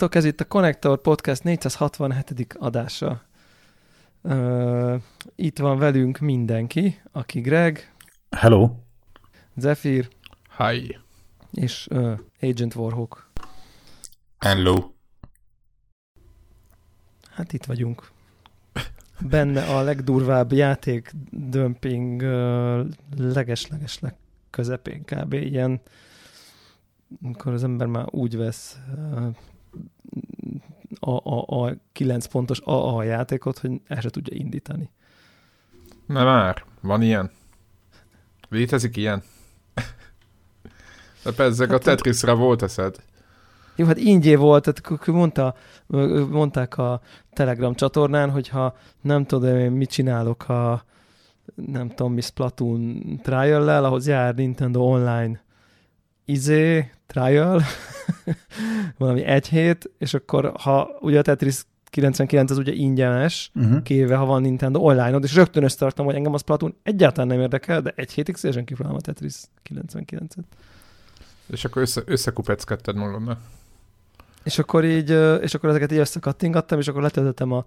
Sziasztok, ez itt a Connector Podcast 467. adása. Uh, itt van velünk mindenki, aki Greg. Hello. Zephyr. Hi. És uh, Agent Warhawk. Hello. Hát itt vagyunk. Benne a legdurvább játék dömping uh, leges-leges legközepén kb. Ilyen, amikor az ember már úgy vesz uh, a, a, a 9 pontos AA játékot, hogy el se tudja indítani. Na már, van ilyen? Létezik ilyen? De persze, hát a Tetrisra volt eszed. Jó, hát ingyé volt, tehát mondta, mondták a Telegram csatornán, hogyha nem tudom én mit csinálok a nem tudom mi Splatoon trial ahhoz jár Nintendo Online izé, trial, valami egy hét, és akkor ha ugye a Tetris 99 az ugye ingyenes, uh-huh. kivéve ha van Nintendo online és rögtön összetartom, hogy engem a Splatoon egyáltalán nem érdekel, de egy hétig szélesen kipróbálom a Tetris 99-et. És akkor össze, összekupeckedted magadnak. És akkor így, és akkor ezeket így összekattingattam, és akkor letöltöttem a,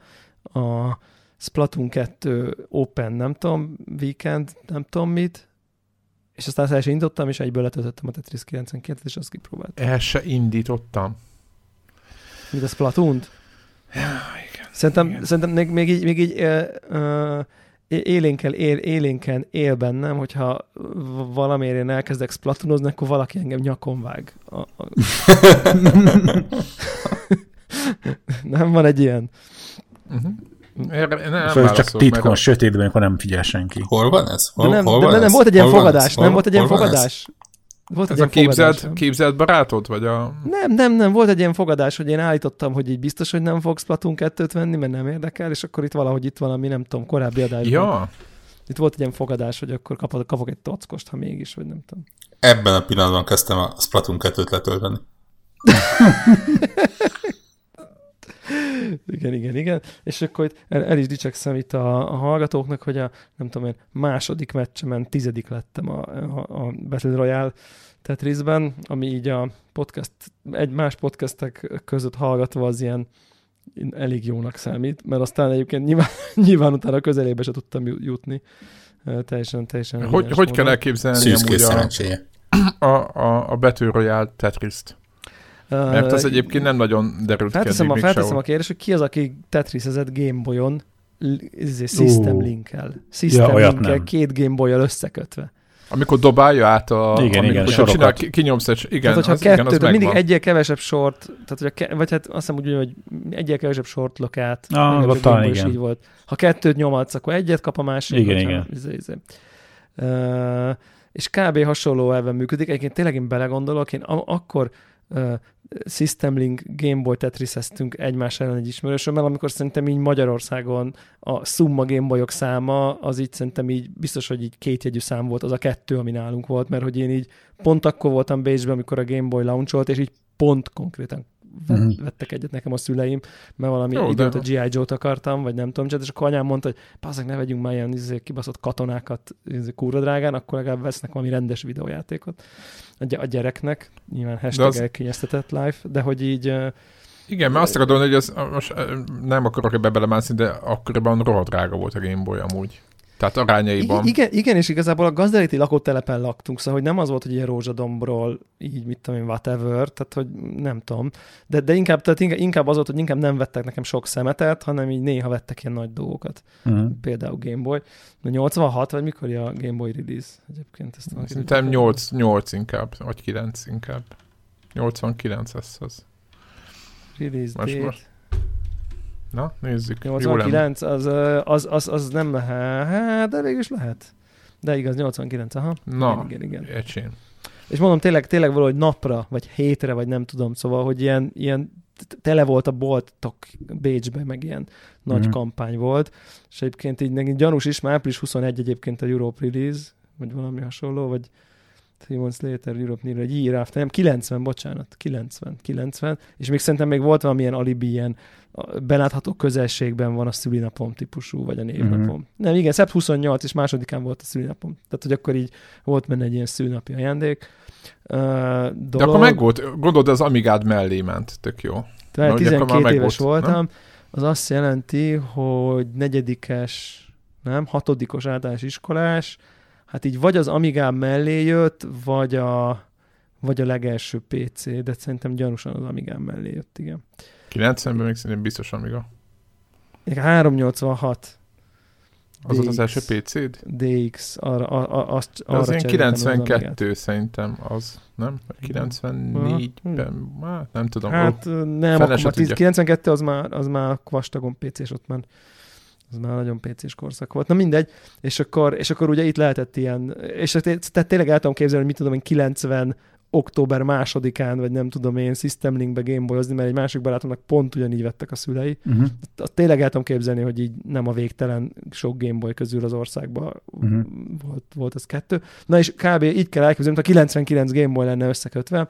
a Splatoon 2 Open, nem tudom, Weekend, nem tudom mit, és aztán el indítottam, és egyből letöltöttem a Tetris 99-et, és azt kipróbáltam. El se indítottam. Mint a Splatoon-t? Ja, igen. Szerintem, igen. szerintem még, még így, még így uh, élénken, él, élénken él bennem, hogyha valamiért én elkezdek splatoonozni, akkor valaki engem nyakon vág. A, a... nem van egy ilyen? Uh-huh. Erre nem szóval csak titkon, a... sötétben, amikor nem figyel senki. Hol van ez? Hol, de nem, hol de van nem, ez? volt egy ilyen hol fogadás, nem volt egy ilyen fogadás. Volt ez egy a képzelt, fogadás, képzelt barátod, vagy a... Nem, nem, nem, volt egy ilyen fogadás, hogy én állítottam, hogy így biztos, hogy nem fogsz Splatoon 2-t venni, mert nem érdekel, és akkor itt valahogy itt valami, nem tudom, korábbi adásban. Ja. Itt volt egy ilyen fogadás, hogy akkor kapok, kapok egy tockost, ha mégis, vagy nem tudom. Ebben a pillanatban kezdtem a Splatoon 2-t letölteni. igen, igen, igen. És akkor itt el, el is dicsekszem itt a, a hallgatóknak, hogy a, nem tudom én, második meccsemen tizedik lettem a, a, a Battle Royale Tetrisben, ami így a podcast, egy más podcastek között hallgatva az ilyen elég jónak számít, mert aztán egyébként nyilván, nyilván utána közelébe se tudtam jutni. Teljesen, teljesen. Hogy, hogy kell elképzelni Szűzkész a, a, a, a Battle Royale Tetris-t? Mert az egyébként nem nagyon derült felteszem ki a, Felteszem a kérdést, hogy ki az, aki Tetrisezett Gameboyon System uh, Link-el. System ja, link két Gameboy-al összekötve. Amikor dobálja át a... Igen, igen, sorokat. Csinál, kinyomsz egy... Igen, tehát, hogyha az, kettő, igen, az mindig egyel kevesebb sort, tehát, hogy ke, vagy hát azt hiszem úgy, hogy egyel kevesebb sort lokát. Ah, ott talán igen. Így volt. Ha kettőt nyomadsz, akkor egyet kap a másik. Igen, igen. Izé, izé. Uh, és kb. hasonló elven működik. Egyébként tényleg én belegondolok, én akkor uh, System Link Gameboy Tetris-eztünk egymás ellen egy ismerősömmel, amikor szerintem így Magyarországon a Summa Gameboyok száma, az így szerintem így biztos, hogy így kétjegyű szám volt, az a kettő, ami nálunk volt, mert hogy én így pont akkor voltam Bécsben, amikor a Gameboy launcholt, és így pont konkrétan. Vettek egyet nekem a szüleim, mert valami Jó, időt de... a G.I. Joe-t akartam, vagy nem tudom, és akkor anyám mondta, hogy pászak, ne vegyünk már ilyen izé, kibaszott katonákat izé, kúra drágán, akkor legalább vesznek valami rendes videójátékot a gyereknek, nyilván hashtag az... elkényeztetett life, de hogy így igen, mert azt akarom hogy az, most nem akarok ebbe belemászni, de akkoriban rohadt drága volt a Game Boy amúgy. Tehát arányaiban. Igen, igen, és igazából a gazdaléti lakótelepen laktunk, szóval hogy nem az volt, hogy ilyen rózsadombról, így mit tudom én, whatever, tehát hogy nem tudom. De, de inkább, tehát inkább, az volt, hogy inkább nem vettek nekem sok szemetet, hanem így néha vettek ilyen nagy dolgokat. Uh-huh. Például Game Boy. De 86, vagy mikor a Game Boy release egyébként? Ezt Szerintem 8, 8 inkább, vagy 9 inkább. 89 lesz az. Release most, date. Most. Na, nézzük. 89, az, az, az, az nem lehet, de végül is lehet. De igaz, 89, aha. Na, igen, igen. igen. És mondom, tényleg, tényleg valahogy napra, vagy hétre, vagy nem tudom, szóval, hogy ilyen, ilyen tele volt a boltok Bécsben, meg ilyen nagy mm. kampány volt, és egyébként így nekik gyanús is, már április 21 egyébként a Europe Release, vagy valami hasonló, vagy Three Months Later, Europe Near, egy year after, nem, 90, bocsánat, 90, 90, és még szerintem még volt valamilyen alibi ilyen belátható közelségben van a szülinapom típusú, vagy a névnapom. Mhm. Mm-hmm. Nem, igen, szebb 28 és másodikán volt a szülinapom. Tehát, hogy akkor így volt benne egy ilyen szülinapi ajándék. Uh, dolog. De akkor meg volt, gondolod, az Amigád mellé ment, tök jó. Tehát Na, ugye akkor 12 már éves megvolt, voltam, az azt jelenti, hogy negyedikes, nem, hatodikos általános iskolás, hát így vagy az Amigám mellé jött, vagy a, vagy a legelső PC, de szerintem gyanúsan az Amigám mellé jött, igen. 90-ben még szerintem biztos Amiga. Igen, 386 Az volt az DX. első PC-d? DX, arra, a, a, azt, arra az ilyen cseréltem az Amigát. 92 szerintem az, nem? Vagy 94-ben, hát nem tudom. Hát nem, akkor már 10, tudja. 92 az már, az már vastagon PC-s ott már az már nagyon PC-s korszak volt. Na mindegy, és akkor, és akkor ugye itt lehetett ilyen, és tehát tényleg el tudom képzelni, hogy mit tudom én, 90 október másodikán, vagy nem tudom én, System Linkbe gameboyozni, mert egy másik barátomnak pont ugyanígy vettek a szülei. Uh-huh. Azt tényleg el tudom képzelni, hogy így nem a végtelen sok Gameboy közül az országban Mhm. volt, volt ez kettő. Na és kb. így kell elképzelni, mint a 99 Gameboy lenne összekötve,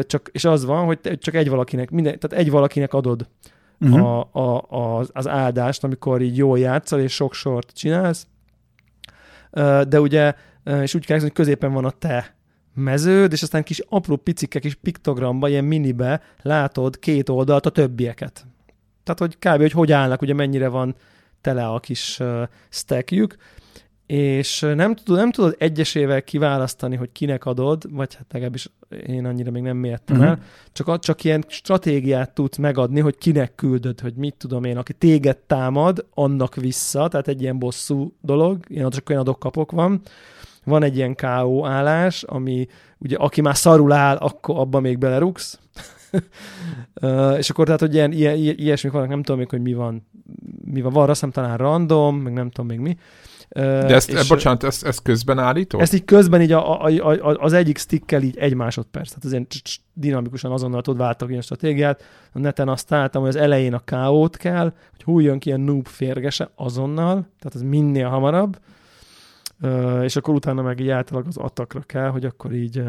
csak, és az van, hogy csak egy valakinek, minden, tehát egy valakinek adod Uh-huh. a, a, a, az áldást, amikor így jól játszol, és sok sort csinálsz. De ugye, és úgy kell hogy középen van a te meződ, és aztán kis apró picike kis piktogramba, ilyen minibe látod két oldalt a többieket. Tehát, hogy kb. hogy hogy állnak, ugye mennyire van tele a kis uh, stackjük, és nem tudod, nem tudod egyesével kiválasztani, hogy kinek adod, vagy hát legalábbis én annyira még nem mértem Mhm. el, csak, csak ilyen stratégiát tudsz megadni, hogy kinek küldöd, hogy mit tudom én, aki téged támad, annak vissza, tehát egy ilyen bosszú dolog, ilyen csak olyan adok-kapok van. Van egy ilyen KO állás, ami ugye aki már szarul áll, akkor abba még belerugsz. És akkor tehát, hogy ilyen, ilyen, ilyen, ilyesmik vannak, nem tudom még, hogy mi van. Mi van, van azt hiszem talán random, meg nem tudom még mi. De ezt, és- bocsánat, ezt, ezt közben állítod? ezt így közben így a, a, a, a, az egyik stickkel így egy másodperc, tehát azért cs- cs- dinamikusan azonnal tud váltani a stratégiát. A neten azt találtam, hogy az elején a KO-t kell, hogy hújjon ki ilyen noob férgese azonnal, tehát ez minél hamarabb, és akkor utána meg így általában az atakra kell, hogy akkor így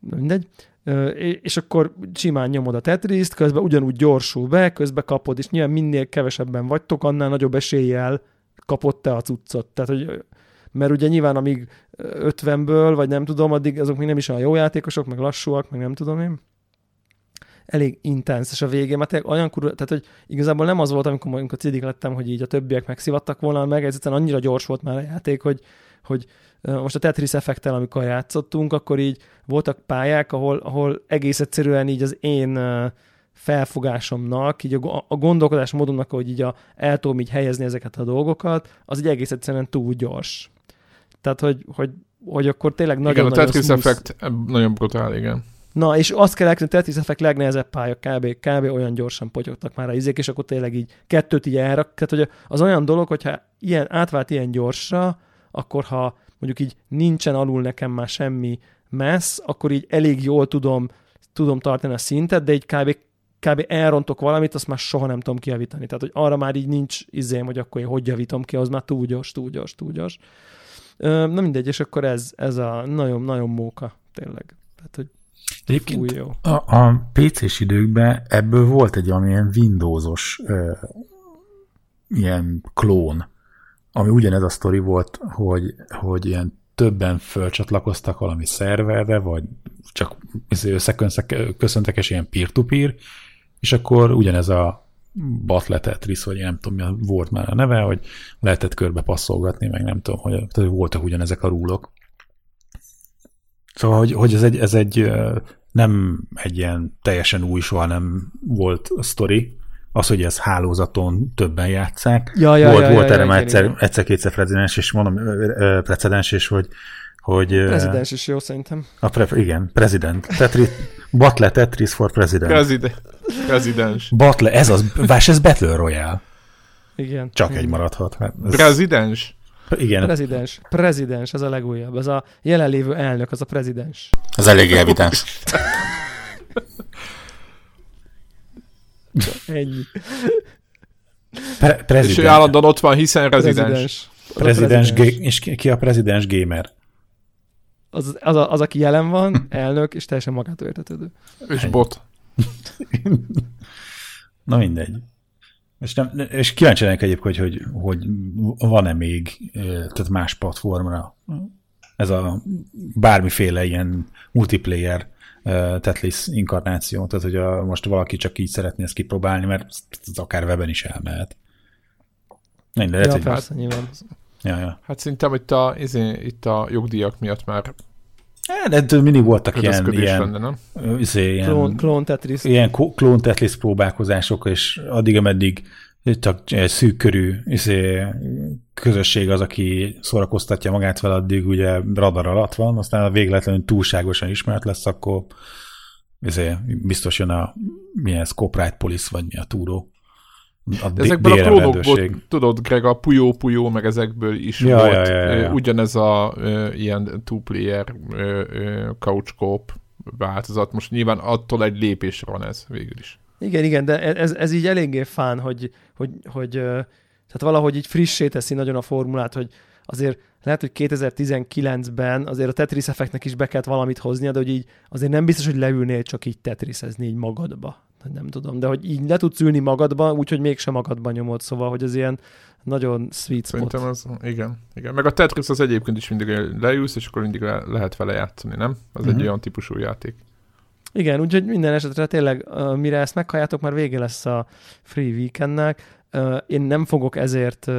mindegy. És- akkor simán nyomod a tetriszt, közben ugyanúgy gyorsul be, közben kapod, és nyilván minél kevesebben vagytok, annál nagyobb eséllyel kapod te a cuccot. Tehát, hogy mert ugye nyilván amíg 50-ből, vagy nem tudom, addig azok még nem is olyan jó játékosok, meg lassúak, meg nem tudom én. Elég intenz, és a végén, mert tényleg olyan kurva, tehát hogy igazából nem az volt, amikor, amikor cidik lettem, hogy így a többiek megszivattak volna meg, ez egyszerűen annyira gyors volt már a játék, hogy, hogy most a Tetris effektel, amikor játszottunk, akkor így voltak pályák, ahol, ahol egész egyszerűen így az én felfogásomnak, így a, a gondolkodás módomnak, hogy így a, el tudom így helyezni ezeket a dolgokat, az így egész egyszerűen túl gyors. Tehát, hogy, hogy, hogy akkor tényleg igen, a Tetris smooth. effekt e, nagyon brutál, igen. Na, és azt kell elkezdeni, Tetris Effect legnehezebb pálya, kb, kb. olyan gyorsan potyogtak már a izék, és akkor tényleg így kettőt így elrak. Tehát, hogy az olyan dolog, hogyha ilyen, átvált ilyen gyorsra, akkor ha mondjuk így nincsen alul nekem már semmi messz, akkor így elég jól tudom, tudom tartani a szintet, de így kb, kb. elrontok valamit, azt már soha nem tudom kijavítani. Tehát, hogy arra már így nincs izém, hogy akkor én hogy javítom ki, az már túl gyors, túl gyors, túl gyors. Na mindegy, és akkor ez, ez a nagyon-nagyon móka, tényleg. Tehát, hogy Egyébként Fú, jó. a, a PC-s időkben ebből volt egy valamilyen Windowsos ö, ilyen klón, ami ugyanez a sztori volt, hogy, hogy ilyen többen fölcsatlakoztak valami szerverre, vagy csak izé összeköszöntek, és ilyen peer-to-peer, és akkor ugyanez a Battle Tetris, vagy én nem tudom, mi volt már a neve, hogy lehetett körbe passzolgatni, meg nem tudom, hogy tehát voltak ugyanezek a rúlok. Szóval, hogy, hogy ez, egy, ez egy nem egy ilyen teljesen új, soha nem volt a sztori, az, hogy ez hálózaton többen játszák. Ja, ja, volt ja, volt ja, erre ja, már egyszer, egyszer-kétszer precedens, és mondom, precedens, és hogy, hogy ö, Prezidens is jó szerintem. a pre, igen, president. Tetris, Battle Tetris for President. Prezide- prezidens. Battle, ez az, vás, ez Battle Royale. Igen. Csak Igen. egy maradhat. Hát ez, Prezidens? Igen, Prezidens. Prezidens, ez a legújabb. Ez a jelenlévő elnök, az a prezidens. Ez eléggé evidens. Ennyi. pre, És ő állandóan ott van, hiszen rezidens. Prezidens. Prezidens, prezidens. és ki, a prezidens gamer? az, az, a, az, aki jelen van, elnök, és teljesen magától értetődő. És bot. Na mindegy. És, nem, és kíváncsi lennék egyébként, hogy, hogy, hogy van-e még tehát más platformra ez a bármiféle ilyen multiplayer Tetris inkarnáció, tehát hogy a, most valaki csak így szeretné ezt kipróbálni, mert ez akár weben is elmehet. Mindegy, lehet, Ja, persze, nyilván. ja, ja. Hát szerintem itt a, izé, itt a jogdíjak miatt már ettől mindig voltak ilyen, ilyen, lenne, nem? izé, ilyen Klón, klón Tetris. ilyen klón Tetris próbálkozások, és addig, ameddig csak szűk körű izé, közösség az, aki szórakoztatja magát vele, addig ugye radar alatt van, aztán a végletlenül túlságosan ismert lesz, akkor izé, biztos jön a milyen ez, Copyright Police, vagy mi a túró. A De ezekből a klónokból, tudod, Greg, a Puyo Puyo, meg ezekből is Ja, volt ja, ja, ja, ja. ugyanez a ö, ilyen two-player ö, ö, couch változat. Most nyilván attól egy lépésre van ez végül is. Igen, igen, de ez, ez így eléggé fán, hogy, hogy, hogy tehát valahogy így frissé teszi nagyon a formulát, hogy azért lehet, hogy 2019-ben azért a Tetris effektnek is be kellett valamit hoznia, de hogy így azért nem biztos, hogy leülnél csak így Tetrisezni így magadba. Hát Nem tudom, de hogy így le tudsz ülni magadba, úgyhogy mégsem magadba nyomod, szóval, hogy az ilyen nagyon sweet spot. Szerintem az, igen, igen. Meg a Tetris az egyébként is mindig leülsz, és akkor mindig le, lehet vele játszani, nem? Az Mhm. egy olyan típusú játék. Igen, úgyhogy minden esetre tényleg, mire ezt meghalljátok, már vége lesz a Free Weekendnek. Én nem fogok ezért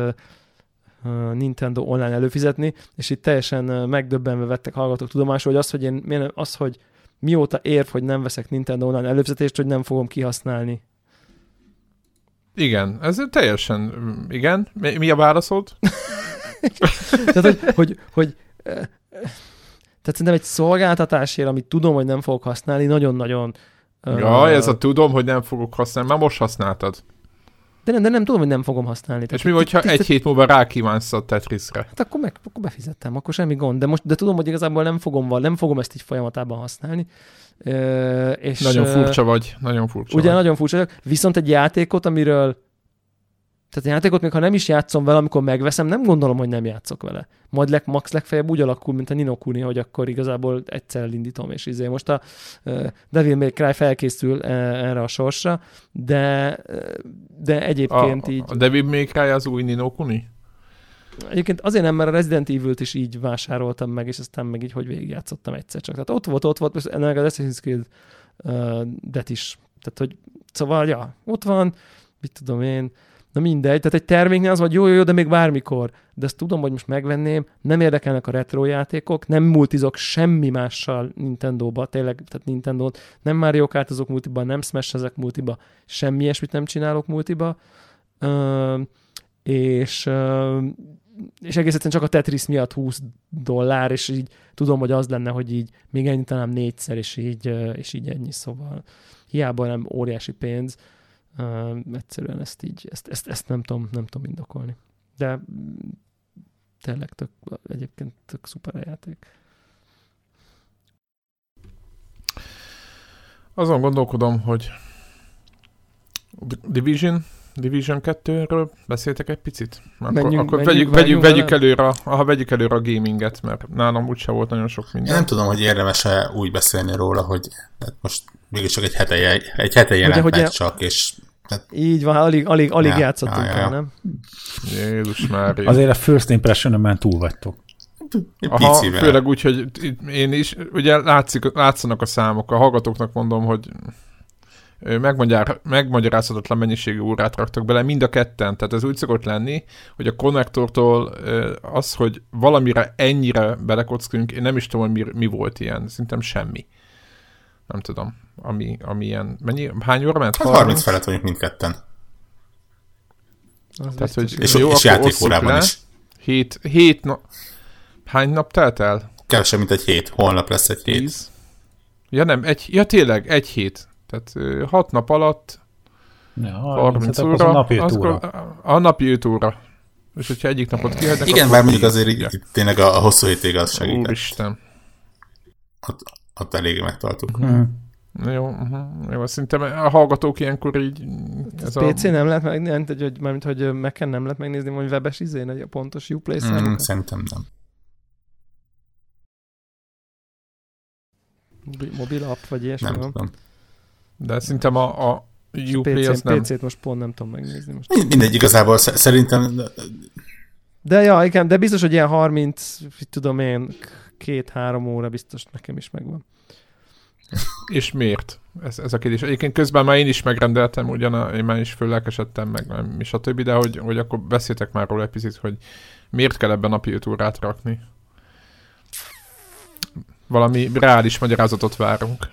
Nintendo online előfizetni, és itt teljesen megdöbbenve vettek hallgatók tudomásul, hogy az, hogy én, az, hogy mióta érv, hogy nem veszek Nintendo online előfizetést, hogy nem fogom kihasználni. Igen, ez teljesen, igen. Mi, mi a válaszod? Tehát, hogy, hogy, hogy uh, uh, tehát szerintem egy szolgáltatásért, amit tudom, hogy nem fogok használni, nagyon-nagyon uh, Ja, ez a tudom, hogy nem fogok használni, már most használtad. De, nem, de nem tudom, hogy nem fogom használni. És mi, hogyha egy hét múlva rákívánsz a Tetrisre? Hát akkor, meg, akkor befizettem, akkor semmi gond. De most de tudom, hogy igazából nem fogom, nem fogom ezt így folyamatában használni. Ö, és, Nagyon furcsa vagy, nagyon furcsa Ugye vagy. nagyon furcsa vagyok. Viszont egy játékot, amiről tehát a játékot, még ha nem is játszom vele, amikor megveszem, nem gondolom, hogy nem játszok vele. Majd leg, max legfeljebb úgy alakul, mint a Nino Kuni, hogy akkor igazából egyszer elindítom, és izé most a uh, Devil May Cry felkészül uh, erre a sorsra, de, uh, de egyébként a, így... a Devil May Cry az új Nino Kuni? Egyébként azért nem, mert a Resident Evil-t is így vásároltam meg, és aztán meg így, hogy végigjátszottam egyszer csak. Tehát ott volt, ott volt, és ennek az Assassin's Creed uh, det is. Tehát, hogy szóval, ja, ott van, mit tudom én, na mindegy, tehát egy terméknél az vagy jó, jó, jó, de még bármikor. De ezt tudom, hogy most megvenném, nem érdekelnek a retro játékok, nem multizok semmi mással Nintendo-ba, tényleg, tehát nintendo nem Mario Kartozok multiba, nem Smash ezek multiba, semmi ilyesmit nem csinálok multiba. És és egész egyszerűen csak a Tetris miatt 20 dollár, és így tudom, hogy az lenne, hogy így még ennyi talán négyszer, és így, és így ennyi, szóval hiába nem óriási pénz, uh, egyszerűen ezt így, ezt, ezt, ezt nem, tudom, nem tudom indokolni. De mm, tényleg tök, egyébként tök szuper a játék. Azon gondolkodom, hogy Division, Division 2-ről beszéltek egy picit? Akkor, Menjünk- akkor menjünk, vegyük, vegyük, vágjunk vegyük, bele? előre, aha, vegyük előre a gaminget, mert nálam úgyse volt nagyon sok Én minden. nem tudom, hogy érdemes-e úgy beszélni róla, hogy hát most mégis csak egy hete, egy hete jelent hogy meg a- csak, és hát, Így van, alig, alig, alig Ja, játszottunk ja, ja. el, nem? Jézus már. Azért a first impression már túl vagytok. Aha, picivel. főleg úgy, hogy én is, ugye látszik, látszanak a számok, a hallgatóknak mondom, hogy megmagyar, megmagyarázhatatlan mennyiségű órát raktak bele, mind a ketten. Tehát ez úgy szokott lenni, hogy a konnektortól az, hogy valamire ennyire belekockunk, én nem is tudom, hogy mi, mi volt ilyen. Szerintem semmi. Nem tudom. Ami, ami ilyen, mennyi, hány óra ment? Hát 30 felett vagyunk mindketten. Az Tehát, hogy- És, Jó, és játékórában is. Hét, hét nap. Hány nap telt el? Kevesebb, mint egy hét. Holnap lesz egy hét. Tíz. Ja nem, egy, ja tényleg, egy hét. Tehát ö, hat nap alatt Ja, 30 hát akkor óra, az a napi öt az óra. akkor a napi 5 óra. És hogyha egyik napot kihagynak, Igen, bár mondjuk azért így, tényleg a, a hosszú hétvég az segített. Úristen. Ott, ott eléggé megtartuk. Hm. Jó, uh-huh. jó, szerintem a hallgatók ilyenkor így... Ez a, PC nem lehet megnézni, hogy, hogy, mármint, hogy Mac-en nem lehet megnézni, hogy webes izén, egy pontos Uplay Mm, szerintem nem. Mobil, mobil app, vagy ilyesmi Nem van. tudom. De szerintem a, a Uplay az PC-t, nem. PC-t most pont nem tudom megnézni most. Mindegy, igazából sz- szerintem De ja, igen, de biztos, hogy ilyen 30, mit tudom én, két-három óra biztos nekem is megvan. És miért? Ez, ez a kérdés. Egyébként közben már én is megrendeltem, ugyan én már is föllelkesedtem, meg nem, és a többi, de hogy, hogy akkor beszéltek már róla egy picit, hogy miért kell ebben napi 5 órát rakni. Valami reális magyarázatot várunk.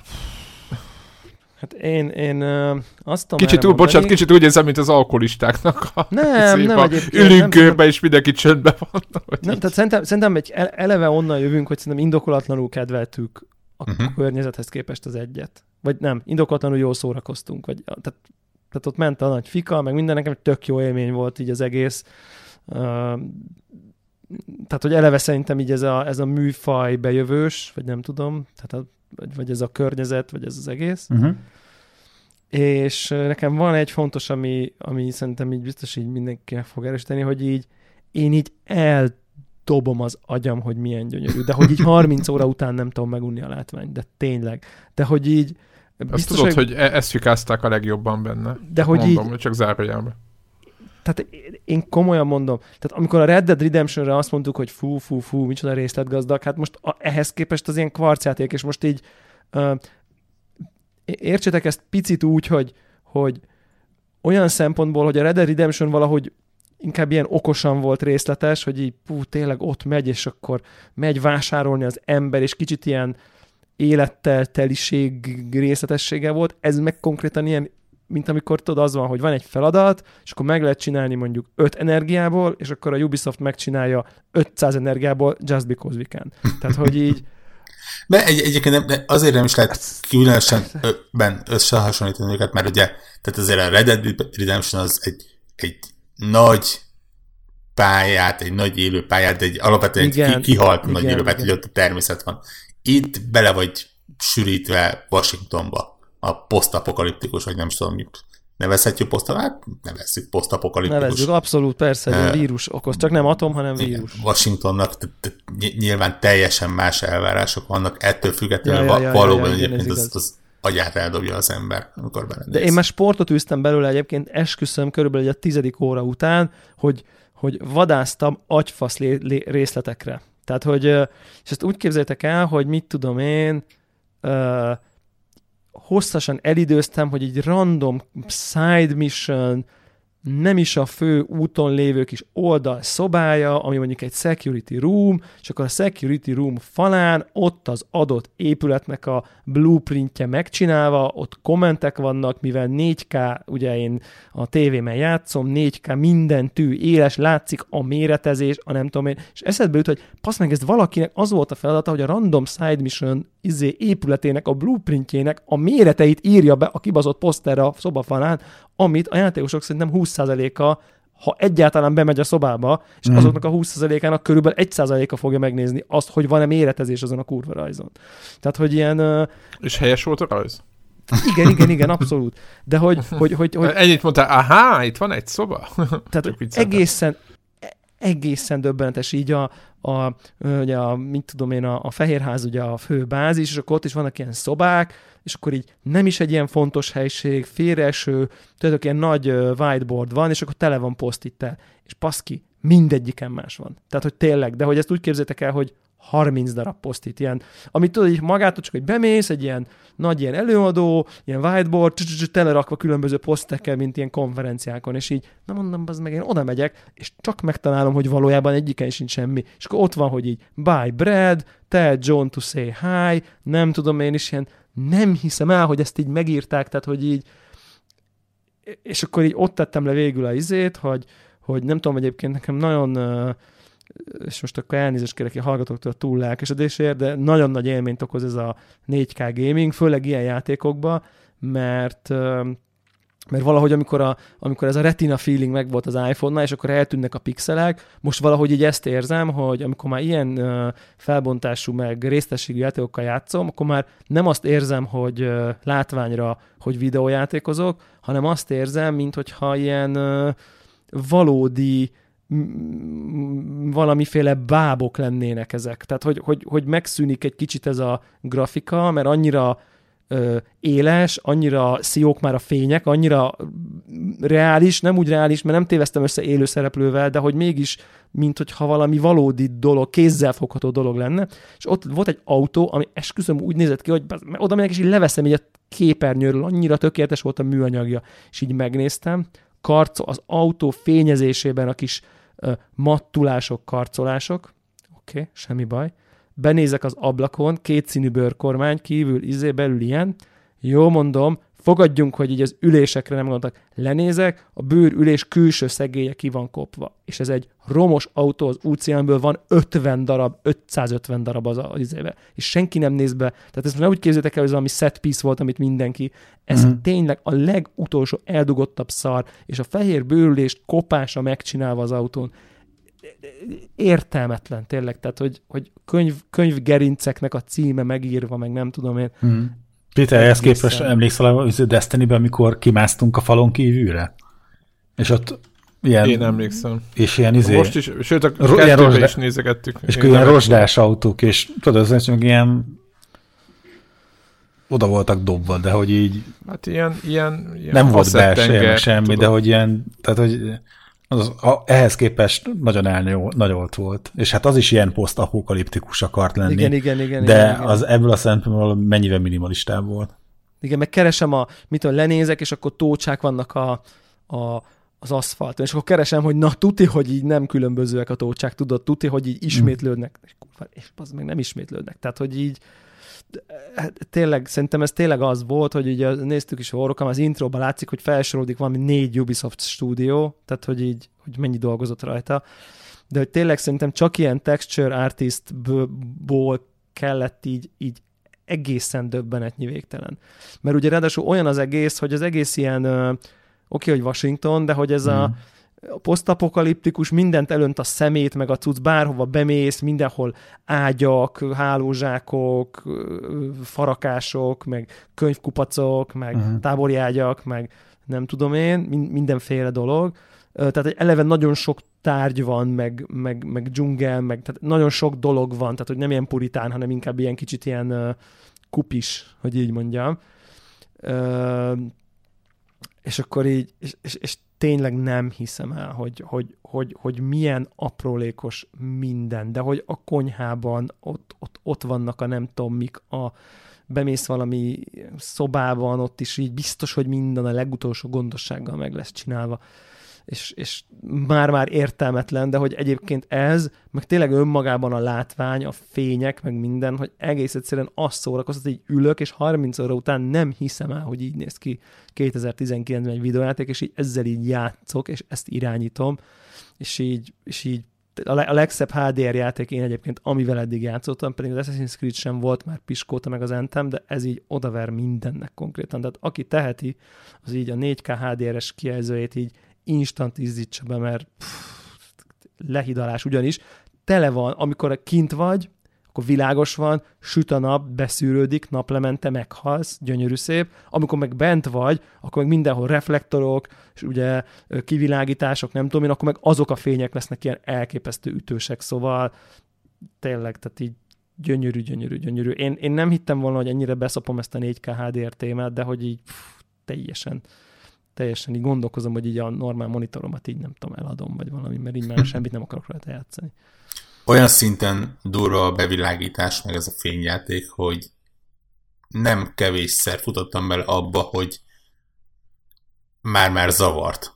Hát én, én ö, azt tudom Kicsit túl, bocsánat, kicsit úgy érzem, mint az alkoholistáknak a Nem, nem egyébként, Ülünk nem körbe, és mindenki csöndbe van. Nem, így. tehát szerintem, szerintem egy ele- eleve onnan jövünk, hogy szerintem indokolatlanul kedveltük a uh-huh. környezethez képest az egyet. Vagy nem, indokolatlanul jól szórakoztunk. Vagy, tehát, tehát ott ment a nagy fika, meg minden, nekem tök jó élmény volt így az egész. Uh, tehát, hogy eleve szerintem így ez a, ez a műfaj bejövős, vagy nem tudom, tehát a, vagy, ez a környezet, vagy ez az egész. Uh-huh. És nekem van egy fontos, ami, ami szerintem így biztos így mindenkinek fog erősíteni, hogy így én így eldobom az agyam, hogy milyen gyönyörű, de hogy így 30 óra után nem tudom megunni a látványt, de tényleg. De hogy így Azt biztos, tudod, hogy, hogy e- ezt fikázták a legjobban benne. de hogy Mondom, így, csak zárójelbe. Tehát én komolyan mondom, tehát amikor a Red Dead Redemption-re azt mondtuk, hogy fú, fú, fú, micsoda részletgazdag, hát most a, ehhez képest az ilyen kvarcjáték, és most így uh, értsétek ezt picit úgy, hogy, hogy olyan szempontból, hogy a Red Dead Redemption valahogy inkább ilyen okosan volt részletes, hogy így pú, tényleg ott megy, és akkor megy vásárolni az ember, és kicsit ilyen élettel teliség részletessége volt. Ez meg konkrétan ilyen, mint amikor tudod, az van, hogy van egy feladat, és akkor meg lehet csinálni mondjuk 5 energiából, és akkor a Ubisoft megcsinálja 500 energiából just because we can. Tehát, hogy így De egy, egyébként nem, de azért nem is lehet különösen ben összehasonlítani őket, mert ugye, tehát azért a Red Dead Redemption az egy, egy nagy pályát, egy nagy élő pályát, de egy alapvetően egy Igen, ki, kihalt igen, nagy élő pályát, hogy ott a természet van. Itt bele vagy sűrítve Washingtonba, a posztapokaliptikus, vagy nem is tudom, mit nevezhetjük poszta, hát nevezzük posztapokaliptikus. nevezzük, abszolút persze, Eh, vírus okoz, csak nem atom, hanem Igen, vírus. Washingtonnak nyilván teljesen más elvárások vannak, ettől függetlenül Ja, ja, ja, ja, ja, valóban ja, ja, egyébként az, az agyát eldobja az ember, amikor belenéz. De én már sportot űztem belőle egyébként, esküszöm körülbelül egy a tizedik óra után, hogy, hogy vadásztam agyfasz lé, lé, részletekre. Tehát, hogy, és ezt úgy képzeljétek el, hogy mit tudom én, uh, hosszasan elidőztem, hogy egy random side mission, nem is a fő úton lévő kis oldal szobája, ami mondjuk egy security room, és akkor a security room falán ott az adott épületnek a blueprintje megcsinálva, ott kommentek vannak, mivel 4K, ugye én a tévémen játszom, 4K minden tű éles, látszik a méretezés, a nem tudom én, és eszedbe jut, hogy passz meg, ez valakinek az volt a feladata, hogy a random side mission izé épületének, a blueprintjének a méreteit írja be a kibazott poszterre a szobafalán, amit a játékosok szerintem 20%-a ha egyáltalán bemegy a szobába, és Mhm. azoknak a 20%-ának körülbelül 1%-a fogja megnézni azt, hogy van-e méretezés azon a kurva rajzon. Tehát, hogy ilyen, És helyes volt a rajz? igen, igen, igen, abszolút. De hogy, hogy, hogy, hogy Ennyit mondtál, aha, itt van egy szoba. tehát egészen, egészen döbbenetes így a, a, ugye a mit tudom én, a, a Fehérház ugye a fő bázis, és akkor ott is vannak ilyen szobák, és akkor így nem is egy ilyen fontos helység, félreeső, tudod, ilyen nagy whiteboard van, és akkor tele van posztittel, és paszki, mindegyiken más van. Tehát, hogy tényleg, de hogy ezt úgy képzétek el, hogy 30 darab posztit, ilyen, amit tudod, így magától csak, hogy bemész, egy ilyen nagy ilyen előadó, ilyen whiteboard, telerakva különböző posztekkel, mint ilyen konferenciákon, és így, na mondom, az meg én oda megyek, és csak megtalálom, hogy valójában egyiken sincs semmi. És akkor ott van, hogy így, buy bread, tell John to say hi, nem tudom én is ilyen, nem hiszem el, hogy ezt így megírták, tehát hogy így, és akkor így ott tettem le végül a izét, hogy, hogy nem tudom, egyébként nekem nagyon és most akkor elnézést kérek a hallgatóktól a túl lelkesedésért, de nagyon nagy élményt okoz ez a 4K gaming, főleg ilyen játékokba, mert mert valahogy amikor, a, amikor ez a retina feeling megvolt az iPhone-nál, és akkor eltűnnek a pixelek, most valahogy így ezt érzem, hogy amikor már ilyen felbontású, meg résztességű játékokkal játszom, akkor már nem azt érzem, hogy látványra, hogy videójátékozok, hanem azt érzem, mint hogyha ilyen ö, valódi valamiféle bábok lennének ezek. Tehát, hogy, hogy, hogy megszűnik egy kicsit ez a grafika, mert annyira ö, éles, annyira sziók már a fények, annyira reális, nem úgy reális, mert nem téveztem össze élő szereplővel, de hogy mégis, mint hogyha valami valódi dolog, kézzelfogható dolog lenne. És ott volt egy autó, ami esküszöm úgy nézett ki, hogy oda megyek, és így leveszem így a képernyőről, annyira tökéletes volt a műanyagja. És így megnéztem, karco, az autó fényezésében a kis uh, mattulások, karcolások, oké, okay, semmi baj. Benézek az ablakon, kétszínű bőrkormány, kívül izé, belül ilyen. Jó mondom, fogadjunk, hogy így az ülésekre nem gondoltak. Lenézek, a bőr ülés külső szegélye ki van kopva. És ez egy romos autó az úciánből van 50 darab, 550 darab az, az izébe. És senki nem néz be. Tehát ezt nem úgy képzeljétek el, hogy ez valami set piece volt, amit mindenki. Ez mm-hmm. tényleg a legutolsó eldugottabb szar, és a fehér bőrülést kopása megcsinálva az autón értelmetlen tényleg, tehát hogy, hogy könyv, könyvgerinceknek a címe megírva, meg nem tudom én. Mm. Péter, ehhez képest emlékszel a Destiny-ben, amikor kimásztunk a falon kívülre? És ott ilyen... Én emlékszem. És ilyen izé... Most is, sőt, a ilyen rozsdá... is nézegettük. És ilyen rozsdás autók, és tudod, az hogy ilyen oda voltak dobva, de hogy így... Hát ilyen... ilyen, ilyen nem volt belső semmi, tudom. de hogy ilyen... Tehát, hogy az, a, ehhez képest nagyon elnagyolt volt. És hát az is ilyen posztapokaliptikus akart lenni. Igen, igen, igen. De igen, igen. az ebből a szempontból mennyivel minimalistább volt. Igen, meg keresem a, mit tudom, lenézek, és akkor tócsák vannak a, a, az aszfalton, és akkor keresem, hogy na tuti, hogy így nem különbözőek a tócsák, tudod, tuti, hogy így ismétlődnek, és, és az meg nem ismétlődnek. Tehát, hogy így tényleg, szerintem ez tényleg az volt, hogy ugye néztük is a orrokam, az intróban látszik, hogy felsorolódik valami négy Ubisoft stúdió, tehát hogy így, hogy mennyi dolgozott rajta, de hogy tényleg szerintem csak ilyen texture artistból kellett így, így egészen döbbenetnyi végtelen. Mert ugye ráadásul olyan az egész, hogy az egész ilyen, oké, okay, hogy Washington, de hogy ez mm. a a posztapokaliptikus, mindent elönt a szemét, meg a cucc, bárhova bemész, mindenhol ágyak, hálózsákok, farakások, meg könyvkupacok, meg uh-huh. tábori ágyak, meg nem tudom én, mindenféle dolog. Tehát egy eleve nagyon sok tárgy van, meg, meg, meg dzsungel, meg tehát nagyon sok dolog van, tehát hogy nem ilyen puritán, hanem inkább ilyen kicsit ilyen uh, kupis, hogy így mondjam. Uh, és akkor így, és, és, és tényleg nem hiszem el, hogy, hogy, hogy, hogy milyen aprólékos minden, de hogy a konyhában ott, ott, ott vannak a nem tudom mik, a, bemész valami szobában, ott is így biztos, hogy minden a legutolsó gondossággal meg lesz csinálva és, és már-már értelmetlen, de hogy egyébként ez, meg tényleg önmagában a látvány, a fények, meg minden, hogy egész egyszerűen azt szórakoztat, hogy ülök, és 30 óra után nem hiszem el, hogy így néz ki 2019-ben egy videójáték, és így ezzel így játszok, és ezt irányítom, és így, és így a legszebb HDR játék én egyébként, amivel eddig játszottam, pedig az Assassin's Creed sem volt már piskóta meg az Anthem, de ez így odaver mindennek konkrétan. Tehát aki teheti, az így a 4K HDR-es kijelzőjét így instant izzítsa be, mert pff, lehidalás ugyanis. Tele van, amikor kint vagy, akkor világos van, süt a nap, beszűrődik, naplemente meghalsz, gyönyörű szép. Amikor meg bent vagy, akkor meg mindenhol reflektorok, és ugye kivilágítások, nem tudom én, akkor meg azok a fények lesznek ilyen elképesztő ütősek, szóval tényleg, tehát így gyönyörű, gyönyörű, gyönyörű. Én, én nem hittem volna, hogy ennyire beszopom ezt a 4K HDR témát, de hogy így pff, teljesen teljesen így gondolkozom, hogy így a normál monitoromat így nem tudom, eladom, vagy valami, mert így már semmit nem akarok rajta játszani. Olyan szinten durva a bevilágítás, meg ez a fényjáték, hogy nem kevésszer futottam bele abba, hogy már-már zavart.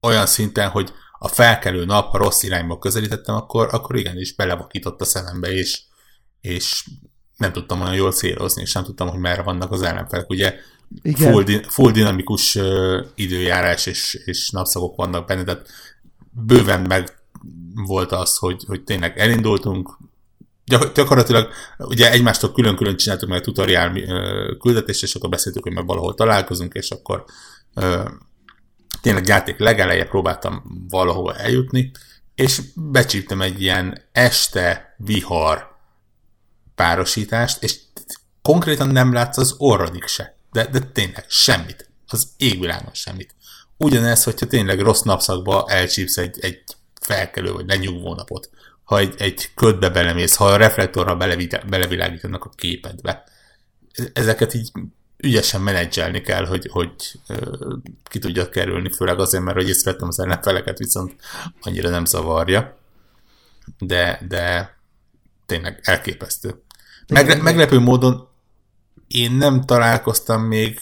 Olyan szinten, hogy a felkelő nap, ha rossz irányba közelítettem, akkor, akkor igenis belevakított a szemembe, és, és nem tudtam olyan jól célozni, és nem tudtam, hogy merre vannak az ellenfelek. Ugye igen. Full, di- full dinamikus uh, időjárás és, és napszakok vannak benne, tehát bőven meg volt az, hogy, hogy tényleg elindultunk, gyakorlatilag ugye egymástól külön-külön csináltuk meg a tutoriál küldetést, és akkor beszéltük, hogy meg valahol találkozunk, és akkor uh, tényleg játék legeleje próbáltam valahova eljutni, és becsíptem egy ilyen este vihar párosítást, és konkrétan nem látsz az orrodik se. De, de tényleg semmit. Az égvilágon semmit. ugyanez, hogyha tényleg rossz napszakba elcsípsz egy, egy felkelő vagy lenyugvó napot, ha egy, egy ködbe belemész, ha a reflektorra belevilágítanak a képedbe. Ezeket így ügyesen menedzselni kell, hogy, hogy ki tudja kerülni, főleg azért, mert hogy észrevettem az ellenfeleket, viszont annyira nem zavarja. De, de tényleg elképesztő. Megre- meglepő módon én nem találkoztam még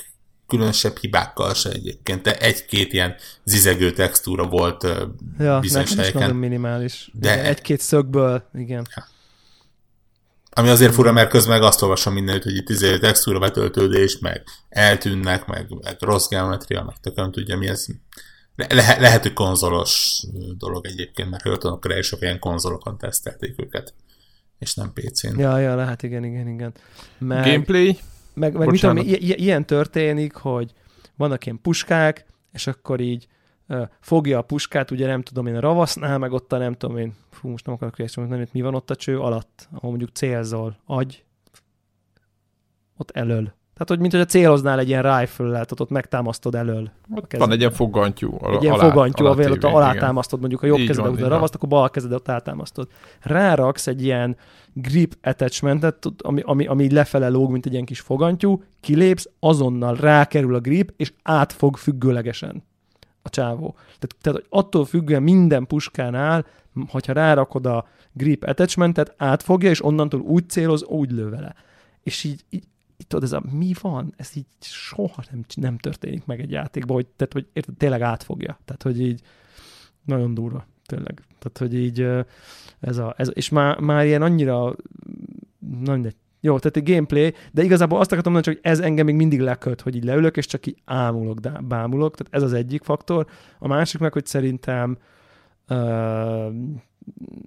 különösebb hibákkal se egyébként, de egy-két ilyen zizegő textúra volt ja, bizonyos helyeken. nagyon minimális. De egy-két szögből, igen. Ja. Ami azért fura, mert közben meg azt olvasom mindenütt, hogy itt izé textúra betöltődés, meg eltűnnek, meg, meg rossz geometria, meg tököm tudja mi ez. Le- lehet, hogy konzolos dolog egyébként, mert Höltonokra is ilyen konzolokon tesztelték őket, és nem PC-n. Ja, ja, lehet, igen, igen, igen. Meg, Gameplay? Meg, meg mit tudom, i- ilyen történik, hogy vannak ilyen puskák, és akkor így fogja a puskát, ugye nem tudom én a ravasznál, meg ott a nem tudom én, fú, most nem akarok hogy nem mi van ott a cső alatt, ahol mondjuk célzol, agy, ott elől. Tehát, hogy mint hogy a céloznál egy ilyen rifle lehet, ott megtámasztod elől. Ott van egy ilyen fogantyú. Egy ilyen alá, fogantyú, ahol ott alátámasztod mondjuk a jobb kezedet, a ravaszt, akkor bal kezedet átámasztod. Ráraksz egy ilyen grip attachmentet, ami, ami, ami lefele lóg, mint egy ilyen kis fogantyú, kilépsz, azonnal rákerül a grip, és átfog függőlegesen a csávó. Tehát, tehát attól függően minden puskánál, hogyha rárakod a grip attachmentet, átfogja, és onnantól úgy céloz, úgy lő vele. És így, így tudod, ez a mi van, ez így soha nem, nem történik meg egy játékban, hogy, tehát, hogy érted, tényleg átfogja. Tehát, hogy így nagyon durva, tényleg. Tehát, hogy így ez a, ez, és már, már ilyen annyira, nem jó, tehát egy gameplay, de igazából azt akartam mondani, hogy ez engem még mindig leköt, hogy így leülök, és csak így ámulok, bámulok, tehát ez az egyik faktor. A másik meg, hogy szerintem uh,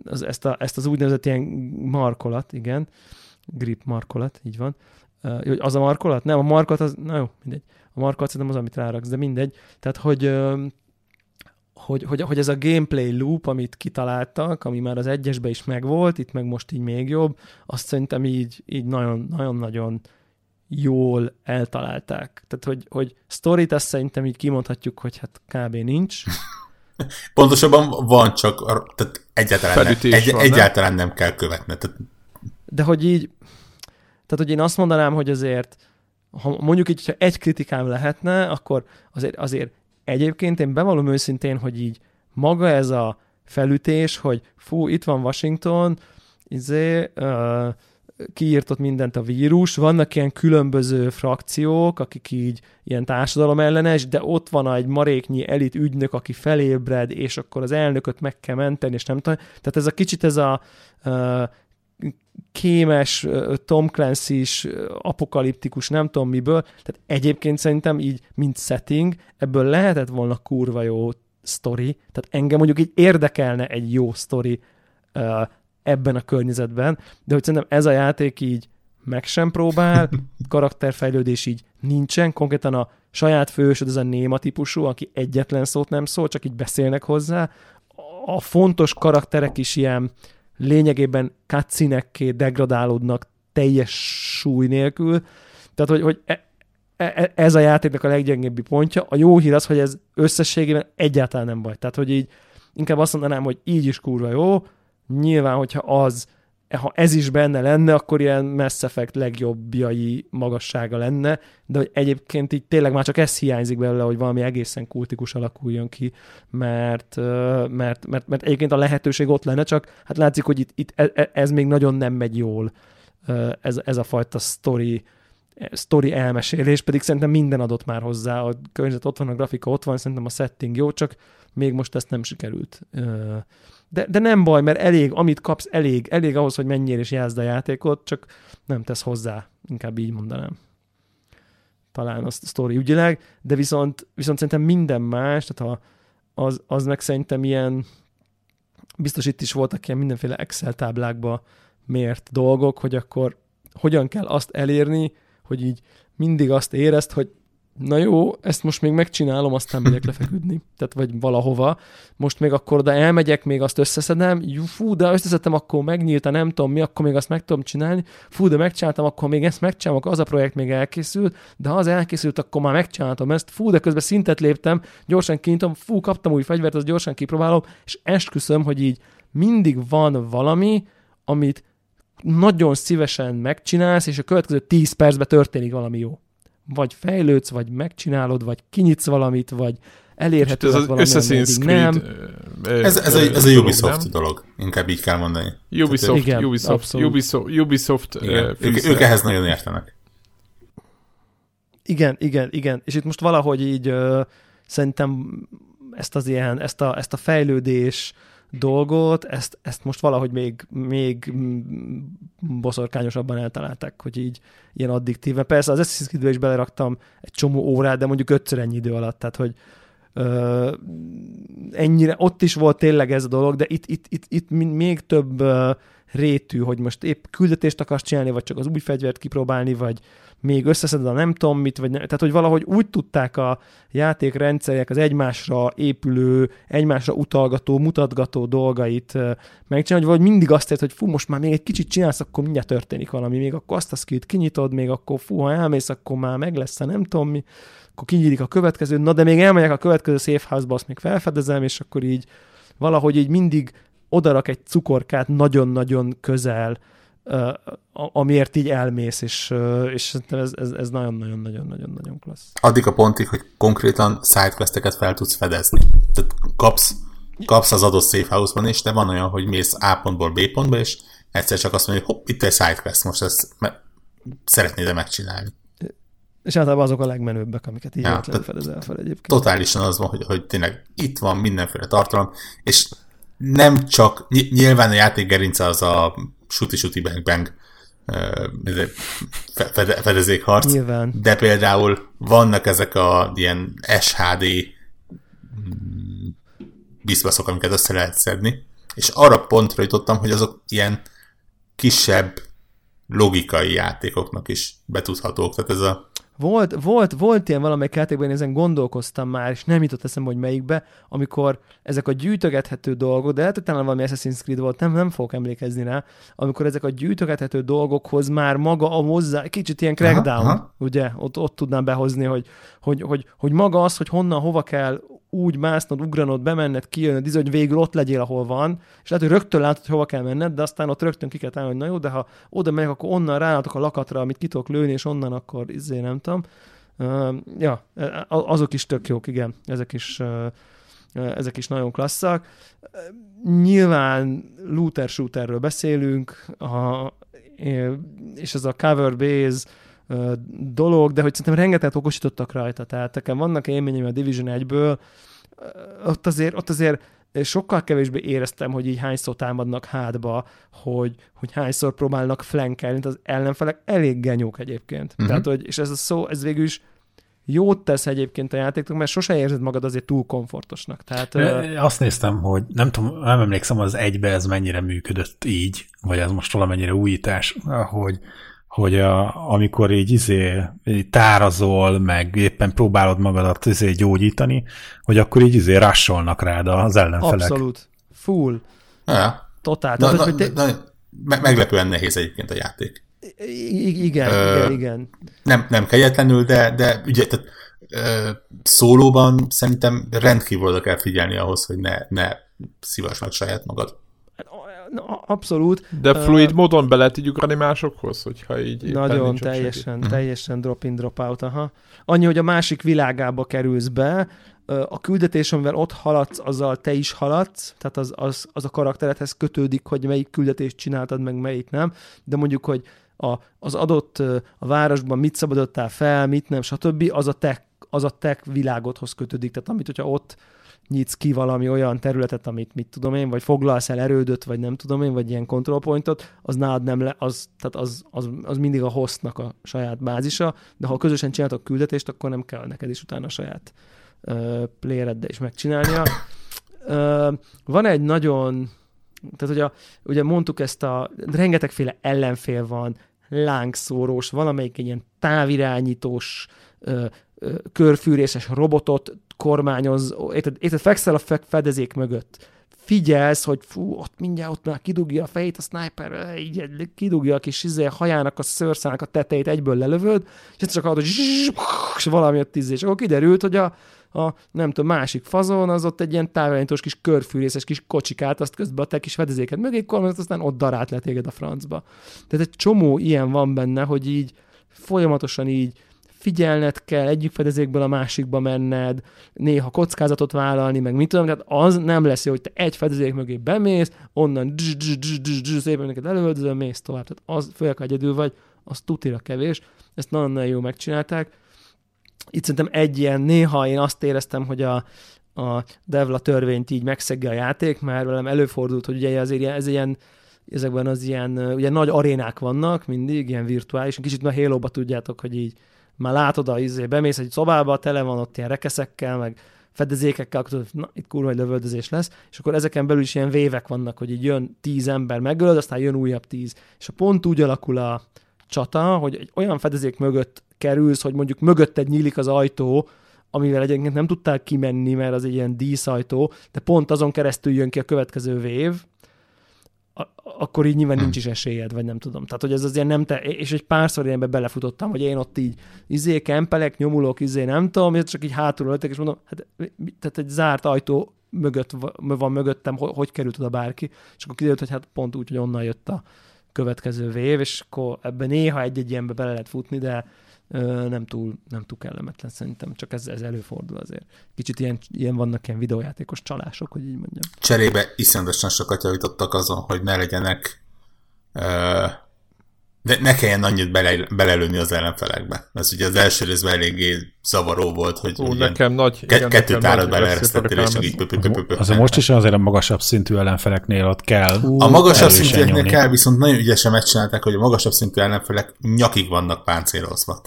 az, ezt, a, ezt az úgynevezett ilyen markolat, igen, grip markolat, így van, uh, az a markolat? Nem, a markolat az, na jó, mindegy. A markolat szerintem az, amit ráraksz, de mindegy. Tehát, hogy uh, hogy, hogy, hogy ez a gameplay loop, amit kitaláltak, ami már az egyesbe is megvolt, itt meg most így még jobb, azt szerintem így, így nagyon-nagyon jól eltalálták. Tehát, hogy, hogy sztorit azt szerintem így kimondhatjuk, hogy hát kb. nincs. Pontosabban van, csak tehát egyáltalán, nem, egy, van, egyáltalán nem? nem kell követni. Tehát... De hogy így, tehát hogy én azt mondanám, hogy azért ha mondjuk így, ha egy kritikám lehetne, akkor azért, azért Egyébként én bevallom őszintén, hogy így maga ez a felütés, hogy fú, itt van Washington, izé, uh, kiírtott mindent a vírus, vannak ilyen különböző frakciók, akik így ilyen társadalom ellenes, de ott van egy maréknyi elit ügynök, aki felébred, és akkor az elnököt meg kell menteni, és nem tudom. Tehát ez a kicsit ez a uh, kémes, Tom clancy is apokaliptikus, nem tudom miből. Tehát egyébként szerintem így, mint setting, ebből lehetett volna kurva jó sztori. Tehát engem mondjuk így érdekelne egy jó sztori ebben a környezetben, de hogy szerintem ez a játék így meg sem próbál, karakterfejlődés így nincsen, konkrétan a saját fősöd, ez a néma típusú, aki egyetlen szót nem szól, csak így beszélnek hozzá. A fontos karakterek is ilyen lényegében cutscene degradálódnak teljes súly nélkül. Tehát, hogy, hogy e, e, e, ez a játéknak a leggyengébbi pontja. A jó hír az, hogy ez összességében egyáltalán nem baj. Tehát, hogy így inkább azt mondanám, hogy így is kurva jó. Nyilván, hogyha az ha ez is benne lenne, akkor ilyen Mass Effect legjobbjai magassága lenne, de hogy egyébként így tényleg már csak ez hiányzik belőle, hogy valami egészen kultikus alakuljon ki, mert, mert, mert, mert egyébként a lehetőség ott lenne, csak hát látszik, hogy itt, itt e, e, ez még nagyon nem megy jól, ez, ez a fajta story, story elmesélés, pedig szerintem minden adott már hozzá, a környezet ott van, a grafika ott van, szerintem a setting jó, csak még most ezt nem sikerült de, de nem baj, mert elég, amit kapsz, elég, elég ahhoz, hogy mennyire is játszd a játékot, csak nem tesz hozzá, inkább így mondanám. Talán a sztori ügyileg, de viszont, viszont szerintem minden más, tehát ha az, az meg szerintem ilyen, biztos itt is voltak ilyen mindenféle Excel táblákba mért dolgok, hogy akkor hogyan kell azt elérni, hogy így mindig azt érezt, hogy na jó, ezt most még megcsinálom, aztán megyek lefeküdni, tehát vagy valahova. Most még akkor oda elmegyek, még azt összeszedem, Jú, fú, de összeszedtem, akkor megnyílt, nem tudom mi, akkor még azt meg tudom csinálni, fú, de megcsináltam, akkor még ezt megcsinálom, akkor az a projekt még elkészült, de ha az elkészült, akkor már megcsináltam ezt, fú, de közben szintet léptem, gyorsan kinyitom, fú, kaptam új fegyvert, az gyorsan kipróbálom, és esküszöm, hogy így mindig van valami, amit nagyon szívesen megcsinálsz, és a következő 10 percben történik valami jó vagy fejlődsz, vagy megcsinálod, vagy kinyitsz valamit, vagy elérhető ez az valami, Assassin's Creed, nem. Ez, ez, a, ez a Ubisoft nem? dolog, inkább így kell mondani. Ubisoft, igen, Ubisoft, Ubisoft, Ubisoft igen. ők, ők ehhez nagyon értenek. Igen, igen, igen. És itt most valahogy így uh, szerintem ezt az ilyen, ezt a, ezt a fejlődés, dolgot, ezt, ezt most valahogy még, még boszorkányosabban eltalálták, hogy így ilyen addiktíve. Persze az Assassin's creed is beleraktam egy csomó órát, de mondjuk ötször ennyi idő alatt, tehát hogy ö, ennyire, ott is volt tényleg ez a dolog, de itt, itt, itt, itt még több ö, rétű, hogy most épp küldetést akarsz csinálni, vagy csak az új fegyvert kipróbálni, vagy, még összeszeded a nem tudom mit, vagy ne, tehát hogy valahogy úgy tudták a játékrendszerek az egymásra épülő, egymásra utalgató, mutatgató dolgait megcsinálni, hogy vagy mindig azt ért, hogy fú, most már még egy kicsit csinálsz, akkor mindjárt történik valami, még akkor azt a skillt kinyitod, még akkor fú, ha elmész, akkor már meg lesz a nem tudom mi, akkor kinyílik a következő, na de még elmegyek a következő safe house-ba, azt még felfedezem, és akkor így valahogy így mindig odarak egy cukorkát nagyon-nagyon közel amiért így elmész, és, és szerintem ez, ez, ez nagyon-nagyon-nagyon-nagyon-nagyon klassz. Addig a pontig, hogy konkrétan sidequesteket fel tudsz fedezni. Tehát kapsz, kapsz az adott safe house-ban, és de van olyan, hogy mész A pontból B pontba, és egyszer csak azt mondja, hogy hopp, itt egy sidequest, most ezt me- szeretnéd-e megcsinálni. És általában azok a legmenőbbek, amiket így ja, fedezel fel egyébként. Totálisan az van, hogy, hogy tényleg itt van mindenféle tartalom, és nem csak, nyilván a játék gerince az a suti-suti bang bang fedezékharc, Nyilván. de például vannak ezek a ilyen SHD mm, bizbaszok, amiket össze lehet szedni, és arra pontra jutottam, hogy azok ilyen kisebb logikai játékoknak is betudhatók. Tehát ez a volt, volt, volt ilyen valamelyik játékban, én ezen gondolkoztam már, és nem jutott eszembe, hogy melyikbe, amikor ezek a gyűjtögethető dolgok, de lehet, hogy talán valami Assassin's Creed volt, nem, nem fogok emlékezni rá, amikor ezek a gyűjtögethető dolgokhoz már maga a hozzá, kicsit ilyen crackdown, aha, aha. ugye, ott, ott tudnám behozni, hogy, hogy, hogy, hogy maga az, hogy honnan, hova kell úgy másznod, ugranod, bemenned, kijönnöd, hogy végül ott legyél, ahol van, és lehet, hogy rögtön látod, hogy hova kell menned, de aztán ott rögtön ki kell találni, hogy na jó, de ha oda megyek, akkor onnan ráálltok a lakatra, amit ki tudok lőni, és onnan akkor izé, nem tudom. Uh, ja, azok is tök jók, igen, ezek is, uh, ezek is nagyon klasszak. Nyilván looter shooterről beszélünk, a, és ez a cover base dolog, de hogy szerintem rengeteg okosítottak rajta, tehát nekem vannak élményeim a Division 1-ből, ott azért, ott azért sokkal kevésbé éreztem, hogy így hányszor támadnak hátba, hogy, hogy hányszor próbálnak flankelni, az ellenfelek elég genyók egyébként. Uh-huh. Tehát, hogy, és ez a szó, ez végül is jót tesz egyébként a játéknak, mert sose érzed magad azért túl komfortosnak. Tehát, Azt néztem, hogy nem tudom, nem emlékszem az egybe ez mennyire működött így, vagy ez most valamennyire újítás, hogy hogy a, amikor így izé így tárazol, meg éppen próbálod magadat izé gyógyítani, hogy akkor így izé rassolnak rád az ellenfelek. Abszolút. Full. Ja. Totál. Na, Tehát, na, hogy te... na, meglepően nehéz egyébként a játék. I- igen, Ö, igen, igen. Nem, nem kegyetlenül, de, de ugye, tehát, ö, szólóban szerintem rendkívül oda kell figyelni ahhoz, hogy ne, ne szívas meg saját magad abszolút. De fluid uh, módon be lehet így ugrani másokhoz, hogyha így Nagyon, teljesen, segít. teljesen drop in, drop out, aha. Annyi, hogy a másik világába kerülsz be, a küldetés, amivel ott haladsz, azzal te is haladsz, tehát az, az, az a karakteredhez kötődik, hogy melyik küldetést csináltad, meg melyik nem, de mondjuk, hogy a, az adott a városban mit szabadottál fel, mit nem, stb., az a te, az a te világodhoz kötődik, tehát amit, hogyha ott nyitsz ki valami olyan területet, amit mit tudom én, vagy foglalsz el erődöt, vagy nem tudom én, vagy ilyen control pointot, az nálad nem le, az, tehát az, az, az mindig a hostnak a saját bázisa, de ha közösen csináltok küldetést, akkor nem kell neked is utána a saját uh, playereddel is megcsinálnia. Uh, van egy nagyon, tehát ugye, ugye mondtuk ezt a, rengetegféle ellenfél van, lángszórós, valamelyik ilyen távirányítós, ö, körfűrészes robotot kormányoz, érted, érted fekszel a fe- fedezék mögött, figyelsz, hogy fú, ott mindjárt ott már kidugja a fejét a sniper, így kidugja a kis izé, hajának a szőrszának a tetejét, egyből lelövöd, és egyszer csak hallod, hogy zsss, és valami ott tíz, és akkor kiderült, hogy a, a nem tudom, másik fazon, az ott egy ilyen távirányítós kis körfűrészes kis kocsikát, azt közben a te kis fedezéket mögé kormányozott, aztán ott darált le téged a francba. Tehát egy csomó ilyen van benne, hogy így folyamatosan így figyelned kell, egyik fedezékből a másikba menned, néha kockázatot vállalni, meg mit tudom, tehát az nem lesz jó, hogy te egy fedezék mögé bemész, onnan szépen neked előöldözöl, mész tovább. Tehát az, főleg, ha egyedül vagy, az tutira kevés, ezt nagyon-nagyon jó megcsinálták. Itt szerintem egy ilyen, néha én azt éreztem, hogy a, a Devla törvényt így megszegge a játék, mert velem előfordult, hogy ugye azért ilyen- ez ilyen ezekben az ilyen, ugye nagy arénák vannak mindig, ilyen virtuális, kicsit a Halo-ba tudjátok, hogy így már látod, a izé, bemész egy szobába, tele van ott ilyen rekeszekkel, meg fedezékekkel, akkor tudod, na, itt kurva egy lövöldözés lesz, és akkor ezeken belül is ilyen vévek vannak, hogy így jön tíz ember, megölöd, aztán jön újabb tíz. És a pont úgy alakul a csata, hogy egy olyan fedezék mögött kerülsz, hogy mondjuk mögötted nyílik az ajtó, amivel egyébként nem tudtál kimenni, mert az egy ilyen díszajtó, de pont azon keresztül jön ki a következő vév, akkor így nyilván nincs is esélyed, vagy nem tudom. Tehát, hogy ez az ilyen nem te, és egy párszor ilyenbe belefutottam, hogy én ott így izé kempelek, nyomulok, izé nem tudom, és csak így hátulról jöttek, és mondom, hát, tehát egy zárt ajtó mögött va- van mögöttem, hogy, hogy került oda bárki, és akkor kiderült, hogy hát pont úgy, hogy onnan jött a következő vév, és akkor ebben néha egy-egy ilyenbe bele lehet futni, de nem túl, nem túl kellemetlen szerintem, csak ez, ez előfordul azért. Kicsit ilyen, ilyen vannak ilyen videójátékos csalások, hogy így mondjam. Cserébe iszonyatosan sokat javítottak azon, hogy ne legyenek de ne kelljen annyit bele, belelőni az ellenfelekbe. Ez ugye az első részben eléggé zavaró volt, hogy Ú, nekem nagy... ke- igen, kettőt nekem állad nagy beleeresztettél, és így Az most is azért a magasabb szintű ellenfeleknél ott kell. A magasabb szintűeknél nyomni. kell, viszont nagyon ügyesen megcsinálták, hogy a magasabb szintű ellenfelek nyakig vannak páncélozva.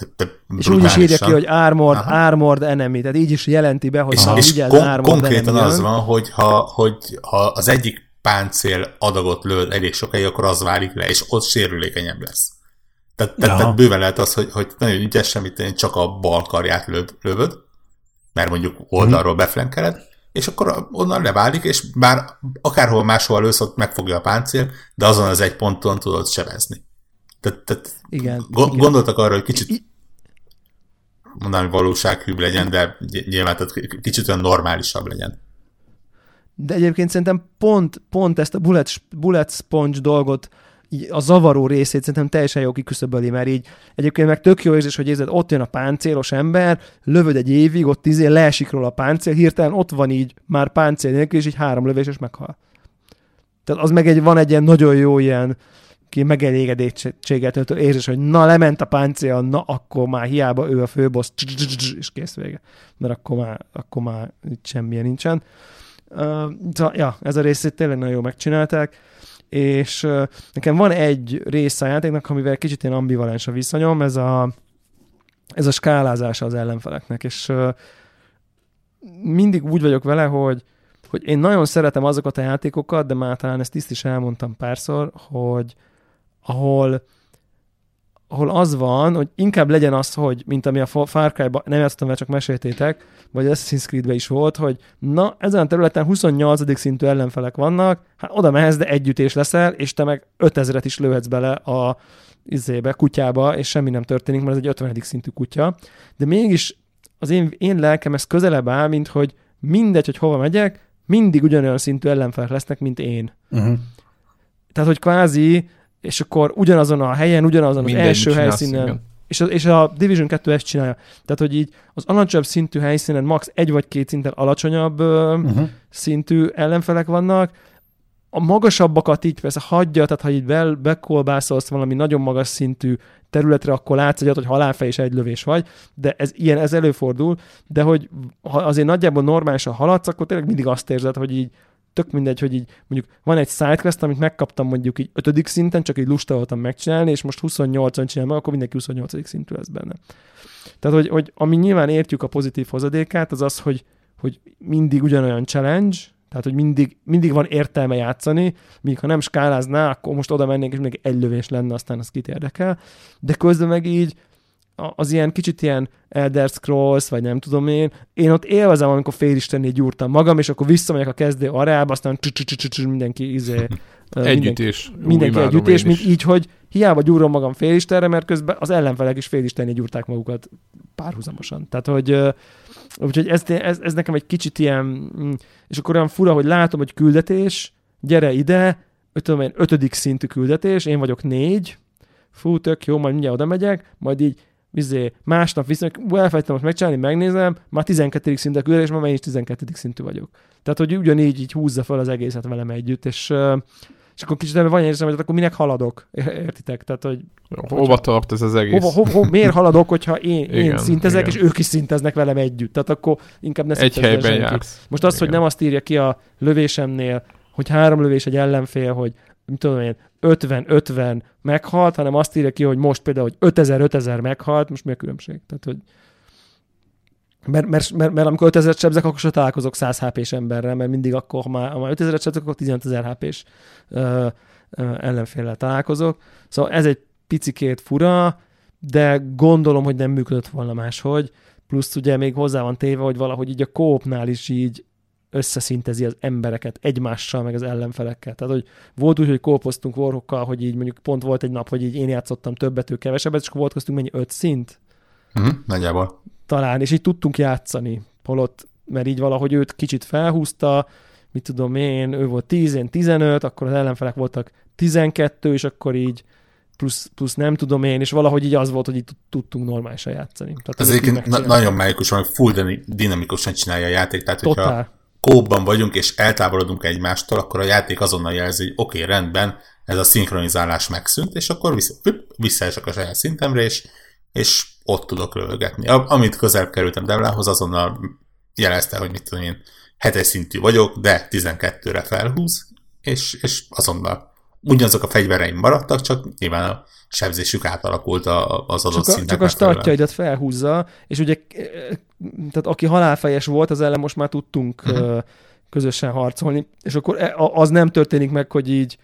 És úgy is írja ki, hogy armored, Aha. armored enemy, tehát így is jelenti be, hogy és, ha és vigyázz, kon- konkrétan az van, hogy ha, hogy ha az egyik páncél adagot lőd elég sokáig, akkor az válik le, és ott sérülékenyebb lesz. Tehát, tehát, tehát bőven lehet az, hogy, hogy nagyon ügyesen, mit tenni, csak a bal karját löv, lövöd, mert mondjuk oldalról beflenkeled, és akkor onnan leválik, és bár akárhol máshol lősz, ott megfogja a páncél, de azon az egy ponton tudod sebezni. Tehát, tehát Igen, go- igen. gondoltak arra, hogy kicsit mondanám, hogy valósághűbb legyen, de nyilván tehát kicsit olyan normálisabb legyen. De egyébként szerintem pont, pont ezt a bullet, bullet sponge dolgot, a zavaró részét szerintem teljesen jó kiküszöböli, mert így egyébként meg tök jó érzés, hogy érzed, ott jön a páncélos ember, lövöd egy évig, ott izé leesik róla a páncél, hirtelen ott van így már páncél nélkül, és így három lövés, és meghal. Tehát az meg egy, van egy ilyen nagyon jó ilyen ki megelégedettséget érzés, hogy na lement a páncél, na akkor már hiába ő a főbossz, és kész vége. Mert akkor már, akkor már semmilyen nincsen. Uh, ja, ez a részét tényleg nagyon jól megcsinálták, és uh, nekem van egy része a játéknak, amivel kicsit ilyen ambivalens a viszonyom, ez a, ez a skálázása az ellenfeleknek, és uh, mindig úgy vagyok vele, hogy, hogy én nagyon szeretem azokat a játékokat, de már talán ezt tiszt is elmondtam párszor, hogy ahol ahol az van, hogy inkább legyen az, hogy mint ami a Far Cry-ban, nem játszottam vele, csak meséltétek, vagy Assassin's Creed-ben is volt, hogy na, ezen a területen 28. szintű ellenfelek vannak, hát oda mehetsz, de együttés leszel, és te meg 5000-et is lőhetsz bele a izébe, kutyába, és semmi nem történik, mert ez egy 50. szintű kutya. De mégis az én, én lelkem ez közelebb áll, mint hogy mindegy, hogy hova megyek, mindig ugyanolyan szintű ellenfelek lesznek, mint én. Uh-huh. Tehát, hogy kvázi, és akkor ugyanazon a helyen, ugyanazon az első helyszínen, igen. és a, és a Division 2 ezt csinálja. Tehát, hogy így az alacsonyabb szintű helyszínen max. egy vagy két szinten alacsonyabb Uh-huh. szintű ellenfelek vannak, a magasabbakat így persze hagyja, tehát ha így be, bekolbászolsz valami nagyon magas szintű területre, akkor látsz egyet, hogy halálfej és egy lövés vagy, de ez ilyen, ez előfordul, de hogy ha azért nagyjából normálisan haladsz, akkor tényleg mindig azt érzed, hogy így tök mindegy, hogy így mondjuk van egy sidequest, amit megkaptam mondjuk így ötödik szinten, csak így lusta voltam megcsinálni, és most 28-an csinálom akkor mindenki 28. szintű lesz benne. Tehát, hogy, hogy ami nyilván értjük a pozitív hozadékát, az az, hogy, hogy mindig ugyanolyan challenge, tehát, hogy mindig, mindig van értelme játszani, míg ha nem skálázná, akkor most oda mennénk, és még egy lövés lenne, aztán az kit érdekel. De közben meg így az ilyen kicsit ilyen Elder Scrolls, vagy nem tudom én, én ott élvezem, amikor félistenné gyúrtam magam, és akkor visszamegyek a kezdő arába, aztán mindenki izé, Együttés. Mindenki együttés, mint így, hogy hiába gyúrom magam félistenre, mert közben az ellenfelek is félistenné gyúrták magukat párhuzamosan. Tehát, hogy úgyhogy ez, ez, ez, nekem egy kicsit ilyen, mm, és akkor olyan fura, hogy látom, hogy küldetés, gyere ide, tudom én, ötödik szintű küldetés, én vagyok négy, fú, tök jó, majd mindjárt oda megyek, majd így vizé, másnap viszont elfelejtem most megcsinálni, megnézem, már 12. szintű küldetés, már én is 12. szintű vagyok. Tehát, hogy ugyanígy így húzza fel az egészet velem együtt, és és akkor kicsit van érzem, hogy akkor minek haladok, értitek? Tehát, hogy hova tart ez az egész? Hova, hova, hova, miért haladok, hogyha én, igen, én szintezek, igen. és ők is szinteznek velem együtt? Tehát akkor inkább ne Egy helyben jársz. Most az, igen. hogy nem azt írja ki a lövésemnél, hogy három lövés egy ellenfél, hogy mit tudom én, 50-50 meghalt, hanem azt írja ki, hogy most például, hogy 5000-5000 meghalt, most mi a különbség? Tehát, hogy mert, mert, mert, mert amikor 5000 sebzek, akkor sem találkozok 100 HP-s emberrel, mert mindig akkor, ha már, ha már 5000 sebzek, akkor 15 ezer HP-s ellenféllel találkozok. Szóval ez egy picikét fura, de gondolom, hogy nem működött volna máshogy. Plusz ugye még hozzá van téve, hogy valahogy így a kópnál is így összeszintezi az embereket egymással, meg az ellenfelekkel. Tehát, hogy volt úgy, hogy kópoztunk vorhokkal, hogy így mondjuk pont volt egy nap, hogy így én játszottam többet, ő kevesebbet, és akkor volt köztünk mennyi, öt szint? Uh-huh, nagyjából. Talán, és így tudtunk játszani. Holott, mert így valahogy őt kicsit felhúzta, mit tudom én, ő volt 10, én 15, akkor az ellenfelek voltak 12, és akkor így plusz, plusz nem tudom én, és valahogy így az volt, hogy így tudtunk normálisan játszani. Tehát Ez egyébként na- nagyon mágikus, hogy full dinamikusan csinálja a játék, tehát Totál. hogyha kóban vagyunk, és eltávolodunk egymástól, akkor a játék azonnal jelzi, hogy oké, okay, rendben, ez a szinkronizálás megszűnt, és akkor vissza, visszaesek a saját szintemre, és, és ott tudok rövegetni. Amit közel kerültem Devlához, azonnal jelezte, hogy mit tudom én, hetes szintű vagyok, de 12-re felhúz, és, és azonnal ugyanazok a fegyvereim maradtak, csak nyilván a sebzésük átalakult az adott csak szinten. Csak a startjaidat felhúzza, és ugye tehát aki halálfejes volt, az ellen most már tudtunk uh-huh. közösen harcolni, és akkor e, az nem történik meg, hogy így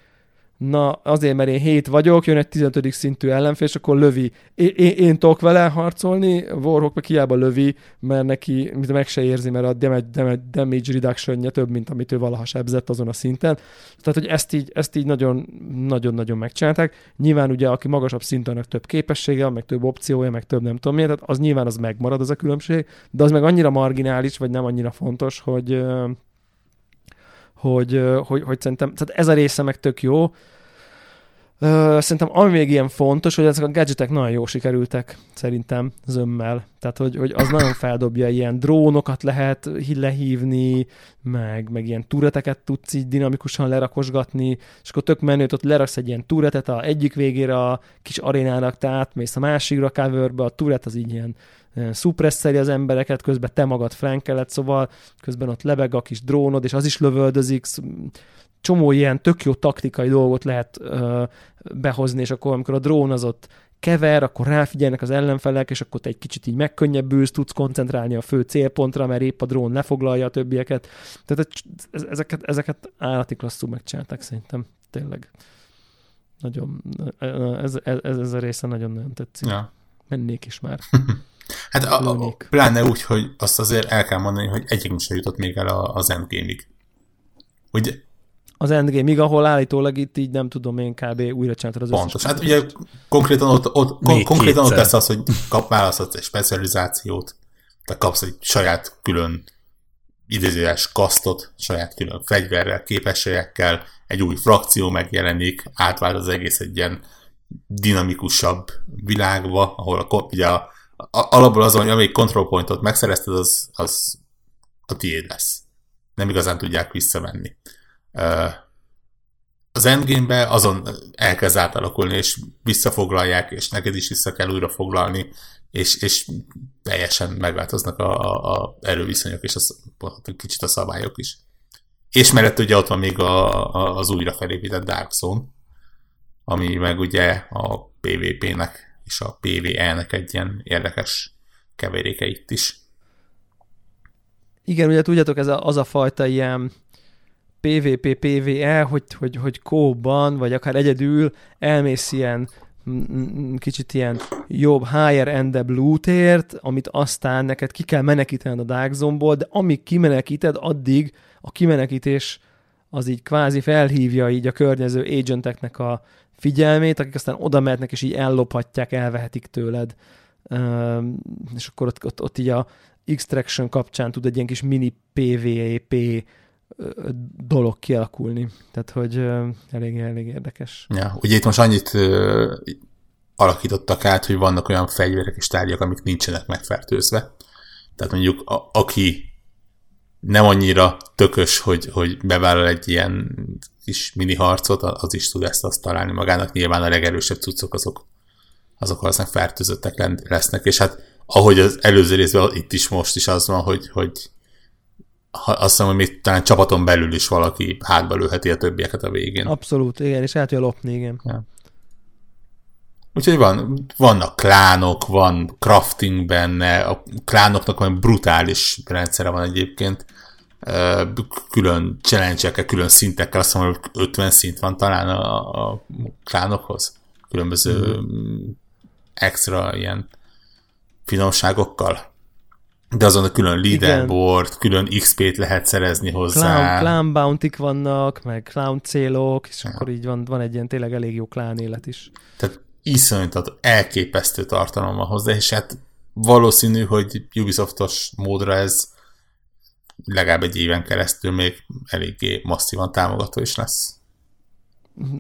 na azért, mert én 7 vagyok, jön egy 15. szintű ellenfél, és akkor lövi. Én, én, tudok vele harcolni, Warhawk meg hiába lövi, mert neki meg se érzi, mert a damage, damage, damage reduction több, mint amit ő valaha sebzett azon a szinten. Tehát, hogy ezt így, ezt így nagyon, nagyon-nagyon megcsinálták. Nyilván ugye, aki magasabb szinten, több képessége, meg több opciója, meg több nem tudom miért, tehát az nyilván az megmarad az a különbség, de az meg annyira marginális, vagy nem annyira fontos, hogy hogy, hogy, hogy szerintem tehát ez a része meg tök jó. Szerintem ami még ilyen fontos, hogy ezek a gadgetek nagyon jó sikerültek, szerintem zömmel. Tehát, hogy, hogy az nagyon feldobja, ilyen drónokat lehet lehívni, meg, meg ilyen tureteket tudsz így dinamikusan lerakosgatni, és akkor tök menőt, ott leraksz egy ilyen turetet a egyik végére a kis arénának, tehát mész a másikra coverbe, a turet az így ilyen szupresszeri az embereket, közben te magad frankelet, szóval közben ott lebeg a kis drónod, és az is lövöldözik, csomó ilyen tök jó taktikai dolgot lehet ö, behozni, és akkor amikor a drón az ott kever, akkor ráfigyelnek az ellenfelek, és akkor te egy kicsit így megkönnyebbülsz, tudsz koncentrálni a fő célpontra, mert épp a drón lefoglalja a többieket. Tehát ezeket, ezeket állati klasszul megcsinálták szerintem, tényleg. Nagyon, ez, ez, ez a része nagyon-nagyon tetszik. Ja. Mennék is már. Hát a, a, pláne úgy, hogy azt azért el kell mondani, hogy egyikünk sem jutott még el az endgame-ig. Ugye? Az endgame-ig, ahol állítólag itt így nem tudom én kb. újra csináltad az Pontos. Hát ugye konkrétan ott, ott, kon, konkrétan ott lesz az, hogy kap, választhatsz egy specializációt, te kapsz egy saját külön idézőes kasztot, saját külön fegyverrel, képességekkel, egy új frakció megjelenik, átvált az egész egy ilyen dinamikusabb világba, ahol a, ugye a alapból azon, hogy amelyik control pointot megszerezted, az, az a tiéd lesz. Nem igazán tudják visszavenni. Az endgame-be azon elkezd átalakulni, és visszafoglalják, és neked is vissza kell újra foglalni, és, és teljesen megváltoznak a, a, a erőviszonyok, és a, kicsit a szabályok is. És mellett ugye ott van még a, a, az újra felépített Dark Zone, ami meg ugye a PvP-nek és a PVE-nek egy ilyen érdekes keveréke itt is. Igen, ugye tudjátok, ez a, az a fajta ilyen PvP, PvE, hogy, hogy, hogy kóban, vagy akár egyedül elmész ilyen kicsit ilyen jobb, higher endebb lootért, amit aztán neked ki kell menekítened a Dark Zone-ból, de amíg kimenekíted, addig a kimenekítés az így kvázi felhívja így a környező agenteknek a figyelmét, akik aztán oda mehetnek, és így ellophatják, elvehetik tőled. és akkor ott, ott, ott így a extraction kapcsán tud egy ilyen kis mini PvP dolog kialakulni. Tehát, hogy elég, elég érdekes. Ja, ugye itt most annyit uh, alakítottak át, hogy vannak olyan fegyverek és tárgyak, amik nincsenek megfertőzve. Tehát mondjuk a, aki nem annyira tökös, hogy, hogy bevállal egy ilyen kis mini harcot, az is tud ezt azt találni magának. Nyilván a legerősebb cuccok azok, azok valószínűleg fertőzöttek lesznek, és hát ahogy az előző részben itt is most is az van, hogy, hogy azt hiszem, hogy még talán csapaton belül is valaki hátba lőheti a többieket a végén. Abszolút, igen, és el tudja lopni, igen. Ja. Úgyhogy van, vannak klánok, van crafting benne, a klánoknak olyan brutális rendszere van egyébként, külön challenge külön szintekkel, azt mondom, hogy 50 szint van talán a, a klánokhoz, különböző mm. extra ilyen finomságokkal. De azon a külön leaderboard, Igen. külön XP-t lehet szerezni hozzá. Clown, clown bounty vannak, meg clown célok, és ja. akkor így van, van egy ilyen tényleg elég jó clown élet is. Tehát iszonyat elképesztő tartalom van hozzá, és hát valószínű, hogy Ubisoftos módra ez legalább egy éven keresztül még eléggé masszívan támogató is lesz.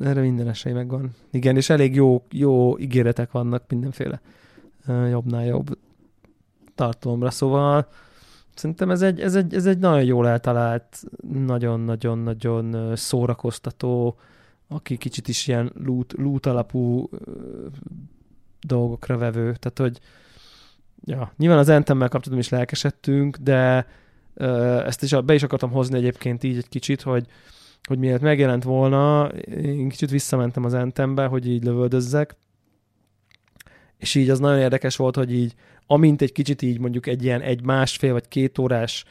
Erre minden esély megvan. Igen, és elég jó, jó ígéretek vannak mindenféle jobbnál jobb tartalomra, szóval szerintem ez egy, ez egy, ez egy nagyon jól eltalált, nagyon-nagyon-nagyon szórakoztató, aki kicsit is ilyen loot, loot alapú dolgokra vevő, tehát hogy ja, nyilván az Anthem-mel kapcsolatban is lelkesedtünk, de ezt is be is akartam hozni egyébként így egy kicsit, hogy, hogy miért megjelent volna, én kicsit visszamentem az Anthembe, hogy így lövöldözzek, és így az nagyon érdekes volt, hogy így amint egy kicsit így mondjuk egy ilyen egy másfél vagy két órás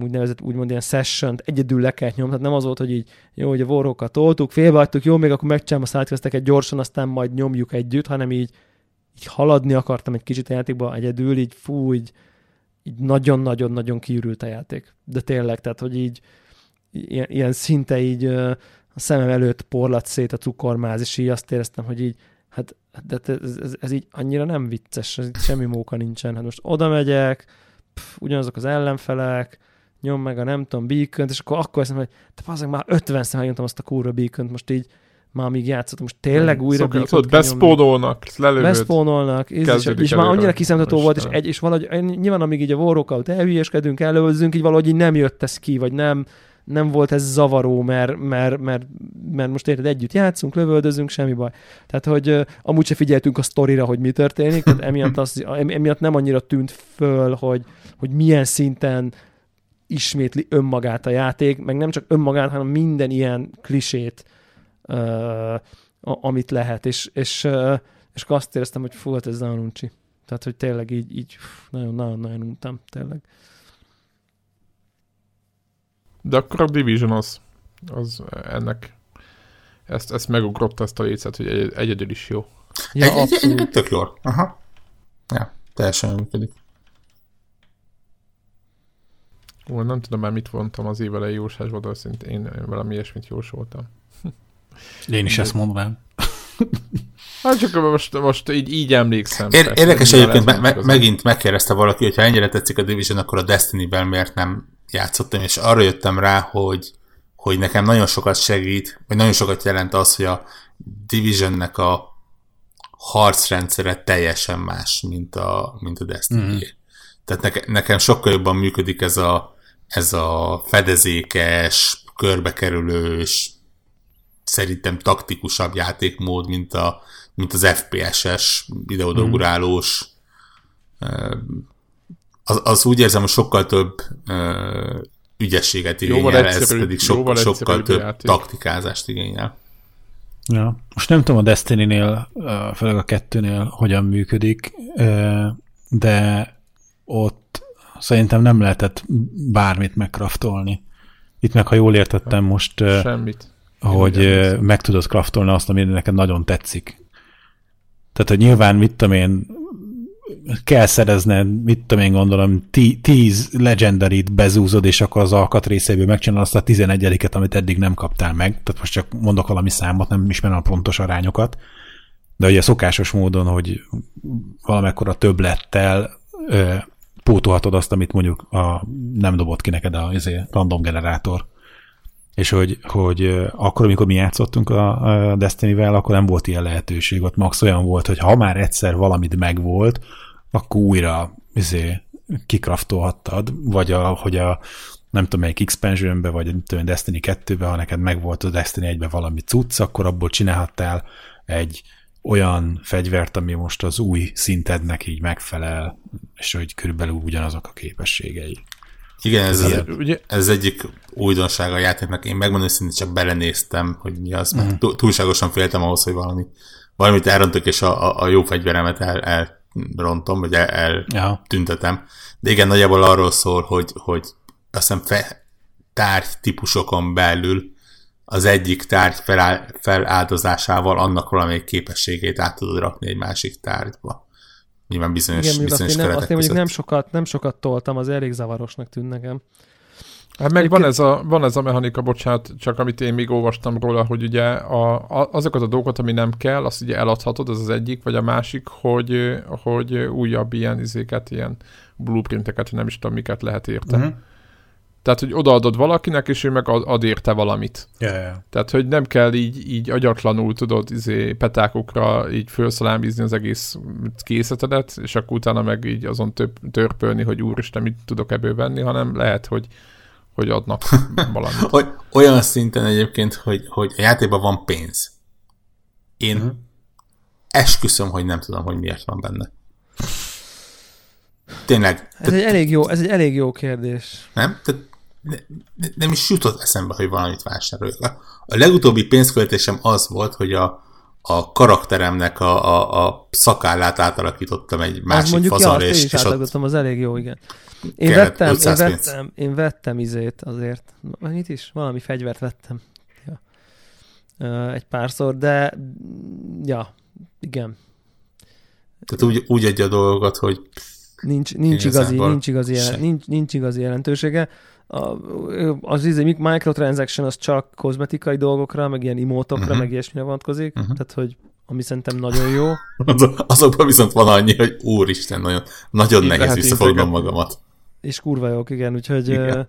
úgynevezett úgymond ilyen session egyedül le kellett nyomni, tehát nem az volt, hogy így jó, hogy a vorrókat toltuk, félbehagytuk, jó, még akkor megcsinálom a sidequesteket gyorsan, aztán majd nyomjuk együtt, hanem így, így haladni akartam egy kicsit a játékba egyedül, így fú, így, így nagyon-nagyon-nagyon kiürült a játék. De tényleg, tehát, hogy így ilyen, ilyen szinte így a szemem előtt porlat szét a cukormáz, és így azt éreztem, hogy így hát de ez, ez, ez így annyira nem vicces, ez semmi móka nincsen. Hát most oda megyek, ugyanazok az ellenfelek, nyom meg a nem tudom, beacon és akkor akkor azt mondom, hogy te már 50 szer megnyomtam azt a kurva beacon most így már még játszottam, most tényleg újra Szokás, beacon beszpónolnak, lelövöd. Beszpónolnak, és, és, és már annyira kiszámítható volt, és, egy, és valahogy nyilván amíg így a Warrockout elhülyeskedünk, előzünk, így valahogy így nem jött ez ki, vagy nem, nem volt ez zavaró, mert, mert, mert, mert most érted, együtt játszunk, lövöldözünk, semmi baj. Tehát, hogy uh, amúgy se figyeltünk a sztorira, hogy mi történik, tehát emiatt, az, emiatt nem annyira tűnt föl, hogy, hogy milyen szinten ismétli önmagát a játék, meg nem csak önmagát, hanem minden ilyen klisét, amit lehet, és, és, és azt éreztem, hogy fú, hát ez nagyon uncsi. Tehát, hogy tényleg így, így nagyon-nagyon untam, tényleg. De akkor a Division az, az ennek ezt, ezt megugrott ezt a lécet, hogy egy, egyedül is jó. Ja, egy, egy, egy, tök jó. Aha. Ja, teljesen működik. Ó, nem tudom már mit vontam az év elejé jósásból, de szintén én valami ilyesmit jósoltam. Én is ezt mondanám. Hát csak most, most így, így emlékszem. Ér, érdekes egyébként, me, me, megint megkérdezte valaki, hogy ha ennyire tetszik a Division, akkor a Destiny-ben miért nem játszottam, és arra jöttem rá, hogy, hogy nekem nagyon sokat segít, vagy nagyon sokat jelent az, hogy a Divisionnek a harcrendszere teljesen más, mint a, mint a Destiny. Mm. Tehát neke, nekem sokkal jobban működik ez a, ez a fedezékes, körbekerülős, szerintem taktikusabb játékmód, mint, a, mint az FPS-es, videódogurálós mm az, az úgy érzem, hogy sokkal több ügyességet igényel, ez pedig so, sokkal több játék. taktikázást igényel. Ja. Most nem tudom a Destiny-nél, főleg a kettőnél hogyan működik, de ott szerintem nem lehetett bármit megkraftolni. Itt meg, ha jól értettem most, Semmit. Hogy meg tudod kraftolni azt, ami neked nagyon tetszik. Tehát, hogy nyilván, mit tudom én, kell szerezned, mit tudom én gondolom, tí, tíz legendarit bezúzod, és akkor az alkatrészéből megcsinálod azt a tizenegyediket, amit eddig nem kaptál meg. Tehát most csak mondok valami számot, nem ismerem a pontos arányokat. De ugye szokásos módon, hogy valamekkora többlettel ö, pótolhatod azt, amit mondjuk a, nem dobott ki neked a izé, random generátor. És hogy, hogy akkor, amikor mi játszottunk a, a Destiny-vel, akkor nem volt ilyen lehetőség. Ott max olyan volt, hogy ha már egyszer valamit megvolt, akkor újra izé, kikraftolhattad, vagy a, hogy a nem tudom melyik expansionbe, vagy nem tudom, Destiny 2-be, ha neked megvolt a Destiny 1-be valami cucc, akkor abból csinálhattál egy olyan fegyvert, ami most az új szintednek így megfelel, és hogy körülbelül ugyanazok a képességei. Igen, ez, az, ugye? ez egyik újdonság a játéknak. Én megmondom, hogy csak belenéztem, hogy mi az, mm. túlságosan féltem ahhoz, hogy valami, valamit elrontok, és a, a, a jó fegyveremet el, elrontom, vagy eltüntetem. El, De igen, nagyjából arról szól, hogy, hogy azt hiszem fe, tárgy típusokon belül az egyik tárgy feláll, feláldozásával annak valamelyik képességét át tudod rakni egy másik tárgyba. Nyilván bizonyos, Igen, bizonyos azt én, nem, azt én mondjuk nem sokat, nem sokat toltam, az elég zavarosnak tűn nekem. Hát meg van ez, a, van ez a mechanika, bocsánat, csak amit én még olvastam róla, hogy ugye a, a, azokat a dolgokat, ami nem kell, azt ugye eladhatod, ez az egyik, vagy a másik, hogy, hogy újabb ilyen izéket, ilyen blueprinteket, nem is tudom, miket lehet érte. Uh-huh. Tehát, hogy odaadod valakinek, és ő meg ad érte valamit. Yeah, yeah. Tehát, hogy nem kell így, így agyatlanul, tudod, izé, petákokra így felszalámízni az egész készletedet, és akkor utána meg így azon több, törpölni, hogy úristen, mit tudok ebből venni, hanem lehet, hogy hogy adnak valamit. Olyan szinten egyébként, hogy, hogy a játékban van pénz. Én uh-huh. esküszöm, hogy nem tudom, hogy miért van benne. Tényleg. Ez egy elég jó, ez egy elég jó kérdés. Nem? Tehát ne, nem is jutott eszembe, hogy valamit vásároljak. A legutóbbi pénzköltésem az volt, hogy a, a karakteremnek a, a, a szakállát átalakítottam egy másik. Ja, és, és ott... az elég jó, igen. Én vettem, én vettem, én vettem izét azért. Mit is? Valami fegyvert vettem. Ja. Egy párszor, de ja, igen. Tehát úgy, úgy adja a dolgokat, hogy nincs, nincs, igazi, nincs, igazi, jelen, nincs, nincs igazi jelentősége. A, az izé, microtransaction az csak kozmetikai dolgokra, meg ilyen imótokra, uh-huh. meg ilyesmire vonatkozik, uh-huh. tehát hogy ami szerintem nagyon jó. azokban viszont van annyi, hogy úristen, nagyon, nagyon Én nehéz visszafognom magamat. És kurva jók, igen, úgyhogy igen. Uh,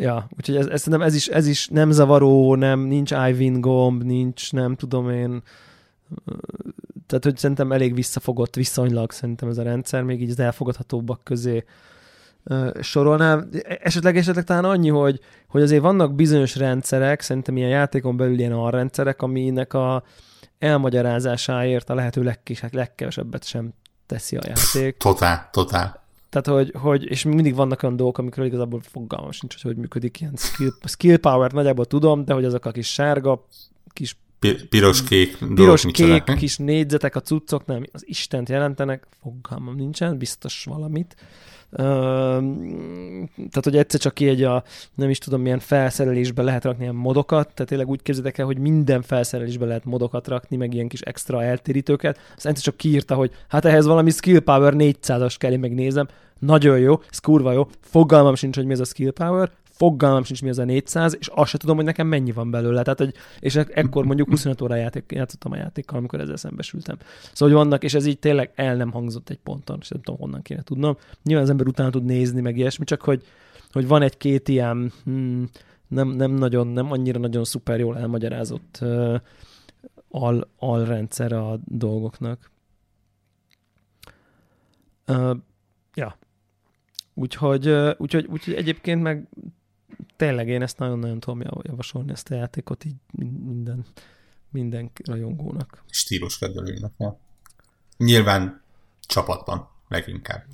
ja, úgyhogy ez, ez, szerintem ez is, ez is nem zavaró, nem, nincs iWin gomb, nincs, nem tudom én, tehát hogy szerintem elég visszafogott viszonylag szerintem ez a rendszer, még így az elfogadhatóbbak közé sorolnám. Esetleg, esetleg talán annyi, hogy, hogy azért vannak bizonyos rendszerek, szerintem ilyen játékon belül ilyen alrendszerek, aminek a elmagyarázásáért a lehető legkis, legkevesebbet sem teszi a játék. Totál, totál. Tehát, hogy, hogy, és mindig vannak olyan dolgok, amikor igazából fogalmam sincs, hogy hogy működik ilyen skill, skill power nagyjából tudom, de hogy azok a kis sárga, kis piros-kék Piros-kék kis négyzetek a cuccoknál, az Istent jelentenek, fogalmam nincsen, biztos valamit tehát, hogy egyszer csak egy a, nem is tudom, milyen felszerelésbe lehet rakni ilyen modokat, tehát tényleg úgy képzeljétek el, hogy minden felszerelésbe lehet modokat rakni, meg ilyen kis extra eltérítőket. Az egyszer csak kiírta, hogy hát ehhez valami skill power 400-as kell, én megnézem. Nagyon jó, ez kurva jó. Fogalmam sincs, hogy mi ez a skill power, fogalmam sincs, mi az a 400, és azt sem tudom, hogy nekem mennyi van belőle. Tehát, hogy, és ekkor mondjuk 25 óra játék, játszottam a játékkal, amikor ezzel szembesültem. Szóval, hogy vannak, és ez így tényleg el nem hangzott egy ponton, és nem tudom, honnan kéne tudnom. Nyilván az ember utána tud nézni, meg ilyesmi, csak hogy, hogy van egy-két ilyen hmm, nem, nem, nagyon, nem annyira nagyon szuper jól elmagyarázott uh, al, alrendszer a dolgoknak. Uh, ja. Úgyhogy, úgyhogy, úgyhogy egyébként meg tényleg én ezt nagyon-nagyon tudom javasolni, ezt a játékot így minden, minden rajongónak. Stílus kedvelőinek, ja. Nyilván csapatban leginkább.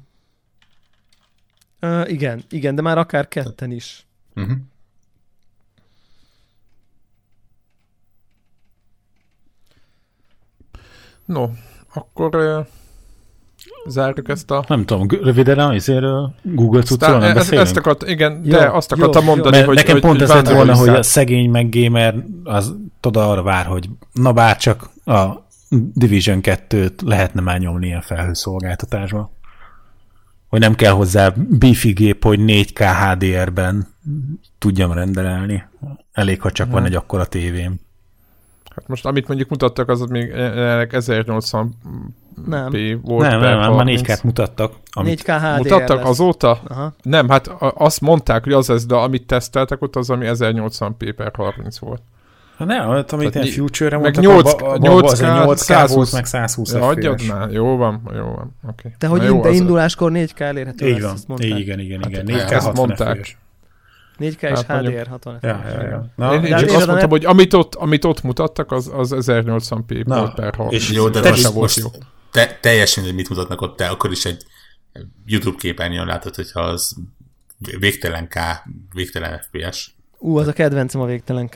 Uh, igen, igen, de már akár ketten is. Uh-huh. No, akkor uh, zárjuk ezt a... Nem tudom, röviden azért Google cuccról nem beszélünk? Ezt akart, igen, jó, de azt akartam jó, mondani, jó. hogy... Nekem hogy, pont ez volna, hogy a szegény meg gamer az toda arra vár, hogy na bár csak a Division 2-t lehetne már nyomni ilyen felhőszolgáltatásba. Hogy nem kell hozzá beefy gép, hogy 4K HDR-ben tudjam rendelni. Elég, ha csak van egy akkora tévém. Hát most amit mondjuk mutattak, az még jelenleg 1080 Nem. p volt Nem, nem, nem, már 30. 4K-t mutattak. Amit, 4K HDR Mutattak lesz. azóta? Aha. Nem, hát a- azt mondták, hogy az ez, de amit teszteltek ott, az ami 1080p per 30 volt. Ha nem, amit Tehát ilyen Future-re meg mondtak, 8 abba- abba az egy 8K 120 volt, meg 120 Ja, FPS. már, jó van, jó van, oké. De hogy Na jó, de az- induláskor 4K elérhető Így lesz, van, igen, igen, igen. Hát, 4K ezt 60 mondták. FPS. 4K és Hát mondjuk- HDR 60 Ja, ja, ja. Na, Én, én csak azt mondtam, hogy amit ott, amit ott mutattak, az, az 1080p Na, volt per 30. és Jó, de Te- most, volt most jó. te, teljesen mindegy, mit mutatnak ott, de akkor is egy YouTube képernyőn látod, hogyha az végtelen K, végtelen FPS. Ú, az a kedvencem a végtelen K.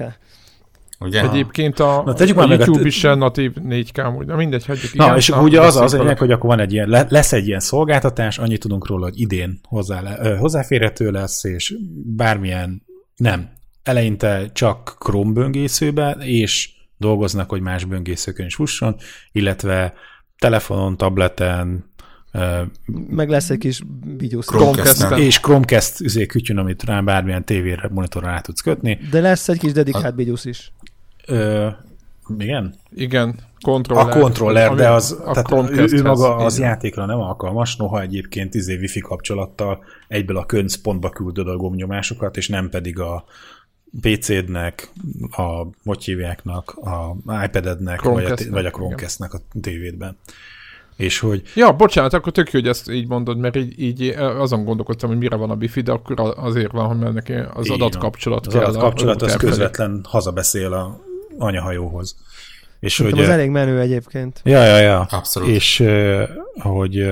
Ugye? Egyébként a, Na, tegyük a már meg a- YouTube is ilyen natív 4K amúgy, de mindegy, hagyjuk. Na, igen, és na, ugye az az lényeg, hogy akkor van egy ilyen, le- lesz egy ilyen szolgáltatás, annyit tudunk róla, hogy idén hozzá le, hozzáférhető lesz, és bármilyen, nem, eleinte csak Chrome böngészőbe, és dolgoznak, hogy más böngészőkön is fusson, illetve telefonon, tableten, Meg lesz egy kis videó Chromecast-en. és Chromecast üzé kütyön, amit rá bármilyen tévére, monitorra rá tudsz kötni. De lesz egy kis dedikált videós is. Ö, igen? Igen, kontroller. A kontroller, de az, a tehát ő, ő maga az igen. játékra nem alkalmas, noha egyébként izé wifi kapcsolattal egyből a központba küldöd a gombnyomásokat, és nem pedig a PC-dnek, a hogy hívjáknak, a iPad-ednek, vagy a, vagy a Chromecast-nek a tévédben. És hogy Ja, bocsánat, akkor tök jó, hogy ezt így mondod, mert így, így azon gondolkodtam, hogy mire van a Bifi, de akkor azért van, hogy neki az adatkapcsolat az kell. adatkapcsolat a az router felé. közvetlen hazabeszél a anyahajóhoz. És hogy, Szerintem az elég menő egyébként. Ja, ja, ja. Abszolút. És hogy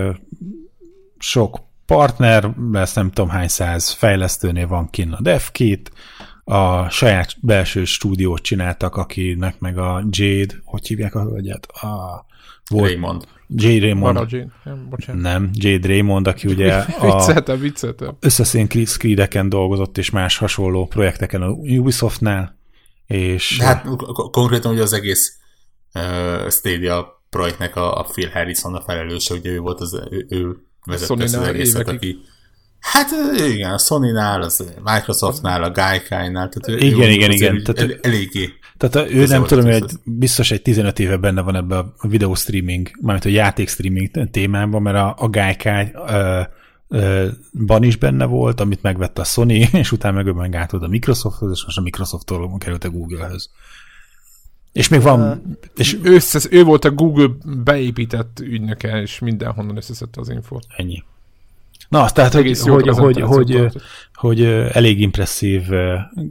sok partner, lesz nem tudom hány száz fejlesztőnél van kinn a DevKit, a saját belső stúdiót csináltak, akinek meg a Jade, hogy hívják a hölgyet? A, volt Raymond. Jade Raymond. Maragin. Nem, bocsánat. Nem, Jade Raymond, aki ugye a Vicceltem, vicceltem. Assassin's Creed-eken dolgozott, és más hasonló projekteken a Ubisoftnál, és De hát k- konkrétan ugye az egész uh, Stadia projektnek a, a Phil Harrison a felelőse, ugye ő volt az, ő, ő vezette ezt az egészet, évekig. aki Hát igen, a Sony-nál, az Microsoftnál, a Gaikai-nál, tehát ő, Igen, ő igen, igen, tehát- el, eléggé. Tehát ő nem tudom, hogy biztos egy 15 éve benne van ebbe a videó streaming, mármint a játék streaming témában, mert a, a Gaikai ö, ban is benne volt, amit megvette a Sony, és utána meg ő meg átad a Microsofthoz, és most a Microsofttól került a Google-höz. És még van, és Összes, ő volt a Google beépített ügynöke, és mindenhonnan összeszedte az infót. ennyi. Na, azt tehát, hogy, hogy, hogy, hogy, hogy elég impresszív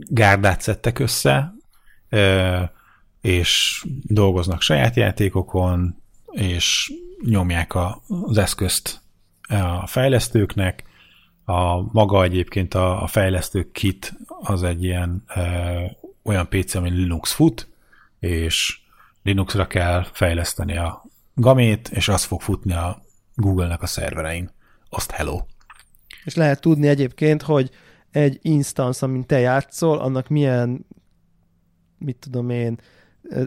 gárdát szedtek össze, és dolgoznak saját játékokon, és nyomják az eszközt a fejlesztőknek. A maga egyébként a, a fejlesztő kit az egy ilyen ö, olyan PC, ami Linux fut, és Linuxra kell fejleszteni a gamét, és az fog futni a Google-nek a szerverein. Azt hello. És lehet tudni egyébként, hogy egy instance, amin te játszol, annak milyen, mit tudom én, ö,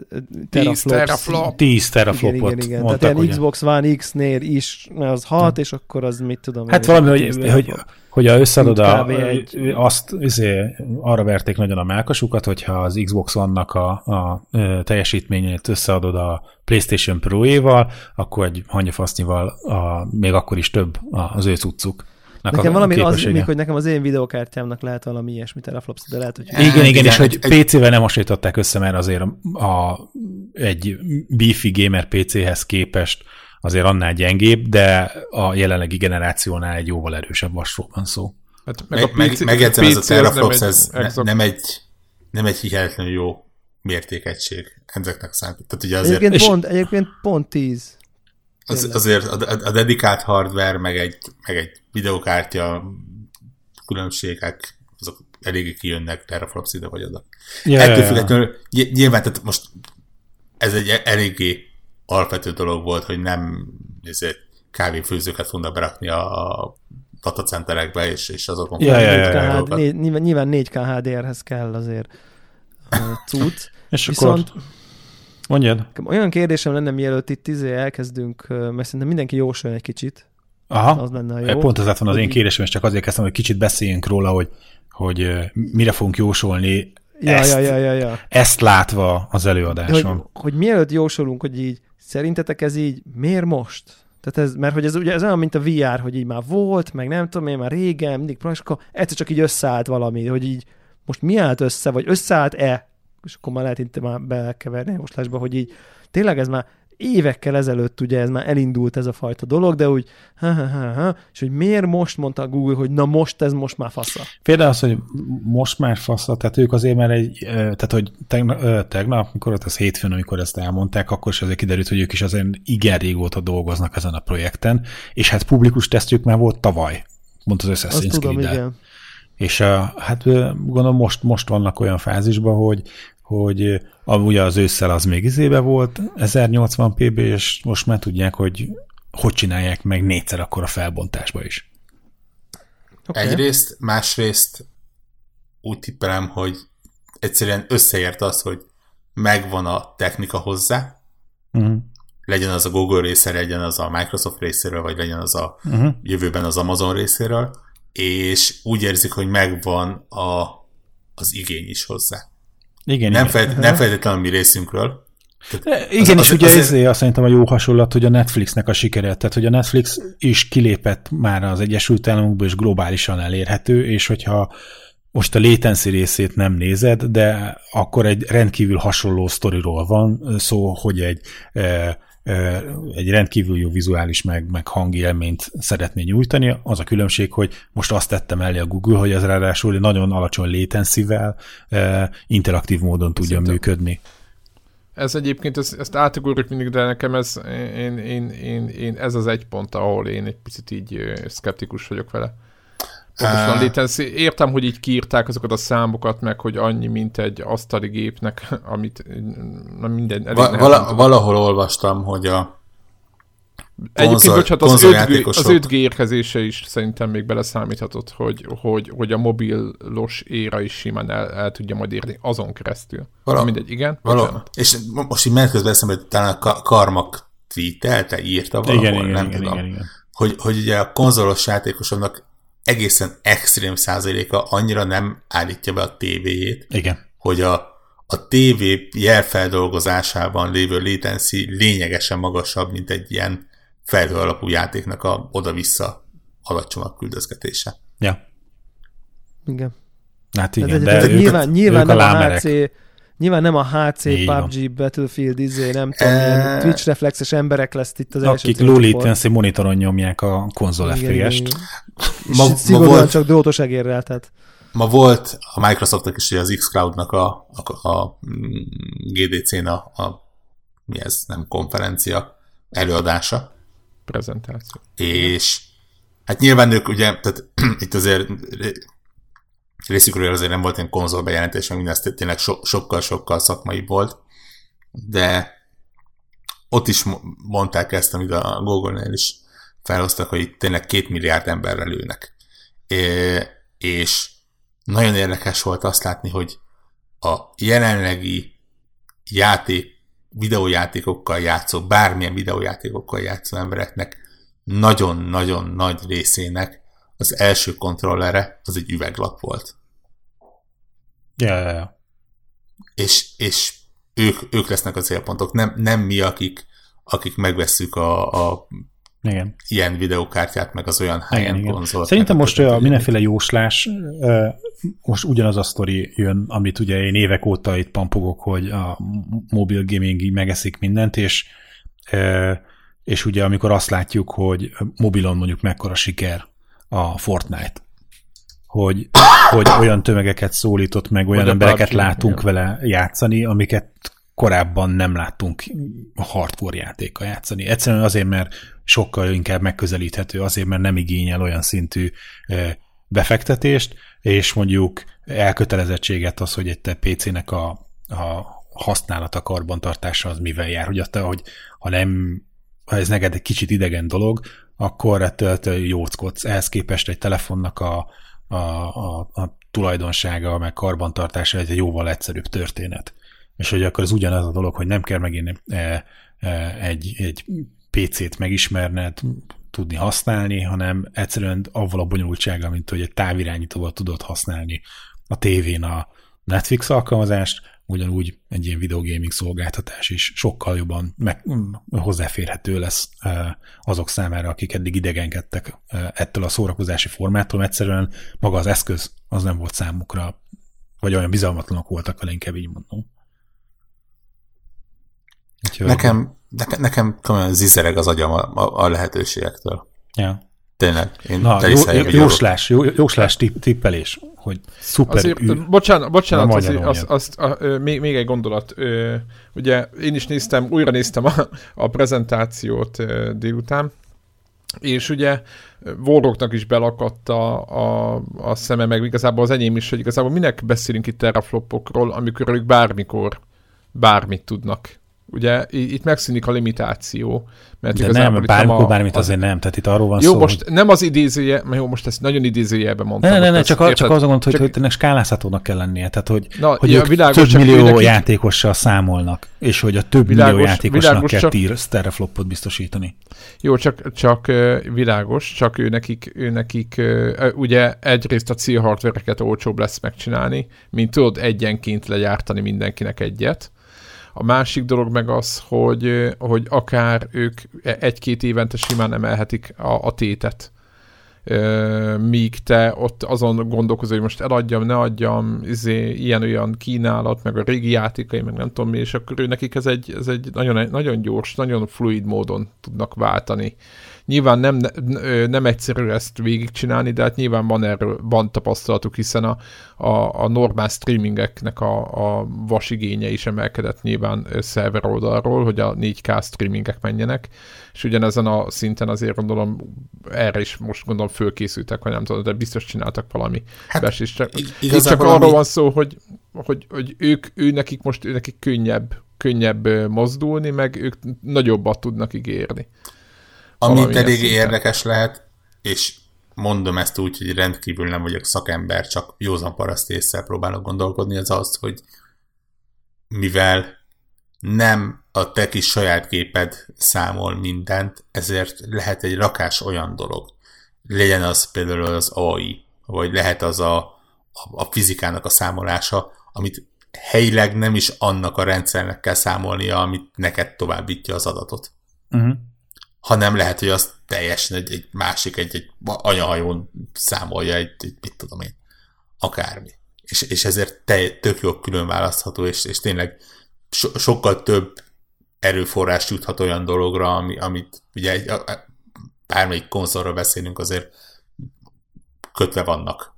10 teraflops. teraflop. 10 Igen, teraflopot igen, igen. mondtak, Tehát ilyen ugye? Xbox One X-nél is az 6, és akkor az mit tudom Hát valami, 10 hogy, hogy, hogy a összeadod a, egy- azt izé, arra verték nagyon a melkasukat, hogyha az Xbox One-nak a, a teljesítményét összeadod a PlayStation Pro-éval, akkor egy hanyafasznival a, még akkor is több az ő cuccuk. Nekem valami az még, hogy nekem az én videokártyámnak lehet valami ilyesmi teraflops, de lehet, hogy Igen, igen, Igen, és hogy egy- PC-vel nem hasonlították össze, mert azért a, a, egy beefy gamer PC-hez képest azért annál gyengébb, de a jelenlegi generációnál egy jóval erősebb vasról van szó. Hát Meg, a meg, PC megjegyzem, ez a PC az nem teraflops, egy ez ne, nem egy nem egy hihetetlenül jó mértékegység ezeknek számít. Tehát ugye azért, egyébként, és- pont, egyébként pont 10. az, azért a, a, a dedikált hardware, meg egy, meg egy videokártya különbségek, azok eléggé kijönnek teraflops ide vagy oda. Ja, Ettől ja, ja. függetlenül ny- nyilván, tehát most ez egy eléggé alapvető dolog volt, hogy nem ezért kávéfőzőket fognak berakni a, a datacenterekbe, és, és azokon Ja, ja, ja, 4K, ja. HD, négy- nyilván, nyilván 4K HDR-hez kell azért cucc. És Viszont akkor Mondjad. Olyan kérdésem lenne, mielőtt itt izé elkezdünk, mert szerintem mindenki jósoljon egy kicsit. Aha, Az lenne a jó. pont ez lett volna az én kérdésem, és csak azért kezdtem, hogy kicsit beszéljünk róla, hogy, hogy mire fogunk jósolni Ja, ezt, ja, ja, ja, ja. ezt látva az De hogy, előadáson. hogy mielőtt jósolunk, hogy így szerintetek ez így, miért most? Tehát ez, mert hogy ez ugye ez olyan, mint a VR, hogy így már volt, meg nem tudom én, már régen, mindig akkor egyszer csak így összeállt valami, hogy így most mi állt össze, vagy összeállt-e, és akkor már lehet itt már bekeverni a jóslásba, hogy így tényleg ez már évekkel ezelőtt ugye ez már elindult ez a fajta dolog, de úgy, ha, ha, ha, ha, és hogy miért most mondta a Google, hogy na most ez most már fasza. Például az, hogy most már faszal, tehát ők azért már egy, tehát hogy tegnap, tegnap mikor ott az hétfőn, amikor ezt elmondták, akkor is azért kiderült, hogy ők is azért igen régóta dolgoznak ezen a projekten, és hát publikus tesztjük már volt tavaly, mondta az Assassin's igen. És uh, hát gondolom most, most vannak olyan fázisban, hogy, hogy a, ugye az ősszel az még izébe volt, 1080p-be, és most már tudják, hogy hogy csinálják meg négyszer akkor a felbontásba is. Okay. Egyrészt, másrészt úgy tippelem, hogy egyszerűen összeért az, hogy megvan a technika hozzá, Uh-huh. legyen az a Google részéről, legyen az a Microsoft részéről, vagy legyen az a Uh-huh. jövőben az Amazon részéről, és úgy érzik, hogy megvan a, az igény is hozzá. Igen, Nem, igen. fel, nem feltétlenül mi részünkről. E, Igen, Az- és az- ugye az- ez azt szerintem a jó hasonlat, hogy a Netflixnek a sikere, tehát hogy a Netflix is kilépett már az Egyesült Államokból, és globálisan elérhető, és hogyha most a latency részét nem nézed, de akkor egy rendkívül hasonló sztoriról van szó, hogy egy, e, egy rendkívül jó vizuális meg, meg hangélményt szeretné nyújtani. Az a különbség, hogy most azt tettem elé a Google, hogy ez ráadásul nagyon alacsony latency-vel e, interaktív módon tudja Szerintem- működni. Ez egyébként, ezt, ezt átugorjuk mindig, de nekem ez, én, én, én, én, ez az egy pont, ahol én egy picit így szkeptikus vagyok vele. Pontosan latency. Értem, hogy így kiírták azokat a számokat, meg, hogy annyi, mint egy asztali gépnek, amit na minden. elég Va- vala, valahol olvastam, hogy a Egyébként, bocsánat, az 5G, konzoljátékosok- az 5G érkezése is szerintem még beleszámíthatott, hogy, hogy, hogy a mobilos éra is simán el, el tudja majd érni azon keresztül. Na mindegy, igen. Való, bocsánat. és mo- most így menet közben eszembe, hogy talán a Ka- Karmak tweetelte, írta valahol, Igen, igen, nem igen, tudom, igen, igen. Hogy, hogy ugye a konzolos játékosoknak egészen extrém százaléka annyira nem állítja be a tévéjét, Igen. hogy a, a tévé jelfeldolgozásában lévő latency lényegesen magasabb, mint egy ilyen felhő alapú játéknak a oda-vissza adatcsomag küldözgetése. Ja. Igen. Hát Igen, igen, de, de de ők, nyilván, nyilván ők a nem a lámerek. HC, nyilván nem a HC, Így van. PUBG, Battlefield, izé, nem tudom, Twitch reflexes emberek lesz itt az első akik latency monitoron nyomják a konzol FPS-t. Ma- És ma volt- csak drótos egérrel, tehát Ma volt a Microsoftnak is az xCloud-nak a, a, a GDC-n a, a mi ez, nem konferencia előadása, Prezentáció. és hát nyilván ők ugye, tehát itt azért részükről azért nem volt ilyen konzol bejelentés, meg minden, ez tényleg so, sokkal-sokkal szakmai volt, de ott is mo- mondták ezt, amit a Google-nél is felhoztak, hogy itt tényleg két milliárd emberrel lőnek. És nagyon érdekes volt azt látni, hogy a jelenlegi játék, videójátékokkal játszó, bármilyen videójátékokkal játszó embereknek nagyon-nagyon nagy részének az első kontrollere az egy üveglap volt. Ja, ja, ja. És, és ők, ők lesznek a célpontok, nem, nem mi, akik, akik megvesszük a, a Igen. ilyen videókártyát, meg az olyan igen. konzolt. Szerintem most a mindenféle jóslás, most ugyanaz a sztori jön, amit ugye én évek óta itt pampogok, hogy a mobil gaming megeszik mindent, és, és ugye amikor azt látjuk, hogy mobilon mondjuk mekkora siker a Fortnite, hogy, hogy olyan tömegeket szólított meg, olyan Vagy a embereket PUBG, látunk igen. vele játszani, amiket korábban nem láttunk hardcore játékkal játszani. Egyszerűen azért, mert sokkal inkább megközelíthető, azért, mert nem igényel olyan szintű befektetést, és mondjuk elkötelezettséget az, hogy egy te PC-nek a, a használata, karbantartása az mivel jár, hogy azt, hogy ha nem, ha ez neked egy kicsit idegen dolog, akkor ettől jóckodsz. Ehhez képest egy telefonnak a, a, a, a tulajdonsága, meg karbantartása egy jóval egyszerűbb történet. és hogy akkor az ugyanaz a dolog, hogy nem kell megint e, e, egy, egy PC-t megismerned, tudni használni, hanem egyszerűen avval a bonyolultsággal, mint hogy egy távirányítóval tudod használni a tévén a Netflix alkalmazást, ugyanúgy egy ilyen videogaming szolgáltatás is sokkal jobban meg, hozzáférhető lesz azok számára, akik eddig idegenkedtek ettől a szórakozási formától, egyszerűen maga az eszköz az nem volt számukra, vagy olyan bizalmatlanok voltak vele, inkább így mondom. Úgyhogy... Nekem, nekem, nekem komolyan zizereg az agyam a, a, a lehetőségektől. Ja. Tényleg. Én Na, jó, jóslás, jó, jóslás tipp, tippelés, hogy szuper azért, ű. Bocsánat, bocsánat azért, az, az, a, a, még, még egy gondolat. Ugye én is néztem, újra néztem a, a prezentációt délután, és ugye Warrocknak is belakadt a, a, a szeme, meg igazából az enyém is, hogy igazából minek beszélünk itt teraflopokról, amikor ők bármikor bármit tudnak ugye itt megszűnik a limitáció. Mert De nem, bármikor, a, bármit az, azért nem, tehát itt arról van jó, szó, most hogy... nem az idézője, mert jó, most ezt nagyon idézőjelben mondtam. Ne, ne, ne, ezt, csak, csak azon mondom, hogy, hogy ennek skálázhatónak kell lennie, tehát hogy, Na, hogy ja, ők világos, több millió nekik... játékossal számolnak, és hogy a több világos, millió játékosnak világos, kell csak... tír teraflopot biztosítani. Jó, csak, csak világos, csak ő nekik, ő nekik ugye egyrészt a cél hardware olcsóbb lesz megcsinálni, mint tudod egyenként legyártani mindenkinek egyet, a másik dolog meg az, hogy, hogy akár ők egy-két évente simán emelhetik a, a tétet. Míg te ott azon gondolkozol, hogy most eladjam, ne adjam, izé, ilyen-olyan kínálat, meg a régi játékai, meg nem tudom mi, és akkor ő nekik ez egy, ez egy nagyon, nagyon gyors, nagyon fluid módon tudnak váltani. Nyilván nem, nem egyszerű ezt végigcsinálni, de hát nyilván van erről van tapasztalatuk, hiszen a, a, a normál streamingeknek a, a vasigénye is emelkedett nyilván szerver oldalról, hogy a 4K streamingek menjenek, és ugyanezen a szinten azért gondolom erre is most gondolom fölkészültek, vagy nem tudom, de biztos csináltak valami hát, besést. Csak, itt csak arról van szó, hogy, hogy, hogy ők, ő nekik most ő nekik könnyebb, könnyebb mozdulni, meg ők nagyobbat tudnak ígérni. Ami pedig szinten. érdekes lehet, és mondom ezt úgy, hogy rendkívül nem vagyok szakember, csak józan paraszt észre próbálok gondolkodni, az az, hogy mivel nem a te kis saját képed számol mindent, ezért lehet egy rakás olyan dolog. Legyen az például az AI, vagy lehet az a, a, a fizikának a számolása, amit helyileg nem is annak a rendszernek kell számolnia, amit neked továbbítja az adatot. Uh-huh hanem lehet, hogy az teljesen egy, egy másik, egy, egy anyahajón számolja egy, egy, mit tudom én, akármi. És, és ezért te, tök jó külön választható, és, és tényleg so, sokkal több erőforrás juthat olyan dologra, ami, amit ugye egy, bármelyik konzolra beszélünk, azért kötve vannak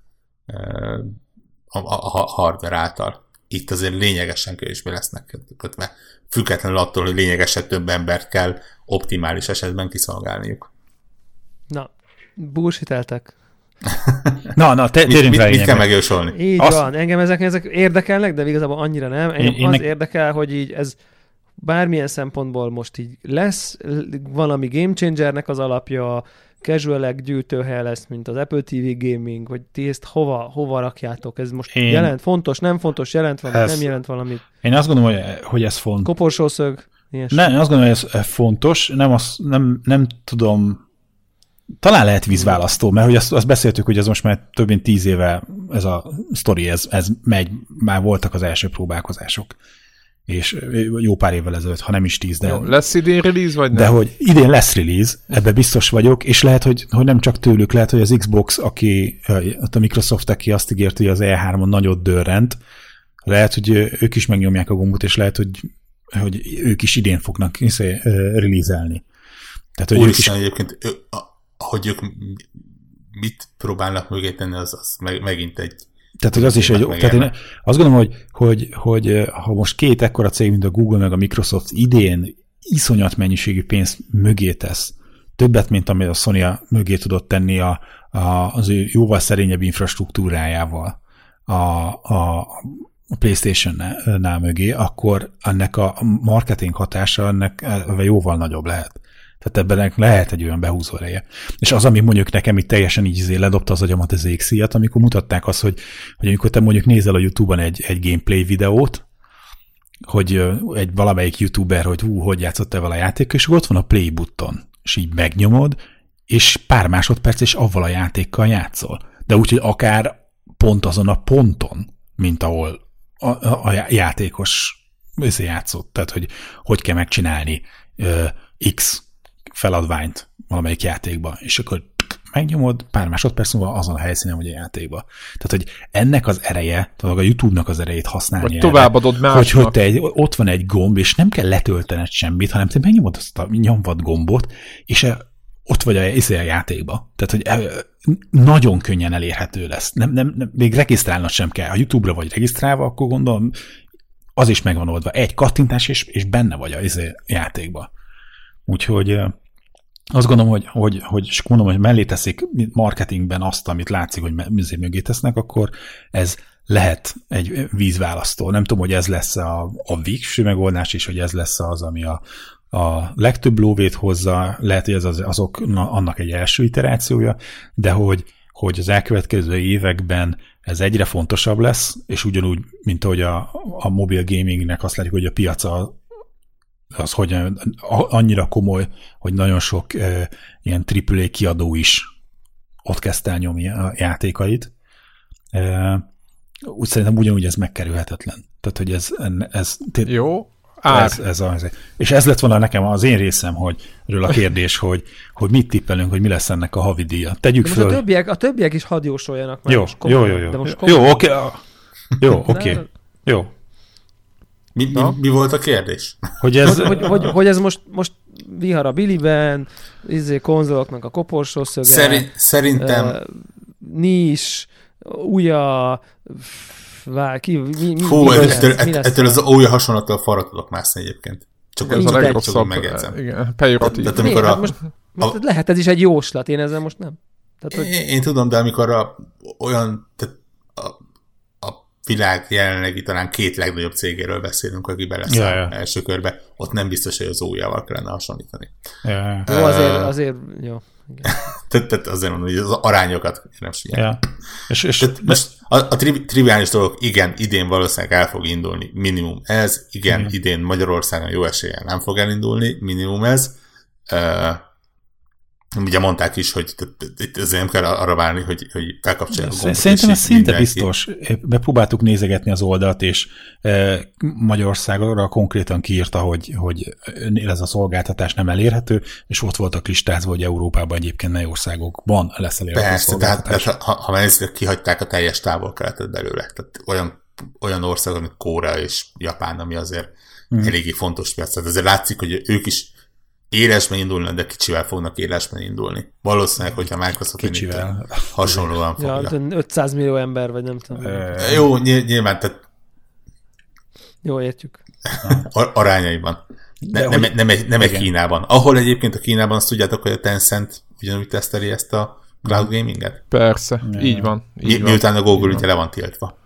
a, a, a hardware által. Itt azért lényegesen kevésbé lesznek kötve. Függetlenül attól, hogy lényegesen több embert kell optimális esetben kiszolgálniuk. Na, bullshiteltek. na, na, te, mit, mit, mit kell megjósolni? Így Azt... van, engem ezek, ezek érdekelnek, de igazából annyira nem. Engem én, az én... érdekel, hogy így ez bármilyen szempontból most így lesz valami game changernek az alapja, casual gyűjtőhely lesz, mint az Apple TV Gaming, hogy ti ezt hova, hova rakjátok? Ez most én... jelent, fontos, nem fontos, jelent valamit, ez... nem jelent valamit? Én azt gondolom, hogy, hogy ez fontos. Koporsószög. Ilyesmi. Nem, azt gondolom, hogy ez fontos, nem, az, nem, nem tudom, talán lehet vízválasztó, mert hogy azt, azt beszéltük, hogy ez most már több mint tíz éve ez a sztori, ez, ez megy, már voltak az első próbálkozások és jó pár évvel ezelőtt, ha nem is tíz, de... Jó, lesz idén release, vagy nem? De hogy idén lesz release, ebbe biztos vagyok, és lehet, hogy, hogy nem csak tőlük, lehet, hogy az Xbox, aki, a Microsoft, aki azt ígért, hogy az E3-on nagyot dörrent, lehet, hogy ők is megnyomják a gombot, és lehet, hogy hogy ők is idén fognak release-elni. Tehát, hogy Úristen, ők is... egyébként, hogy ők mit próbálnak mögé tenni, az, az megint egy tehát, hogy az is egy, tehát én azt gondolom, hogy, hogy, hogy ha most két ekkora cég, mint a Google meg a Microsoft idén iszonyat mennyiségű pénzt mögé tesz, többet, mint amit a Sony mögé tudott tenni a, a, az ő jóval szerényebb infrastruktúrájával, a, a, a PlayStation-nál mögé, akkor ennek a marketing hatása ennek jóval nagyobb lehet. Tehát ebben lehet egy olyan behúzó ereje. És az, ami mondjuk nekem itt teljesen így izé ledobta az agyamat az égszíjat, amikor mutatták azt, hogy, hogy amikor te mondjuk nézel a YouTube-on egy, egy gameplay videót, hogy egy valamelyik youtuber, hogy hú, hogy játszott-e vele a játék, és ott van a play button, és így megnyomod, és pár másodperc, és avval a játékkal játszol. De úgy, hogy akár pont azon a ponton, mint ahol a, a, a játékos össze játszott. Tehát, hogy hogy kell megcsinálni ö, X feladványt valamelyik játékba, és akkor megnyomod, pár másodperc múlva azon a helyszínen vagy a játékba. Tehát, hogy ennek az ereje, tehát a YouTube-nak az erejét használni Vagy továbbadod hogy, másnak. hogy te egy, ott van egy gomb, és nem kell letöltened semmit, hanem te megnyomod azt a nyomvat gombot, és e- ott vagy a, izé a játékba. Tehát, hogy e- nagyon könnyen elérhető lesz. Nem, nem, nem, még regisztrálnod sem kell. Ha YouTube-ra vagy regisztrálva, akkor gondolom, az is megvan oldva. Egy kattintás, és, és benne vagy a izé játékba. Úgyhogy ö, azt gondolom, hogy, hogy, hogy és mondom, hogy mellé teszik marketingben azt, amit látszik, hogy műzé mögé tesznek, akkor ez lehet egy vízválasztó. Nem tudom, hogy ez lesz a, a végső megoldás, és hogy ez lesz az, ami a, a legtöbb lóvét hozza, lehet, hogy ez az, azok, na, annak egy első iterációja, de hogy, hogy az elkövetkező években ez egyre fontosabb lesz, és ugyanúgy, mint ahogy a, a mobil gamingnek azt látjuk, hogy a piaca az hogy annyira komoly, hogy nagyon sok e, ilyen AAA kiadó is ott kezdte el nyomni a játékait. E, úgy szerintem ugyanúgy ez megkerülhetetlen. Tehát, hogy ez, ez, Jó, ár. ez, ez az. És ez lett volna nekem az én részem, hogy ről a kérdés, hogy, hogy mit tippelünk, hogy mi lesz ennek a havidíja. Tegyük De most a föl. többiek, a többiek is hadd jósoljanak már Jó, most jó, komolyan, jó, jó. De most Jó, oké. Jó, oké. De- Jó. Mi, mi, mi volt a kérdés? Hogy ez... Hogy, hogy, hogy, ez most, most vihar a biliben, izé, konzoloknak a koporsó szöge, Szerint, szerintem ö, nis, újja, vár, ki, mi, mi, Hú, mi, ettől, lesz, ettől, mi lesz ettől az ója hasonlattól farra tudok mászni egyébként. Csak Ez a legrosszabb, megjegyzem. igen, pejoratív. Mi? amikor Hát a- most, most a- lehet ez is egy jóslat, én ezzel most nem. Tehát, hogy Én, én tudom, de amikor a, olyan, tehát a világ jelenlegi talán két legnagyobb cégéről beszélünk, aki beleszáll Ja, ja, ja. ja. első körbe, ott nem biztos, hogy az ójával kellene hasonlítani. Ja, jó, azért, azért, jó. Tehát, tehát azért mondom, hogy az arányokat nem figyelni. ja. És, és Tehát most a, a tri, triviális dolog, igen, idén valószínűleg el fog indulni, minimum ez, igen, Igen. idén Magyarországon jó eséllyel nem fog elindulni, minimum ez. Uh, ugye mondták is, hogy t- t- itt azért nem kell arra várni, hogy, hogy felkapcsolják a gombot, Szerintem ez szinte mindenki- biztos. Bepróbáltuk nézegetni az oldalt, és e, Magyarországra konkrétan kiírta, hogy, hogy ez a szolgáltatás nem elérhető, és ott voltak listázva, hogy Európában egyébként mely országokban lesz elérhető Persze, tehát, tehát ha, ha megnézzük, kihagyták a teljes távol-keletet belőle. Tehát olyan, olyan ország, mint Kórea és Japán, ami azért Mhm. mm. eléggé fontos piac. Tehát azért látszik, hogy ők is élesben indulnak, de kicsivel fognak élesben indulni. Valószínűleg, hogyha Microsoft Kicsivel. Hasonlóan fogja. Ja, de 500 millió ember, vagy nem tudom. Ö, Jó, ny- nyilván, tehát Jó, értjük. ar- arányaiban. Ne, De nem, hogy- nem, egy, nem egy. Kínában. Ahol egyébként a Kínában azt tudjátok, hogy a Tencent ugyanúgy teszteli ezt a cloud gaminget? Persze, így van. Mi, Így van. miután a Google Így ugye le van tiltva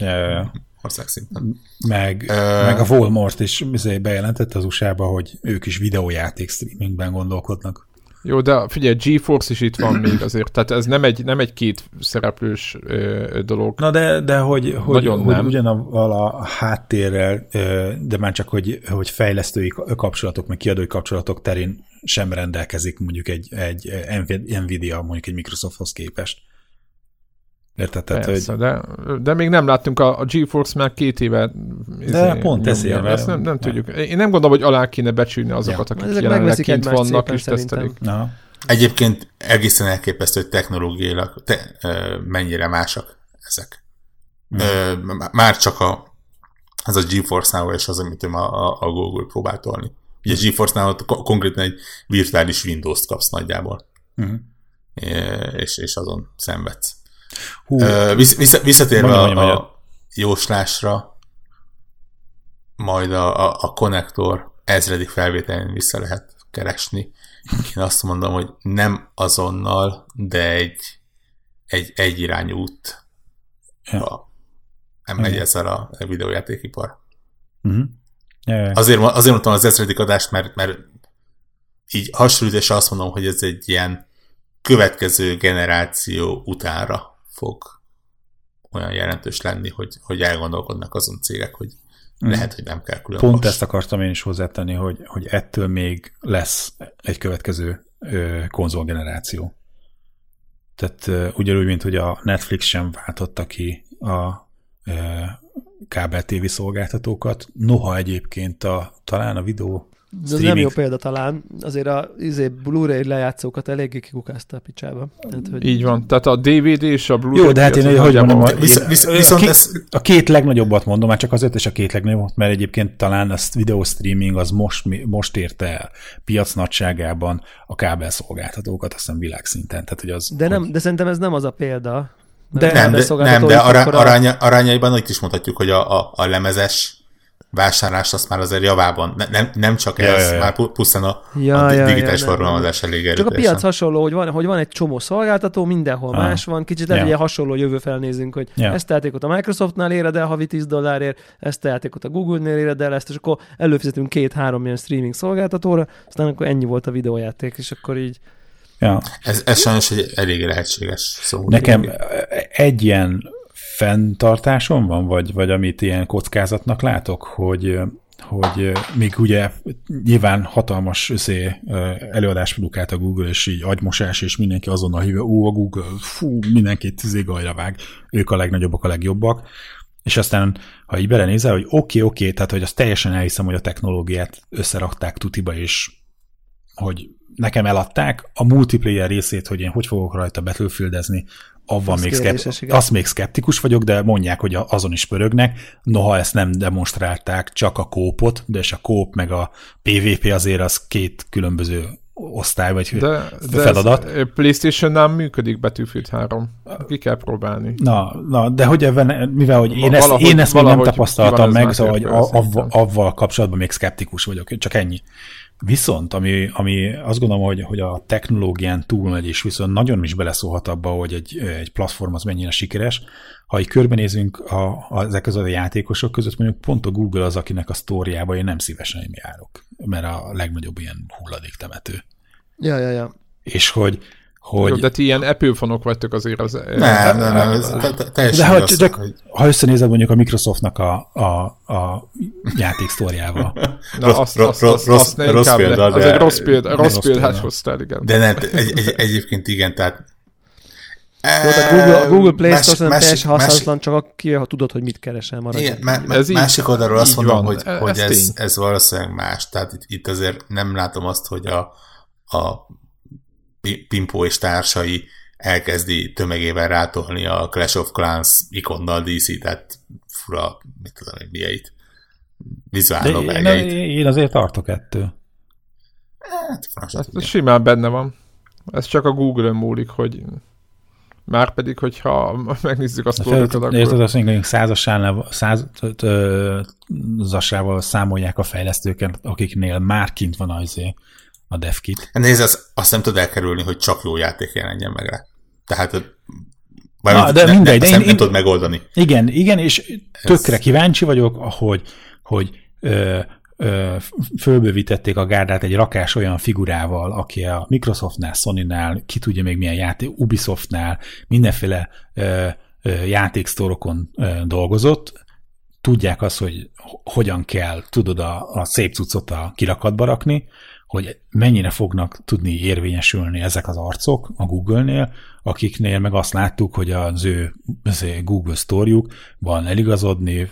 ö, országszinten. meg, Ö- meg a Walmart is izé bejelentette az USA-ba, hogy ők is videójáték streamingben gondolkodnak. Jó, de figyelj, GeForce is itt van még azért, tehát ez nem egy, nem egy két szereplős ö, dolog. Na de, de hogy, hogy, Nagyon hogy nem. ugyanavval a háttérrel, ö, de már csak, hogy, hogy fejlesztői kapcsolatok, meg kiadói kapcsolatok terén sem rendelkezik mondjuk egy, egy Nvidia mondjuk egy Microsofthoz képest. Érted? Tehát, hogy, Persze, de, de még nem láttunk a, a GeForce már két éve De pont nyomja. ezért, Ezt nem, nem tudjuk. Én nem gondolom, hogy alá kéne becsülni azokat, Ja. akik Ezek jelenleg kint vannak és szerintem. tesztelik. na, Egyébként egészen elképesztő, hogy technológiailag te, ö, mennyire másak ezek. Mhm. Ö, m- már csak a, az a GeForce Now és az, amit a, a, a Google próbál tolni. Ugye a GeForce Now ko- konkrétan egy virtuális Windows-t kapsz nagyjából. Ö, és, és azon szenvedsz. Hú, Vissza, vissza, visszatérve Mondjam, a, mondjam. a jóslásra, majd a, a, a konnektor ezredik felvételén vissza lehet keresni. Én azt mondom, hogy nem azonnal, de egy, egy egyirányú út Ja. ja. megy ezzel a videójátékipar. uh-huh. ja, ja. Azért, azért mondtam az ezredik adást, mert, mert így hasonlításra azt mondom, hogy ez egy ilyen következő generáció utánra fog olyan jelentős lenni, hogy, hogy elgondolkodnak azon cégek, hogy lehet, hogy nem kell külön Pont most. ezt akartam én is hozzátenni, hogy, hogy ettől még lesz egy következő ö, konzolgeneráció. Tehát ö, ugyanúgy, mint hogy a Netflix sem váltotta ki a ö, kábel TV szolgáltatókat, noha egyébként a, talán a videó Ez nem jó példa talán, azért a izé, Blu-ray lejátszókat eléggé kikukázta a picsába. Tehát, hogy Így van. Tehát a DVD és a Blu-ray... Jó, de hát én, az hogy mondom, a, Visz- visz- a, viszont két, ez- a két legnagyobbat mondom, már csak azért is a két legnagyobbat, mert egyébként talán a videó streaming az most, most érte el piac nagyságában a kábelszolgáltatókat, azt hiszem világszinten. Tehát, hogy az, de, nem, hogy, de szerintem ez nem az a példa. De- Nem, de, nem, de ará, aránya, arányaiban itt is mondhatjuk, hogy a, a, a lemezes vásárlást azt már azért javában, ne, nem, nem csak Ja, ez, ja, ja. már pu- pusztán a, Ja, a ja, digitális ja, nem, forgalmazás elég Csak a piac hasonló, hogy van, hogy van egy csomó szolgáltató, mindenhol Ah. más van, kicsit lehet, Ja. ilyen hasonló jövő felnézünk, hogy Ja. ezt a játékot a Microsoftnál éred el havi 10 dollárért, ezt a játékot a Google-nél éred el, ezt, és akkor előfizetünk két-három ilyen streaming szolgáltatóra, aztán akkor ennyi volt a videójáték, és akkor így ja, Ez, ez sajnos egy elég lehetséges szó. Nekem egy ilyen fenntartásom van, vagy, vagy amit ilyen kockázatnak látok, hogy hogy még ugye nyilván hatalmas összé előadást produkált a Google, és így agymosás, és mindenki azonnal hívja, ó, a Google, fú, mindenkit zégajra vág, ők a legnagyobbak, a legjobbak, és aztán, ha így belenézel, hogy oké, okay, oké, okay, tehát hogy azt teljesen elhiszem, hogy a technológiát összerakták tutiba, és hogy nekem eladták a multiplayer részét, hogy én hogy fogok rajta battlefieldezni, avval Az még, kérdéses, szkept, azt még szkeptikus vagyok, de mondják, hogy azon is pörögnek, noha ezt nem demonstrálták, csak a kópot, de és a kóp meg a PvP azért az két különböző osztály, vagy De, de feladat. Ez, Playstation-nál működik Battlefield 3. Ki kell próbálni. Na, na, de hogy ebben, mivel hogy én ezt, Valahogy- én ezt még nem tapasztaltam meg, szóval hogy avval kapcsolatban még szkeptikus vagyok, csak ennyi. Viszont, ami, ami azt gondolom, hogy, hogy a technológián túlmegy, és viszont nagyon is beleszólhat abba, hogy egy, egy platform az mennyire sikeres, ha így körbenézünk a, a, ezek között a játékosok között, mondjuk pont a Google az, akinek a sztóriába én nem szívesen járok, mert a legnagyobb ilyen hulladéktemető. Ja, ja, ja. És hogy, hogy Jó, de ti ilyen Apple fanok vagytok azért az... Nem, nem, nem, ez te- te- De teljesen ha, igaz, csak, hogy ha összenézed mondjuk a Microsoftnak a, a, a játék sztóriával, Na, Rossz- azt, rossz- azt, azt, rossz- azt rossz inkább példa, le. Az de- egy rossz példa, rossz rossz példát példa. hoztál, igen. de nem, egy, egy, egyébként igen, tehát Jó, tehát a Google, a Google Play Más- Store szerintem másik- teljesen hasonlatlan, csak aki, ha tudod, hogy mit keresel marad. Igen, má, má, Ez így- másik oldalról azt így mondom, van. hogy, Ez hogy ez, ez valószínűleg más. Tehát itt, itt azért nem látom azt, hogy a, a Pimpó és társai elkezdi tömegével rátolni a Clash of Clans ikonnal tehát fura, mit tudom én, mieit. Vizuál de én, én azért tartok ettől. Hát, Ez, tudja. ez simán benne van. Ez csak a Google-ön múlik, hogy már pedig, hogyha megnézzük a sztorikat, Érted, akkor... azt mondjuk, százasával, százasával számolják a fejlesztőket, akiknél már kint van az a devkit. Nézd, azt, azt nem tud elkerülni, hogy csak jó játék jelenjen meg rá. Tehát Na, de de mindegy, nem, de én- nem, én- tudod megoldani. Igen, igen, és tökre kíváncsi vagyok, hogy, hogy ö, ö, fölbővítették a gárdát egy rakás olyan figurával, aki a Microsoftnál, Sony-nál, ki tudja még milyen játék, Ubisoftnál, mindenféle ö, ö, játéksztorokon ö, dolgozott, tudják azt, hogy hogyan kell, tudod, a, a szép cuccot a kirakatba rakni, hogy mennyire fognak tudni érvényesülni ezek az arcok a Google-nél, akiknél meg azt láttuk, hogy az ő, az ő Google sztorjukban eligazodni,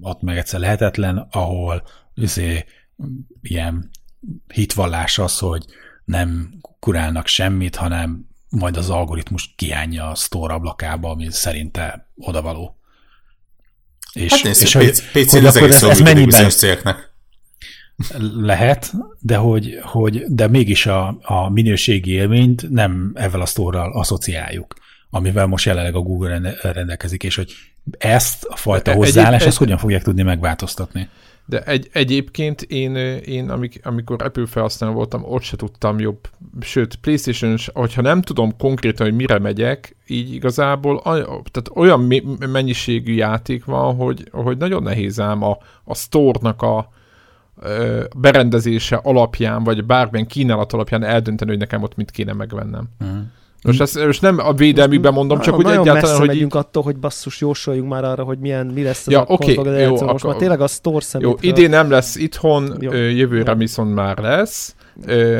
ott meg egyszer lehetetlen, ahol azért, ilyen hitvallás az, hogy nem kurálnak semmit, hanem majd az algoritmus kiányja a store ablakába, ami szerinte odavaló. És, Hát nézd, és hogy PC hogy az akkor ez, ez mennyiben cégeknek. Lehet, de hogy, hogy de mégis a, a minőségi élményt nem ezzel a sztorral asszociáljuk, amivel most jelenleg a Google rende- rendelkezik, és hogy ezt a fajta Egy- hozzáállás, egy- ezt hogyan fogják tudni megváltoztatni? De egy, egyébként én, én amik, amikor Apple felhasználó voltam, ott se tudtam jobb. Sőt, playstation hogyha nem tudom konkrétan, hogy mire megyek, így igazából tehát olyan mennyiségű játék van, hogy, hogy nagyon nehéz ám a, a store-nak a berendezése alapján, vagy bármilyen kínálat alapján eldönteni, hogy nekem ott mit kéne megvennem. Mm. Most, ezt, most nem a védelműben mondom, csak hogy egyáltalán, hogy megyünk attól, hogy basszus, jósoljunk már arra, hogy milyen, mi lesz ez Ja, a oké, konzol, jó, Most akkor- már tényleg a store jó, idén nem lesz itthon, Jó. jövőre viszont már lesz,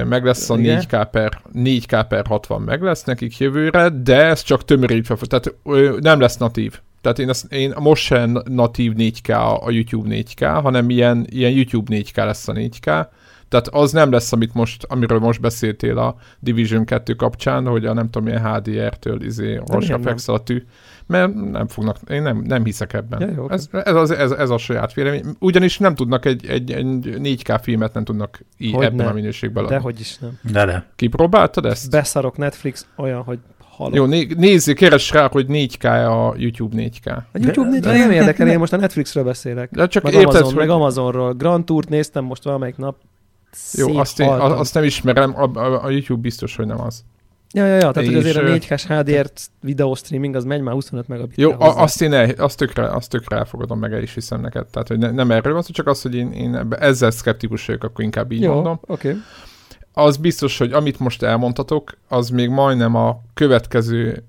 meg lesz a Igen. 4K per, 4K per 60 meg lesz nekik jövőre, de ez csak tömörítve, fog- tehát nem lesz natív. Tehát én, ezt, én most sem natív 4K a YouTube 4K, hanem ilyen, ilyen YouTube 4K lesz a 4K. Tehát az nem lesz, amit most, amiről most beszéltél a Division 2 kapcsán, hogy a nem tudom milyen HDR-től izé, Rosafex a tű, mert nem fognak, én nem, nem hiszek ebben. Ja, jó, ez, ez, az, ez, ez, a saját vélemény. Ugyanis nem tudnak egy, egy, egy 4K filmet nem tudnak így ebben ne. a minőségben adni. Dehogy is nem. De de. Kipróbáltad ezt? Beszarok Netflix olyan, hogy halok. Jó, né- nézzél, keres rá, hogy 4K a YouTube 4K. A YouTube De- négy de- nem érdekel, én most a Netflixről beszélek. De csak Meg, érted, Amazon, hogy... meg Amazonról. Grand Tourt néztem most valamelyik nap. Jó, azt, én, azt nem ismerem, a, a, a YouTube biztos, hogy nem az. Ja, ja, ja, tehát hogy azért a ö, 4K-s HDR videó streaming az megy már 25 megabit. Jó, a, azt én el, azt tökre, azt tökre elfogadom, meg el is hiszem neked. Tehát, hogy ne, nem erről van szó, csak az, hogy én, én ebbe, ezzel szkeptikus vagyok, akkor inkább így Jó, mondom. oké. Okay. Az biztos, hogy amit most elmondhatok, az még majdnem a következő,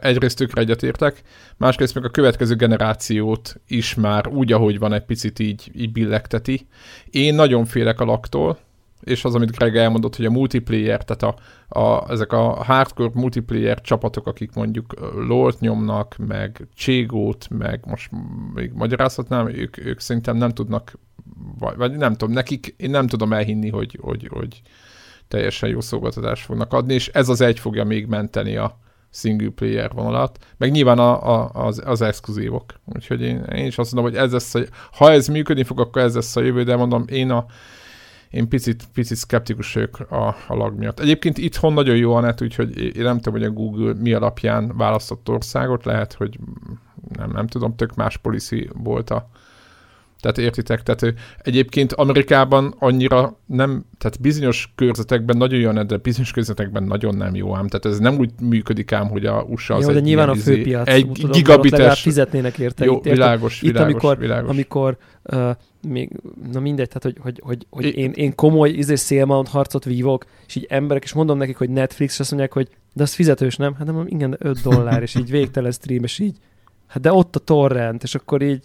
egyrészt tökre egyetértek, másrészt meg a következő generációt is már úgy, ahogy van, egy picit így, így billegteti. Én nagyon félek a laktól, és az, amit Greg elmondott, hogy a multiplayer, tehát a, a, ezek a hardcore multiplayer csapatok, akik mondjuk LOL-t nyomnak, meg Cségót, meg most még magyarázhatnám, ők, ők szerintem nem tudnak, vagy, vagy nem tudom, nekik én nem tudom elhinni, hogy, hogy, hogy teljesen jó szolgáltatást fognak adni, és ez az egy fogja még menteni a single player vonalat, meg nyilván a, a, az, az exkluzívok. Úgyhogy én, én is azt mondom, hogy ez lesz a, ha ez működni fog, akkor ez lesz a jövő, de mondom, én a én picit, picit szkeptikus vagyok a, a lag miatt. Egyébként itthon nagyon jó a net, úgyhogy én nem tudom, hogy a Google mi alapján választott országot, lehet, hogy nem, nem tudom, tök más policy volt a, tehát értitek, tehát egyébként Amerikában annyira nem, tehát bizonyos körzetekben nagyon jó, de bizonyos körzetekben nagyon nem jó ám. Tehát ez nem úgy működik ám, hogy a USA az Jó, de egy nyilván a ilyen izé- főpiac. Egy tudom, gigabites, fizetnének érte. jó, itt, világos, Itt, világos, amikor, világos. amikor uh, még, na mindegy, tehát hogy, hogy, hogy, hogy én, én komoly izé szélmount harcot vívok, és így emberek, és mondom nekik, hogy Netflix, és azt mondják, hogy de az fizetős, nem? Hát nem, igen, de 5 dollár, és így végtelen stream, és így, hát de ott a torrent, és akkor így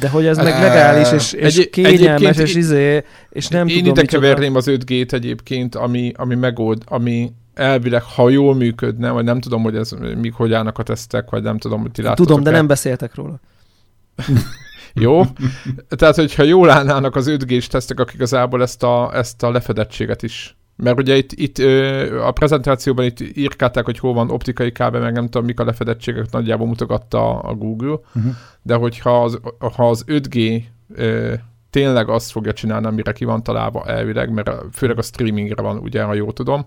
de hogy ez meg legális, és, és egy- kényelmes, és izé, és nem Én tudom, ide micsoda. keverném az 5G-t egyébként, ami, ami megold, ami elvileg, ha jól működne, vagy nem tudom, hogy ez míg hogy állnak a tesztek, vagy nem tudom, hogy ti láttatok Tudom, de nem beszéltek róla. Jó? Tehát, hogyha jól állnának az 5G-s tesztek, akik igazából ezt a, ezt a lefedettséget is mert ugye itt, itt a prezentációban itt írkálták, hogy hol van optikai kábel, meg nem tudom, mik a lefedettségek, nagyjából mutogatta a Google, Uh-huh. de hogyha az, ha az 5G ö, tényleg azt fogja csinálni, amire ki van találva elvileg, mert főleg a streamingre van, ugye, ha jól tudom,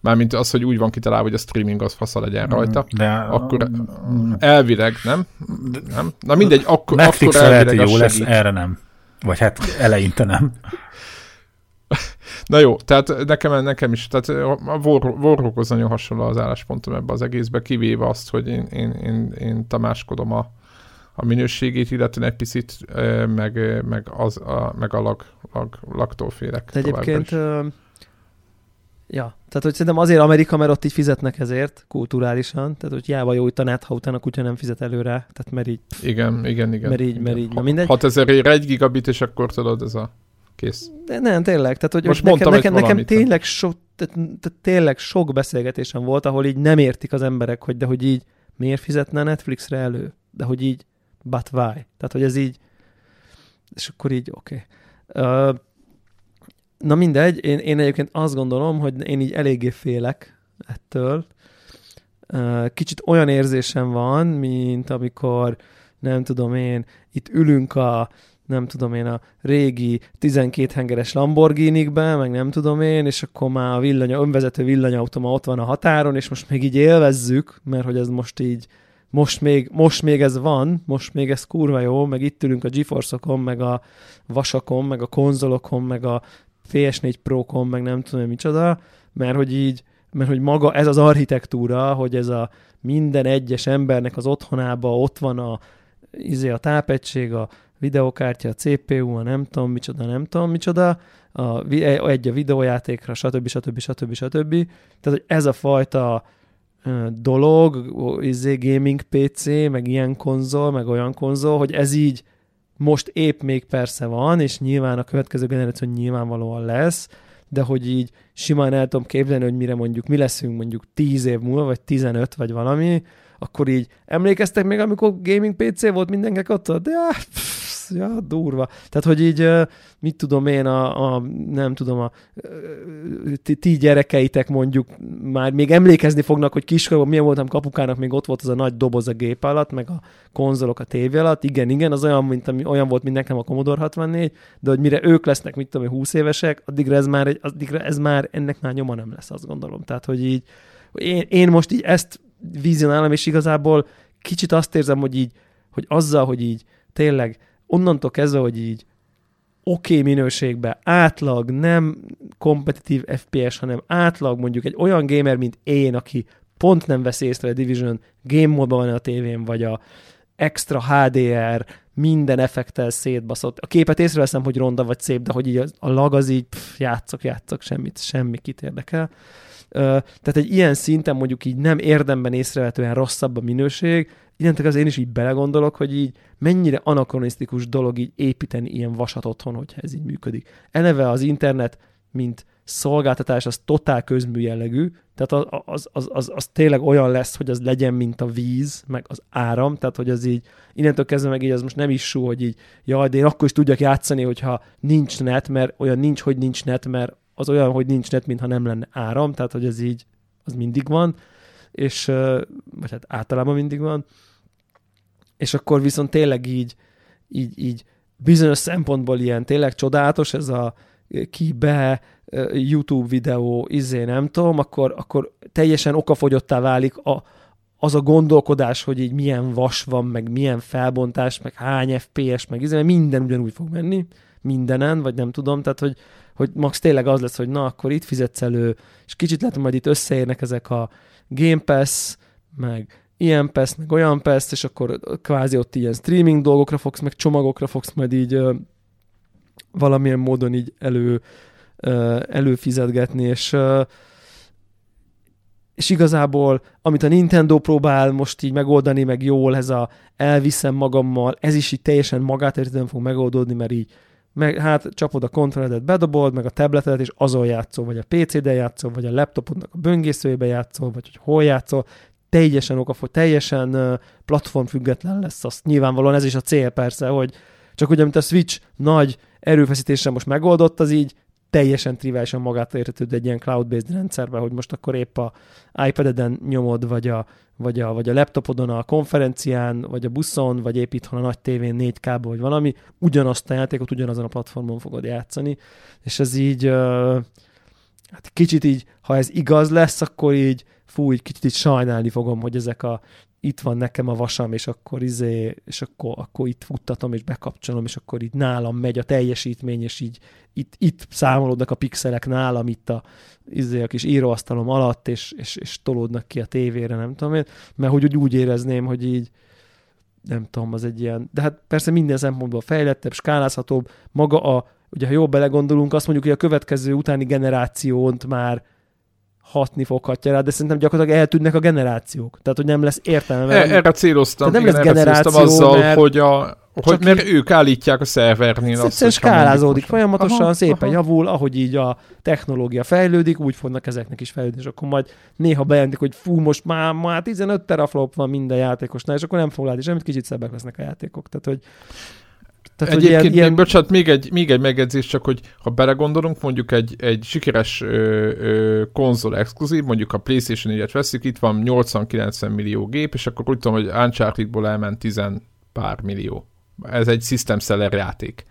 mármint az, hogy úgy van kitalálva, hogy a streaming az fasza legyen rajta, De akkor Mm, elvileg, nem? Nem? Na mindegy, akkor, Netflix akkor lehet, elvileg jó lesz, segít. erre nem. Vagy hát eleinte nem. Na jó, tehát nekem, nekem is, tehát a War- Warhawkhoz nagyon hasonló az álláspontom ebbe az egészbe, kivéve azt, hogy én, én, én, én tamáskodom a, a minőségét, illetve egy picit, meg, meg, az, a, meg a lag, lag, lagtól félek. De egyébként, ö, ja, tehát hogy szerintem azért Amerika, mert ott így fizetnek ezért, kulturálisan, tehát hogy hiába jó net, ha utána kutya nem fizet előre, tehát mert így, Igen, igen, igen. mert így, igen. mert így, na mindegy. 6000 ér egy gigabit, és akkor tudod, ez a kész. De nem, tényleg, tehát hogy Most nekem, nekem, nekem tényleg, so, tehát, tehát tényleg sok beszélgetésem volt, ahol így nem értik az emberek, hogy de hogy így miért fizetne Netflixre elő? De hogy így, but why? Tehát, hogy ez így, és akkor így, oké. Okay. Uh, na mindegy, én, én egyébként azt gondolom, hogy én így eléggé félek ettől. Uh, kicsit olyan érzésem van, mint amikor, nem tudom én, itt ülünk a nem tudom én, a régi 12 hengeres Lamborghini-kbe, meg nem tudom én, és akkor már a villanya, önvezető villanyautoma ott van a határon, és most még így élvezzük, mert hogy ez most így, most még, most még ez van, most még ez kurva jó, meg itt ülünk a GeForce-okon, meg a vasakon, meg a konzolokon, meg a PS4 Pro-kon, meg nem tudom én micsoda, mert hogy így, mert hogy maga ez az architektúra, hogy ez a minden egyes embernek az otthonába ott van a, izé a tápegység, a videokártya, a CPU, a nem tudom micsoda, nem tudom micsoda, a, egy a videójátékra, stb. stb. stb. stb. Tehát, hogy ez a fajta dolog, izé gaming PC, meg ilyen konzol, meg olyan konzol, hogy ez így most épp még persze van, és nyilván a következő generáció nyilvánvalóan lesz, de hogy így simán el tudom képzelni, hogy mire mondjuk mi leszünk mondjuk 10 év múlva, vagy 15, vagy valami, akkor így emlékeztek még, amikor gaming PC volt mindenkinek ott, de ah, ja, durva. Tehát, hogy így, mit tudom én, a, a nem tudom, a ti, ti gyerekeitek mondjuk már még emlékezni fognak, hogy kiskorban milyen voltam kapukának, még ott volt az a nagy doboz a gép alatt, meg a konzolok a tévé alatt. Igen, igen, az olyan, mint, olyan volt, mint nekem a Commodore 64, de hogy mire ők lesznek, mit tudom 20 évesek, addigra ez már, addigra ez már, ennek már nyoma nem lesz, azt gondolom. Tehát, hogy így, én, én most így ezt vizionálom, és igazából kicsit azt érzem, hogy így, hogy azzal, hogy így tényleg onnantól kezdve, hogy így oké okay minőségbe, átlag, nem kompetitív FPS, hanem átlag mondjuk egy olyan gamer, mint én, aki pont nem veszi észre a Division, game módban van a tévén, vagy a extra HDR, minden effektel szétbaszott. A képet észreveszem, hogy ronda vagy szép, de hogy így a lag az így pff, játszok, játszok, semmit, semmi kit érdekel. Tehát egy ilyen szinten mondjuk így nem érdemben észrevetően rosszabb a minőség, innentől az én is így belegondolok, hogy így mennyire anakronisztikus dolog így építeni ilyen vasat otthon, hogyha ez így működik. Eleve az internet, mint szolgáltatás, az totál közmű jellegű, tehát az, az, az, az, az tényleg olyan lesz, hogy az legyen, mint a víz, meg az áram, tehát hogy az így, innentől kezdve meg így az most nem is sú, hogy így, jaj, de én akkor is tudjak játszani, hogyha nincs net, mert olyan nincs, hogy nincs net, mert az olyan, hogy nincs net, mintha nem lenne áram, tehát hogy ez így, az mindig van, és, vagy hát általában mindig van, és akkor viszont tényleg így, így, így bizonyos szempontból ilyen tényleg csodálatos ez a ki be YouTube videó, izé nem tudom, akkor, akkor teljesen okafogyottá válik a, az a gondolkodás, hogy így milyen vas van, meg milyen felbontás, meg hány FPS, meg izé, mert minden ugyanúgy fog menni, mindenen, vagy nem tudom, tehát hogy, hogy max tényleg az lesz, hogy na, akkor itt fizetsz elő, és kicsit lehet, hogy majd itt összeérnek ezek a Game Pass, meg ilyen pass, meg olyan pass, és akkor kvázi ott ilyen streaming dolgokra fogsz, meg csomagokra fogsz majd így valamilyen módon így elő, ö, előfizetgetni, és és igazából, amit a Nintendo próbál most így megoldani, meg jól, ez a elviszem magammal, ez is így teljesen magát értetően fog megoldódni, mert így meg hát csapod a kontrolledet, bedobold, meg a tabletet, és azon játszol, vagy a PC-del játszol, vagy a laptopodnak a böngészőjébe játszol, vagy hogy hol játszol, teljesen okafog, teljesen platform független lesz, azt nyilvánvalóan ez is a cél persze, hogy csak ugye, mint a Switch nagy erőfeszítéssel most megoldott, az így teljesen triviálisan magát értetődő egy ilyen cloud-based rendszerbe, hogy most akkor épp a iPad-eden nyomod, vagy a, vagy, a, vagy a laptopodon a konferencián, vagy a buszon, vagy épp itthon a nagy tévén 4 k vagy valami, ugyanazt a játékot ugyanazon a platformon fogod játszani, és ez így hát kicsit így, ha ez igaz lesz, akkor így fú, így kicsit így sajnálni fogom, hogy ezek a itt van nekem a vasam, és akkor izé, és akkor, akkor itt futtatom, és bekapcsolom, és akkor itt nálam megy a teljesítmény, és így itt, itt számolódnak a pixelek nálam itt a, izé, a kis íróasztalom alatt, és, és, és tolódnak ki a tévére, nem tudom én, mert hogy úgy, úgy érezném, hogy így nem tudom, az egy ilyen, de hát persze minden szempontból fejlettebb, skálázhatóbb, maga a, ugye ha jól belegondolunk, azt mondjuk, hogy a következő utáni generációt már hatni foghatja rá, de szerintem gyakorlatilag eltűnnek a generációk. Tehát, hogy nem lesz értelme. E, erre céloztam. Tehát nem lesz generáció, azzal, mert, hogy, a, hogy mert ők állítják a szervernél. Azt, egyszerűen skálázódik folyamatosan, aha, szépen aha. javul, ahogy így a technológia fejlődik, úgy fognak ezeknek is fejlődni, és akkor majd néha bejelentik, hogy fú, most már, már 15 teraflop van minden játékosnál, és akkor nem fog látni semmit, kicsit szebbek lesznek a játékok. Tehát, hogy tehát, Egyébként, ilyen, ilyen... bocsánat, még egy, még egy megjegyzés, csak hogy ha belegondolunk, mondjuk egy, egy sikeres ö, ö, konzol exkluzív, mondjuk a PlayStation 4-et veszik, itt van 80-90 millió gép, és akkor úgy tudom, hogy Uncharted-ból elment 10 pár millió. Ez egy system seller játék.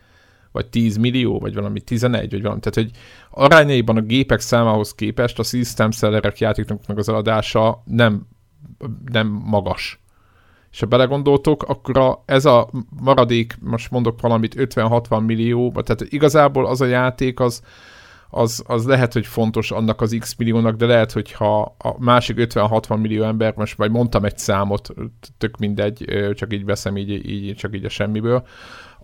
Vagy 10 millió, vagy valami 11, vagy valami. Tehát, hogy arányaiban a gépek számához képest a system sellerek játékoknak az adása nem, nem magas és ha belegondoltok, akkor a, ez a maradék, most mondok valamit, 50-60 millió, tehát igazából az a játék az, az, az lehet, hogy fontos annak az x milliónak, de lehet, hogyha a másik 50-60 millió ember, most majd mondtam egy számot, tök mindegy, csak így veszem így, így csak így a semmiből,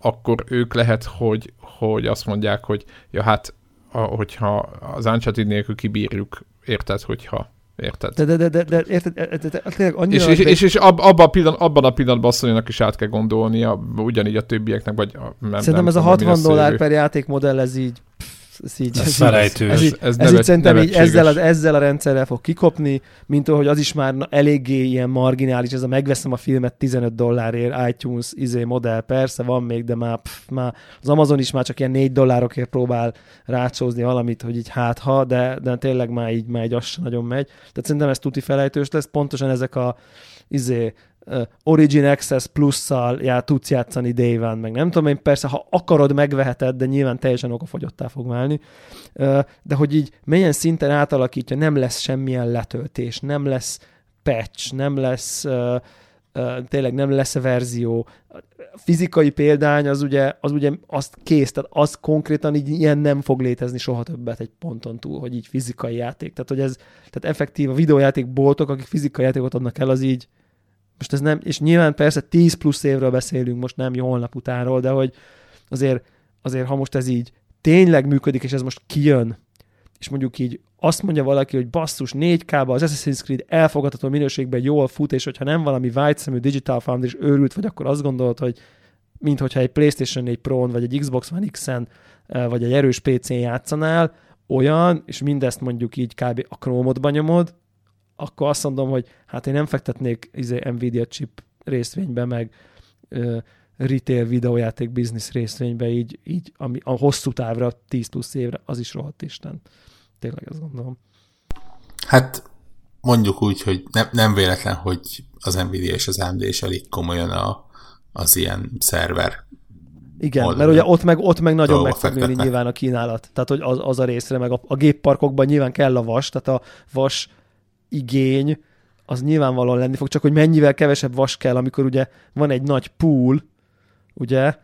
akkor ők lehet, hogy, hogy azt mondják, hogy ja hát a, hogyha az Uncharted nélkül kibírjuk, érted, hogyha Érted? De, de, de, de, de érted, de, de, de, tényleg annyira... És, és, és, és ab, abban, a pillanat, abban a pillanatban Asszonynak is át kell gondolnia, ugyanígy a többieknek, vagy nem, Szerintem nem ez a 60 dollár per játékmodell, ez így ez így, ez, ez felejtő. Ez, így, ez, ez, ez így szerintem így ezzel, az, ezzel a rendszerrel fog kikopni, mint hogy az is már eléggé ilyen marginális, ez a megveszem a filmet 15 dollárért, iTunes izé modell, persze van még, de már, pff, már az Amazon is már csak ilyen 4 dollárokért próbál rácsózni valamit, hogy így hát ha, de, de tényleg már így, már így az nagyon megy. Tehát szerintem ez tuti felejtős lesz, pontosan ezek a izé, Origin Access plusszal já, tudsz játszani Day One, meg nem tudom én, persze, ha akarod, megveheted, de nyilván teljesen okafogyottá fog válni, de hogy így milyen szinten átalakítja, nem lesz semmilyen letöltés, nem lesz patch, nem lesz tényleg nem lesz verzió. A fizikai példány az ugye, az ugye azt kész, tehát az konkrétan így ilyen nem fog létezni soha többet egy ponton túl, hogy így fizikai játék. Tehát, hogy ez, tehát effektív a videójáték boltok, akik fizikai játékot adnak el, az így, most ez nem, és nyilván persze 10 plusz évről beszélünk, most nem jó holnap utánról, de hogy azért, azért ha most ez így tényleg működik, és ez most kijön, és mondjuk így azt mondja valaki, hogy basszus 4K-ba az Assassin's Creed elfogadható minőségben jól fut, és hogyha nem valami vágyszemű Digital Foundry és őrült vagy, akkor azt gondolod, hogy mint hogyha egy PlayStation 4 Pro-n, vagy egy Xbox One X-en, eh, vagy egy erős PC-n játszanál, olyan, és mindezt mondjuk így kb. a Chrome-odba nyomod, akkor azt mondom, hogy hát én nem fektetnék izé, Nvidia chip részvénybe, meg ö, retail videójáték biznisz részvénybe, így, így ami a hosszú távra, 10 plusz évre, az is rohadt Isten. Tényleg azt gondolom. Hát mondjuk úgy, hogy ne, nem véletlen, hogy az Nvidia és az AMD is elég komolyan a, az ilyen szerver igen, mert ugye ott meg, ott meg nagyon meg fog nőni nyilván a kínálat. Tehát, hogy az, az a részre, meg a, a gépparkokban nyilván kell a vas, tehát a vas igény az nyilvánvalóan lenni fog, csak hogy mennyivel kevesebb vas kell, amikor ugye van egy nagy pool, ugye,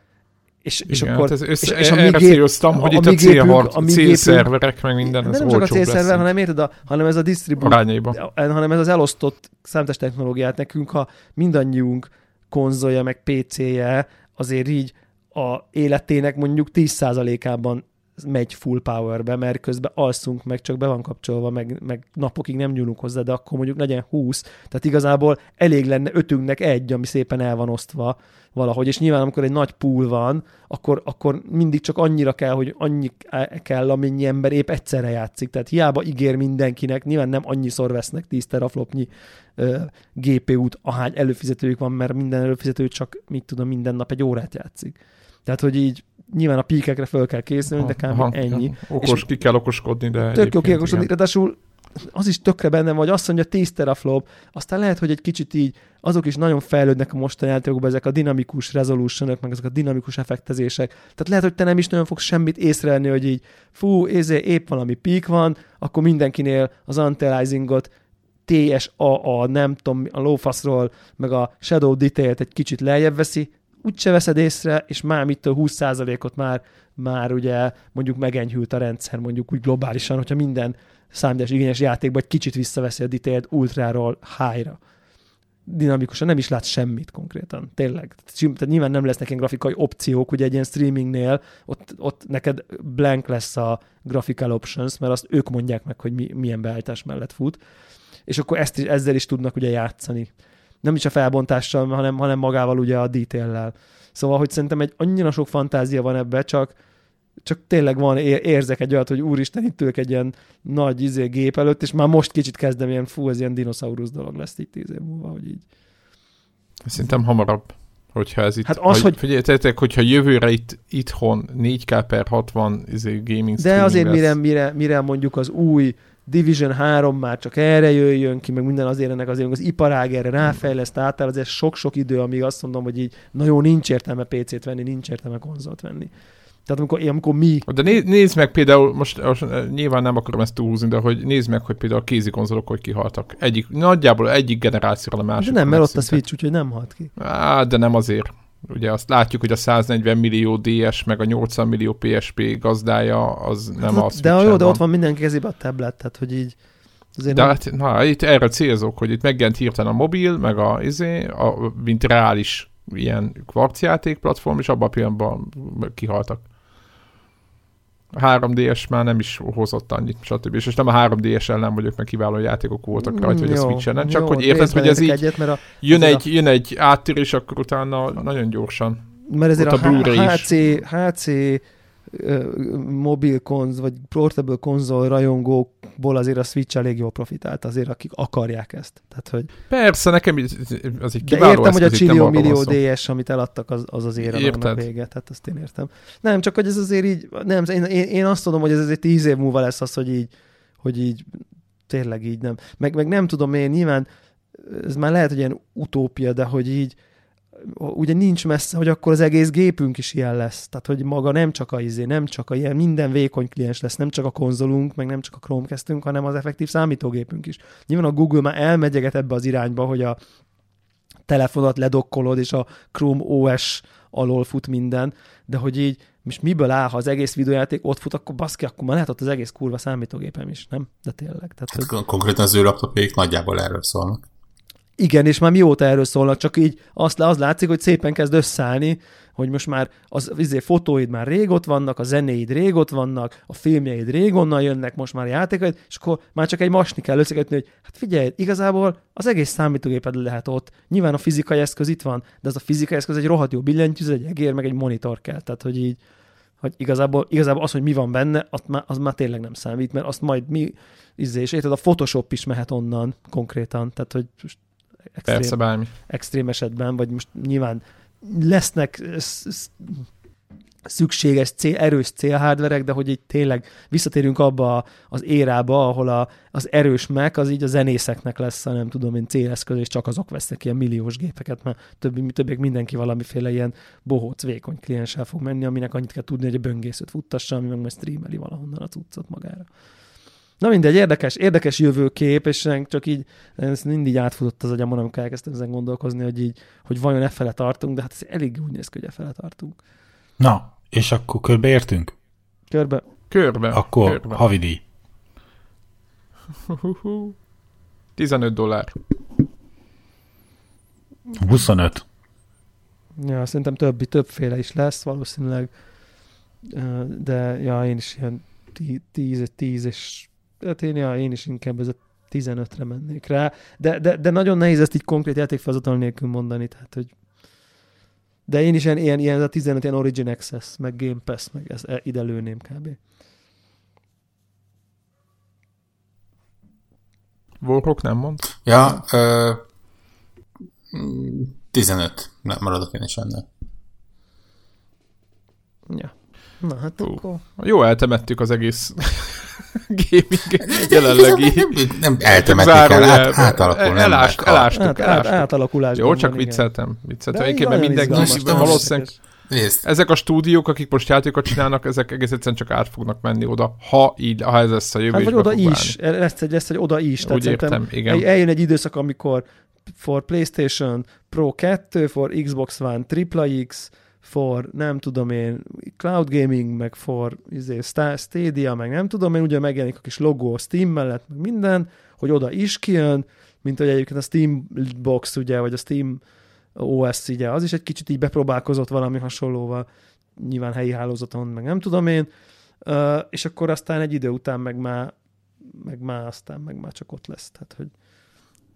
és, Igen, és akkor... Hát ez össze, és, és a erre gép, céloztam, hogy itt a célhard, célszerverek, meg minden, ez Nem csak a célszerver, hanem érted, a, hanem ez a distribút, hanem ez az elosztott számítás technológiát nekünk, ha mindannyiunk konzolja, meg PC-je azért így a életének mondjuk 10%-ában megy full powerbe, mert közben alszunk, meg csak be van kapcsolva, meg, meg napokig nem nyúlunk hozzá, de akkor mondjuk legyen 20, tehát igazából elég lenne ötünknek egy, ami szépen el van osztva valahogy, és nyilván amikor egy nagy pool van, akkor, akkor mindig csak annyira kell, hogy annyi kell, amennyi ember épp egyszerre játszik, tehát hiába ígér mindenkinek, nyilván nem annyiszor vesznek 10 teraflopnyi ö, GPU-t, ahány előfizetőjük van, mert minden előfizető csak, mit tudom, minden nap egy órát játszik. Tehát, hogy így nyilván a píkekre fel kell készülni, de kb. ennyi. Okos, és ki kell okoskodni, de Tök jó kiokoskodni, ráadásul az is tökre bennem vagy, azt mondja 10 teraflop, aztán lehet, hogy egy kicsit így azok is nagyon fejlődnek a mostani játékokban, ezek a dinamikus resolution meg ezek a dinamikus effektezések. Tehát lehet, hogy te nem is nagyon fogsz semmit észrevenni, hogy így fú, ézé, épp valami pík van, akkor mindenkinél az anti-aliasingot TSAA, nem tudom, a lófaszról, meg a Shadow Detail-t egy kicsit lejjebb veszi, úgyse veszed észre, és már mit 20%-ot már, már ugye mondjuk megenyhült a rendszer, mondjuk úgy globálisan, hogyha minden számítás igényes játékban egy kicsit visszaveszi a detailed ultráról high-ra. Dinamikusan nem is lát semmit konkrétan, tényleg. Tehát nyilván nem lesznek ilyen grafikai opciók, ugye egy ilyen streamingnél, ott, ott neked blank lesz a graphical options, mert azt ők mondják meg, hogy mi, milyen beállítás mellett fut, és akkor ezt is, ezzel is tudnak ugye játszani nem is a felbontással, hanem, hanem magával ugye a detail Szóval, hogy szerintem egy annyira sok fantázia van ebbe, csak, csak tényleg van, érzek egy olyat, hogy úristen, itt ülök egy ilyen nagy izé, gép előtt, és már most kicsit kezdem ilyen, fú, ez ilyen dinoszaurusz dolog lesz itt tíz év múlva, hogy így. Szerintem hamarabb, hogyha ez itt, hát az, hogy, figyeljetek, hogyha jövőre itt itthon 4K per 60 izé, gaming De azért mire, mire, mire mondjuk az új Division 3 már csak erre jöjjön ki, meg minden azért ennek azért az iparág erre ráfejleszt átáll, azért sok-sok idő, amíg azt mondom, hogy így, na jó, nincs értelme PC-t venni, nincs értelme konzolt venni. Tehát amikor, amikor mi... De nézd, nézd meg például, most, most eh, nyilván nem akarom ezt túlhúzni, de hogy nézd meg, hogy például a kézi konzolok hogy kihaltak. Egyik, nagyjából egyik generációra a másik. De nem, mert ott a Switch, úgyhogy nem halt ki. Á, de nem azért. Ugye azt látjuk, hogy a 140 millió DS meg a 80 millió PSP gazdája az nem hát, az. De jó, de ott van mindenki kezében a tablet, tehát hogy így Azért de nem... hát, na, itt erre célzok, hogy itt megjelent hirtelen a mobil, meg a, izé, a mint reális ilyen kvarcjáték platform, és abban a pillanatban kihaltak. A 3DS már nem is hozott annyit, stb. És nem a 3DS ellen vagyok, mert kiváló játékok voltak rajta, hogy a Jó, Switch ellen, csak jó, hogy érted, hogy ez így egyet, mert, a, jön egy, jön egy áttérés, akkor utána nagyon gyorsan. mert ezért Ott a, a Blu-ray a. HC, HC mobil konz, vagy portable konzol rajongókból azért a Switch elég jól profitált, azért akik akarják ezt. Tehát, hogy Persze, nekem az egy De értem, hogy a csillió millió. DS, amit eladtak, az az, az annak vége. Tehát azt én értem. Nem, csak hogy ez azért így, nem, én, én, én azt tudom, hogy ez azért tíz év múlva lesz az, hogy így, hogy így tényleg így nem. Meg, meg nem tudom én, nyilván ez már lehet, hogy ilyen utópia, de hogy így ugye nincs messze, hogy akkor az egész gépünk is ilyen lesz. Tehát, hogy maga nem csak a izé, nem csak a ilyen, minden vékony kliens lesz, nem csak a konzolunk, meg nem csak a Chromecastünk, hanem az effektív számítógépünk is. Nyilván a Google már elmegyeget ebbe az irányba, hogy a telefonat ledokkolod, és a Chrome OS alól fut minden, de hogy így most miből áll, ha az egész videójáték ott fut, akkor baszki, akkor már lehet ott az egész kurva számítógépem is, nem? De tényleg. Tehát, hogy... Hát konkrétan az ő laptopjaik nagyjából erről szólnak. Igen, és már mióta erről szólnak, csak így azt, az látszik, hogy szépen kezd összeállni, hogy most már az izé, fotóid már rég vannak, a zenéid rég vannak, a filmjeid rég onnan jönnek, most már játékaid, és akkor már csak egy masni kell összekötni, hogy hát figyelj, igazából az egész számítógéped lehet ott. Nyilván a fizikai eszköz itt van, de az a fizikai eszköz egy rohadt jó billentyűz, egy egér, meg egy monitor kell. Tehát, hogy így, hogy igazából, igazából az, hogy mi van benne, az már, az már tényleg nem számít, mert azt majd mi, izé, és érted, a Photoshop is mehet onnan konkrétan, tehát, hogy extrém, Persze, bármi. extrém esetben, vagy most nyilván lesznek sz- sz- szükséges, cél, erős célhardverek, de hogy így tényleg visszatérünk abba az érába, ahol a, az erős Mac az így a zenészeknek lesz, a nem tudom én céleszköz, és csak azok vesznek ilyen milliós gépeket, mert többi, többiek mindenki valamiféle ilyen bohóc, vékony klienssel fog menni, aminek annyit kell tudni, hogy a böngészőt futtassa, ami meg majd streameli valahonnan a cuccot magára. Na mindegy, érdekes, érdekes jövőkép, és csak így ez mindig átfutott az agyamon, amikor elkezdtem ezen gondolkozni, hogy így, hogy vajon e fele tartunk, de hát ez elég úgy néz ki, hogy e fele tartunk. Na, és akkor körbeértünk? Körbe, Körbe. Akkor körbe. havidíj. 15 dollár. 25. ja, szerintem többi, többféle is lesz valószínűleg, de ja, én is ilyen 10, 10 és hát én, ja, én is inkább ez a 15-re mennék rá, de, de, de nagyon nehéz ezt így konkrét játékfelhozatal nélkül mondani, tehát hogy de én is ilyen, ilyen, ilyen ez a 15 ilyen Origin Access, meg Game Pass, meg ez, e, ide lőném kb. Warhawk nem mond? Ja, ö, mm, 15. Nem, maradok én is ennél. Ja. Na hát Hú. akkor... Jó, eltemettük az egész gaming jelenlegi Nem, nem eltemetni kell, át, zárójelbe. átalakul, nem Elást, elástuk, Át, át, elástuk. átalakulásban Jó, csak van, vicceltem. vicceltem. Mert nagyon mindenki valószínűleg Nézd, ezek a stúdiók, akik most játékot csinálnak, ezek egész egyszerűen csak át fognak menni oda, ha így, ha ez lesz a jövő, Hát vagy oda is, lesz egy, lesz egy oda is. Úgy értem, igen. Eljön egy időszak, amikor for PlayStation Pro 2, for Xbox One Triple X, for nem tudom én, Cloud Gaming, meg for izé, Sta- Stadia, meg nem tudom én, ugye megjelenik a kis logó a Steam mellett, meg minden, hogy oda is kijön, mint hogy egyébként a Steam Box, ugye, vagy a Steam OS, ugye, az is egy kicsit így bepróbálkozott valami hasonlóval, nyilván helyi hálózaton, meg nem tudom én, és akkor aztán egy idő után meg már, meg már aztán meg már csak ott lesz. Tehát, hogy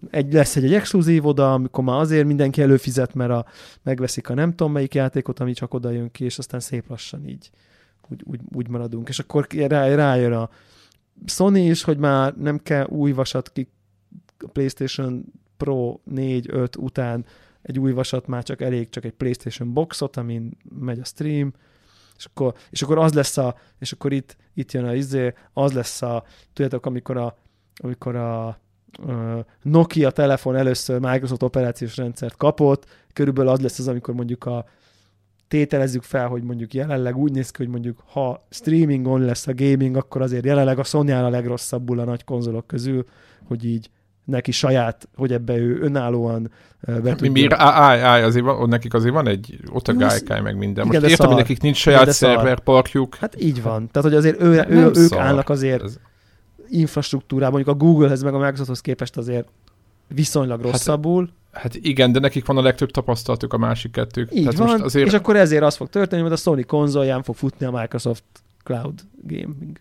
egy, lesz egy, egy exkluzív oda, amikor már azért mindenki előfizet, mert a, megveszik a nem tudom melyik játékot, ami csak oda jön ki, és aztán szép lassan így úgy, úgy, úgy maradunk. És akkor rá, rájön a Sony is, hogy már nem kell új vasat ki a PlayStation Pro 4-5 után egy új vasat már csak elég, csak egy PlayStation boxot, amin megy a stream, és akkor, és akkor az lesz a, és akkor itt, itt jön a izé, az lesz a, tudjátok, amikor a, amikor a Nokia telefon először Microsoft operációs rendszert kapott, körülbelül az lesz az, amikor mondjuk a tételezzük fel, hogy mondjuk jelenleg úgy néz ki, hogy mondjuk ha streamingon lesz a gaming, akkor azért jelenleg a Sony a legrosszabbul a nagy konzolok közül, hogy így neki saját, hogy ebbe ő önállóan be Mi, tudja- mi, áj, áj, azért van, nekik azért van egy, ott a Na, gálykáj meg minden. igen, Most de értem, hogy nekik nincs Igen, saját szerverparkjuk. Hát így van. Tehát, hogy azért ő, ő, Nem ők szar. állnak azért Ez- infrastruktúrában, mondjuk a Googlehez meg a Microsofthoz képest azért viszonylag rosszabbul. Hát igen, de nekik van a legtöbb tapasztalatuk a másik kettők. Így Tehát van, most azért és akkor ezért az fog történni, hogy a Sony konzolján fog futni a Microsoft cloud gaming.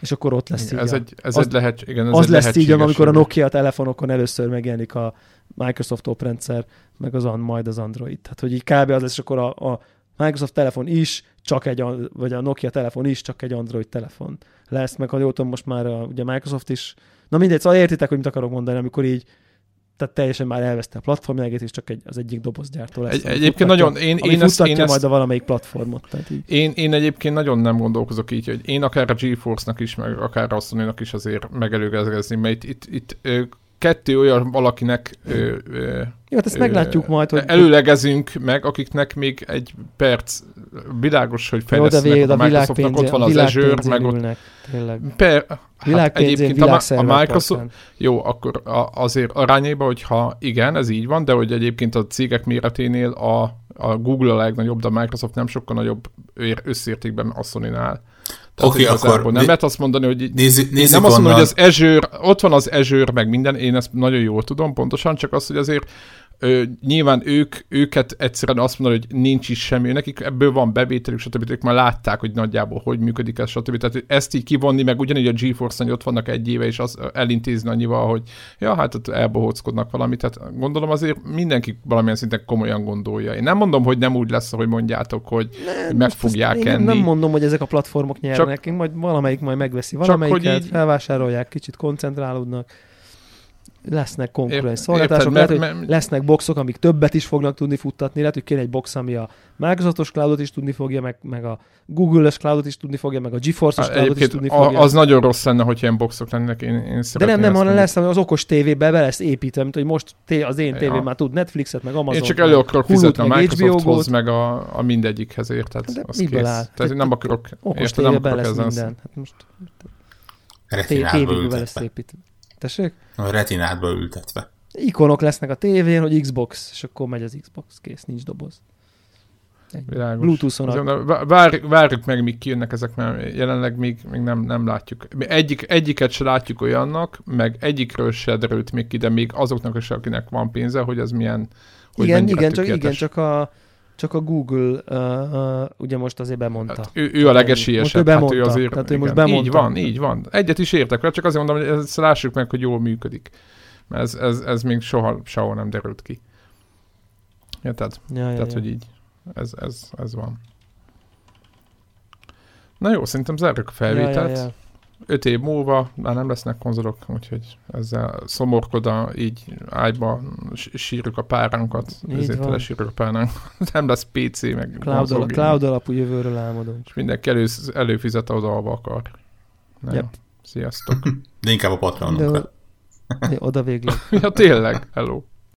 És akkor ott lesz így ez a, egy, ez az- egy lehet, igen, ez az egy lesz így, amikor a. Nokia telefonokon először megjelenik a Microsoft oprendszer, meg az majd az Android. Tehát, hogy így kb. az lesz, és akkor a, a Microsoft telefon is csak egy, vagy a Nokia telefon is csak egy Android telefon lesz, meg ha jól tudom, most már a, ugye Microsoft is, na mindegy, szóval értitek, hogy mit akarok mondani, amikor így tehát teljesen már elveszte a platformját, és csak egy, az egyik dobozgyártó lesz. Egy, egyébként nagyon, én, én, ezt, én, majd ezt, a valamelyik platformot. Tehát így. én, én egyébként nagyon nem gondolkozok így, hogy én akár a GeForce-nak is, meg akár a sony is azért megelőgezni, mert itt, itt, itt kettő olyan valakinek ö, ö, Jó, hát ezt meglátjuk ö, majd, hogy előlegezünk meg, akiknek még egy perc világos, hogy jó, de a a Microsoftnak, ott van az Azure, meg ott ülnek, tényleg. per, hát egyébként a, a. Microsoft, jó, akkor a, azért arányéban, hogyha igen, ez így van, de hogy egyébként a cégek méreténél a, a Google a legnagyobb, de a Microsoft nem sokkal nagyobb ér- összértékben a Sony-nál. Tehát igazából akkor nem né- lehet azt mondani, hogy Nézzük, nézzük nem azt mondom, onnan. hogy az Azure, ott van az Azure, meg minden, én ezt nagyon jól tudom pontosan, csak az, hogy azért ö, nyilván ők, őket egyszerűen azt mondani, hogy nincs is semmi, nekik ebből van bevételük, stb. Ők már látták, hogy nagyjából hogy működik ez, stb. Tehát ezt így kivonni, meg ugyanígy a GeForce-on hogy ott vannak egy éve, és az elintézni annyival, hogy ja, hát ott elbohóckodnak valamit. Tehát gondolom azért mindenki valamilyen szinten komolyan gondolja. Én nem mondom, hogy nem úgy lesz, hogy mondjátok, hogy Nem, meg fogják én enni. Nem mondom, hogy ezek a platformok nyernek, én majd valamelyik majd megveszi valamelyiket, hogy így- felvásárolják, kicsit koncentrálódnak, lesznek konkurens szolgáltatások, lehet, hogy mert- lesznek boxok, amik többet is fognak tudni futtatni, lehet, hogy kéne egy box, ami a Microsoftos cloudot is tudni fogja, meg, meg a Google-es cloudot is tudni fogja, meg a GeForce-os Hát cloudot is tudni fogja. a, az nagyon rossz lenne, hogy ilyen boxok lennének. Én, én de nem, nem, hanem lesz, az okos tévébe be lesz építve, mint hogy most té- az én Ja. tévém már tud Netflixet, meg Amazon. Én csak elő akarok fizetni a meg Microsofthoz, meg a, a mindegyikhez, érted? De Az miből kész. áll? Tehát nem akarok, Okos érted, nem akarok lesz ezen minden. Hát most Retinátba tévébe lesz ültetve. építve. Tessék? A retinátba ültetve. ikonok lesznek a tévén, hogy Xbox, és akkor megy az Xbox, kész, nincs doboz. Világos. Bluetooth-on vár, várjuk meg, míg kijönnek ezek, mert jelenleg még, még nem, nem látjuk. Mi Egyik, egyiket se látjuk olyannak, meg egyikről se derült még ki, de még azoknak is, akinek van pénze, hogy ez milyen, hogy igen, igen, csak, igen, csak a, csak a Google uh, uh, ugye most azért bemondta. Hát ő, ő a legesélyesebb, Most ő hát ő bemondta, azért, tehát ő most igen. Így bemondta. van, így van. Egyet is értek vele, csak azért mondom, hogy ezt lássuk meg, hogy jól működik. Mert ez, ez, ez még soha, sehol nem derült ki. Érted? ja, ja, Tehát, ja. hogy így, ez, ez, ez van. Na jó, szerintem zárjuk a felvételt. Ja, ja, ja. Öt év múlva már nem lesznek konzolok, úgyhogy ezzel szomorkoda, így ágyba sírjuk a páránkat, Így ezért van. tele sírjuk a páránkat. nem lesz PC, meg Cloud, konzol al- gaming. cloud alapú jövőről álmodunk. És mindenki elő, előfizet oda, ahova akar. Na Yep. jó. Sziasztok. De inkább a De Patreonunkkal. oda végleg. ja, tényleg. Hello.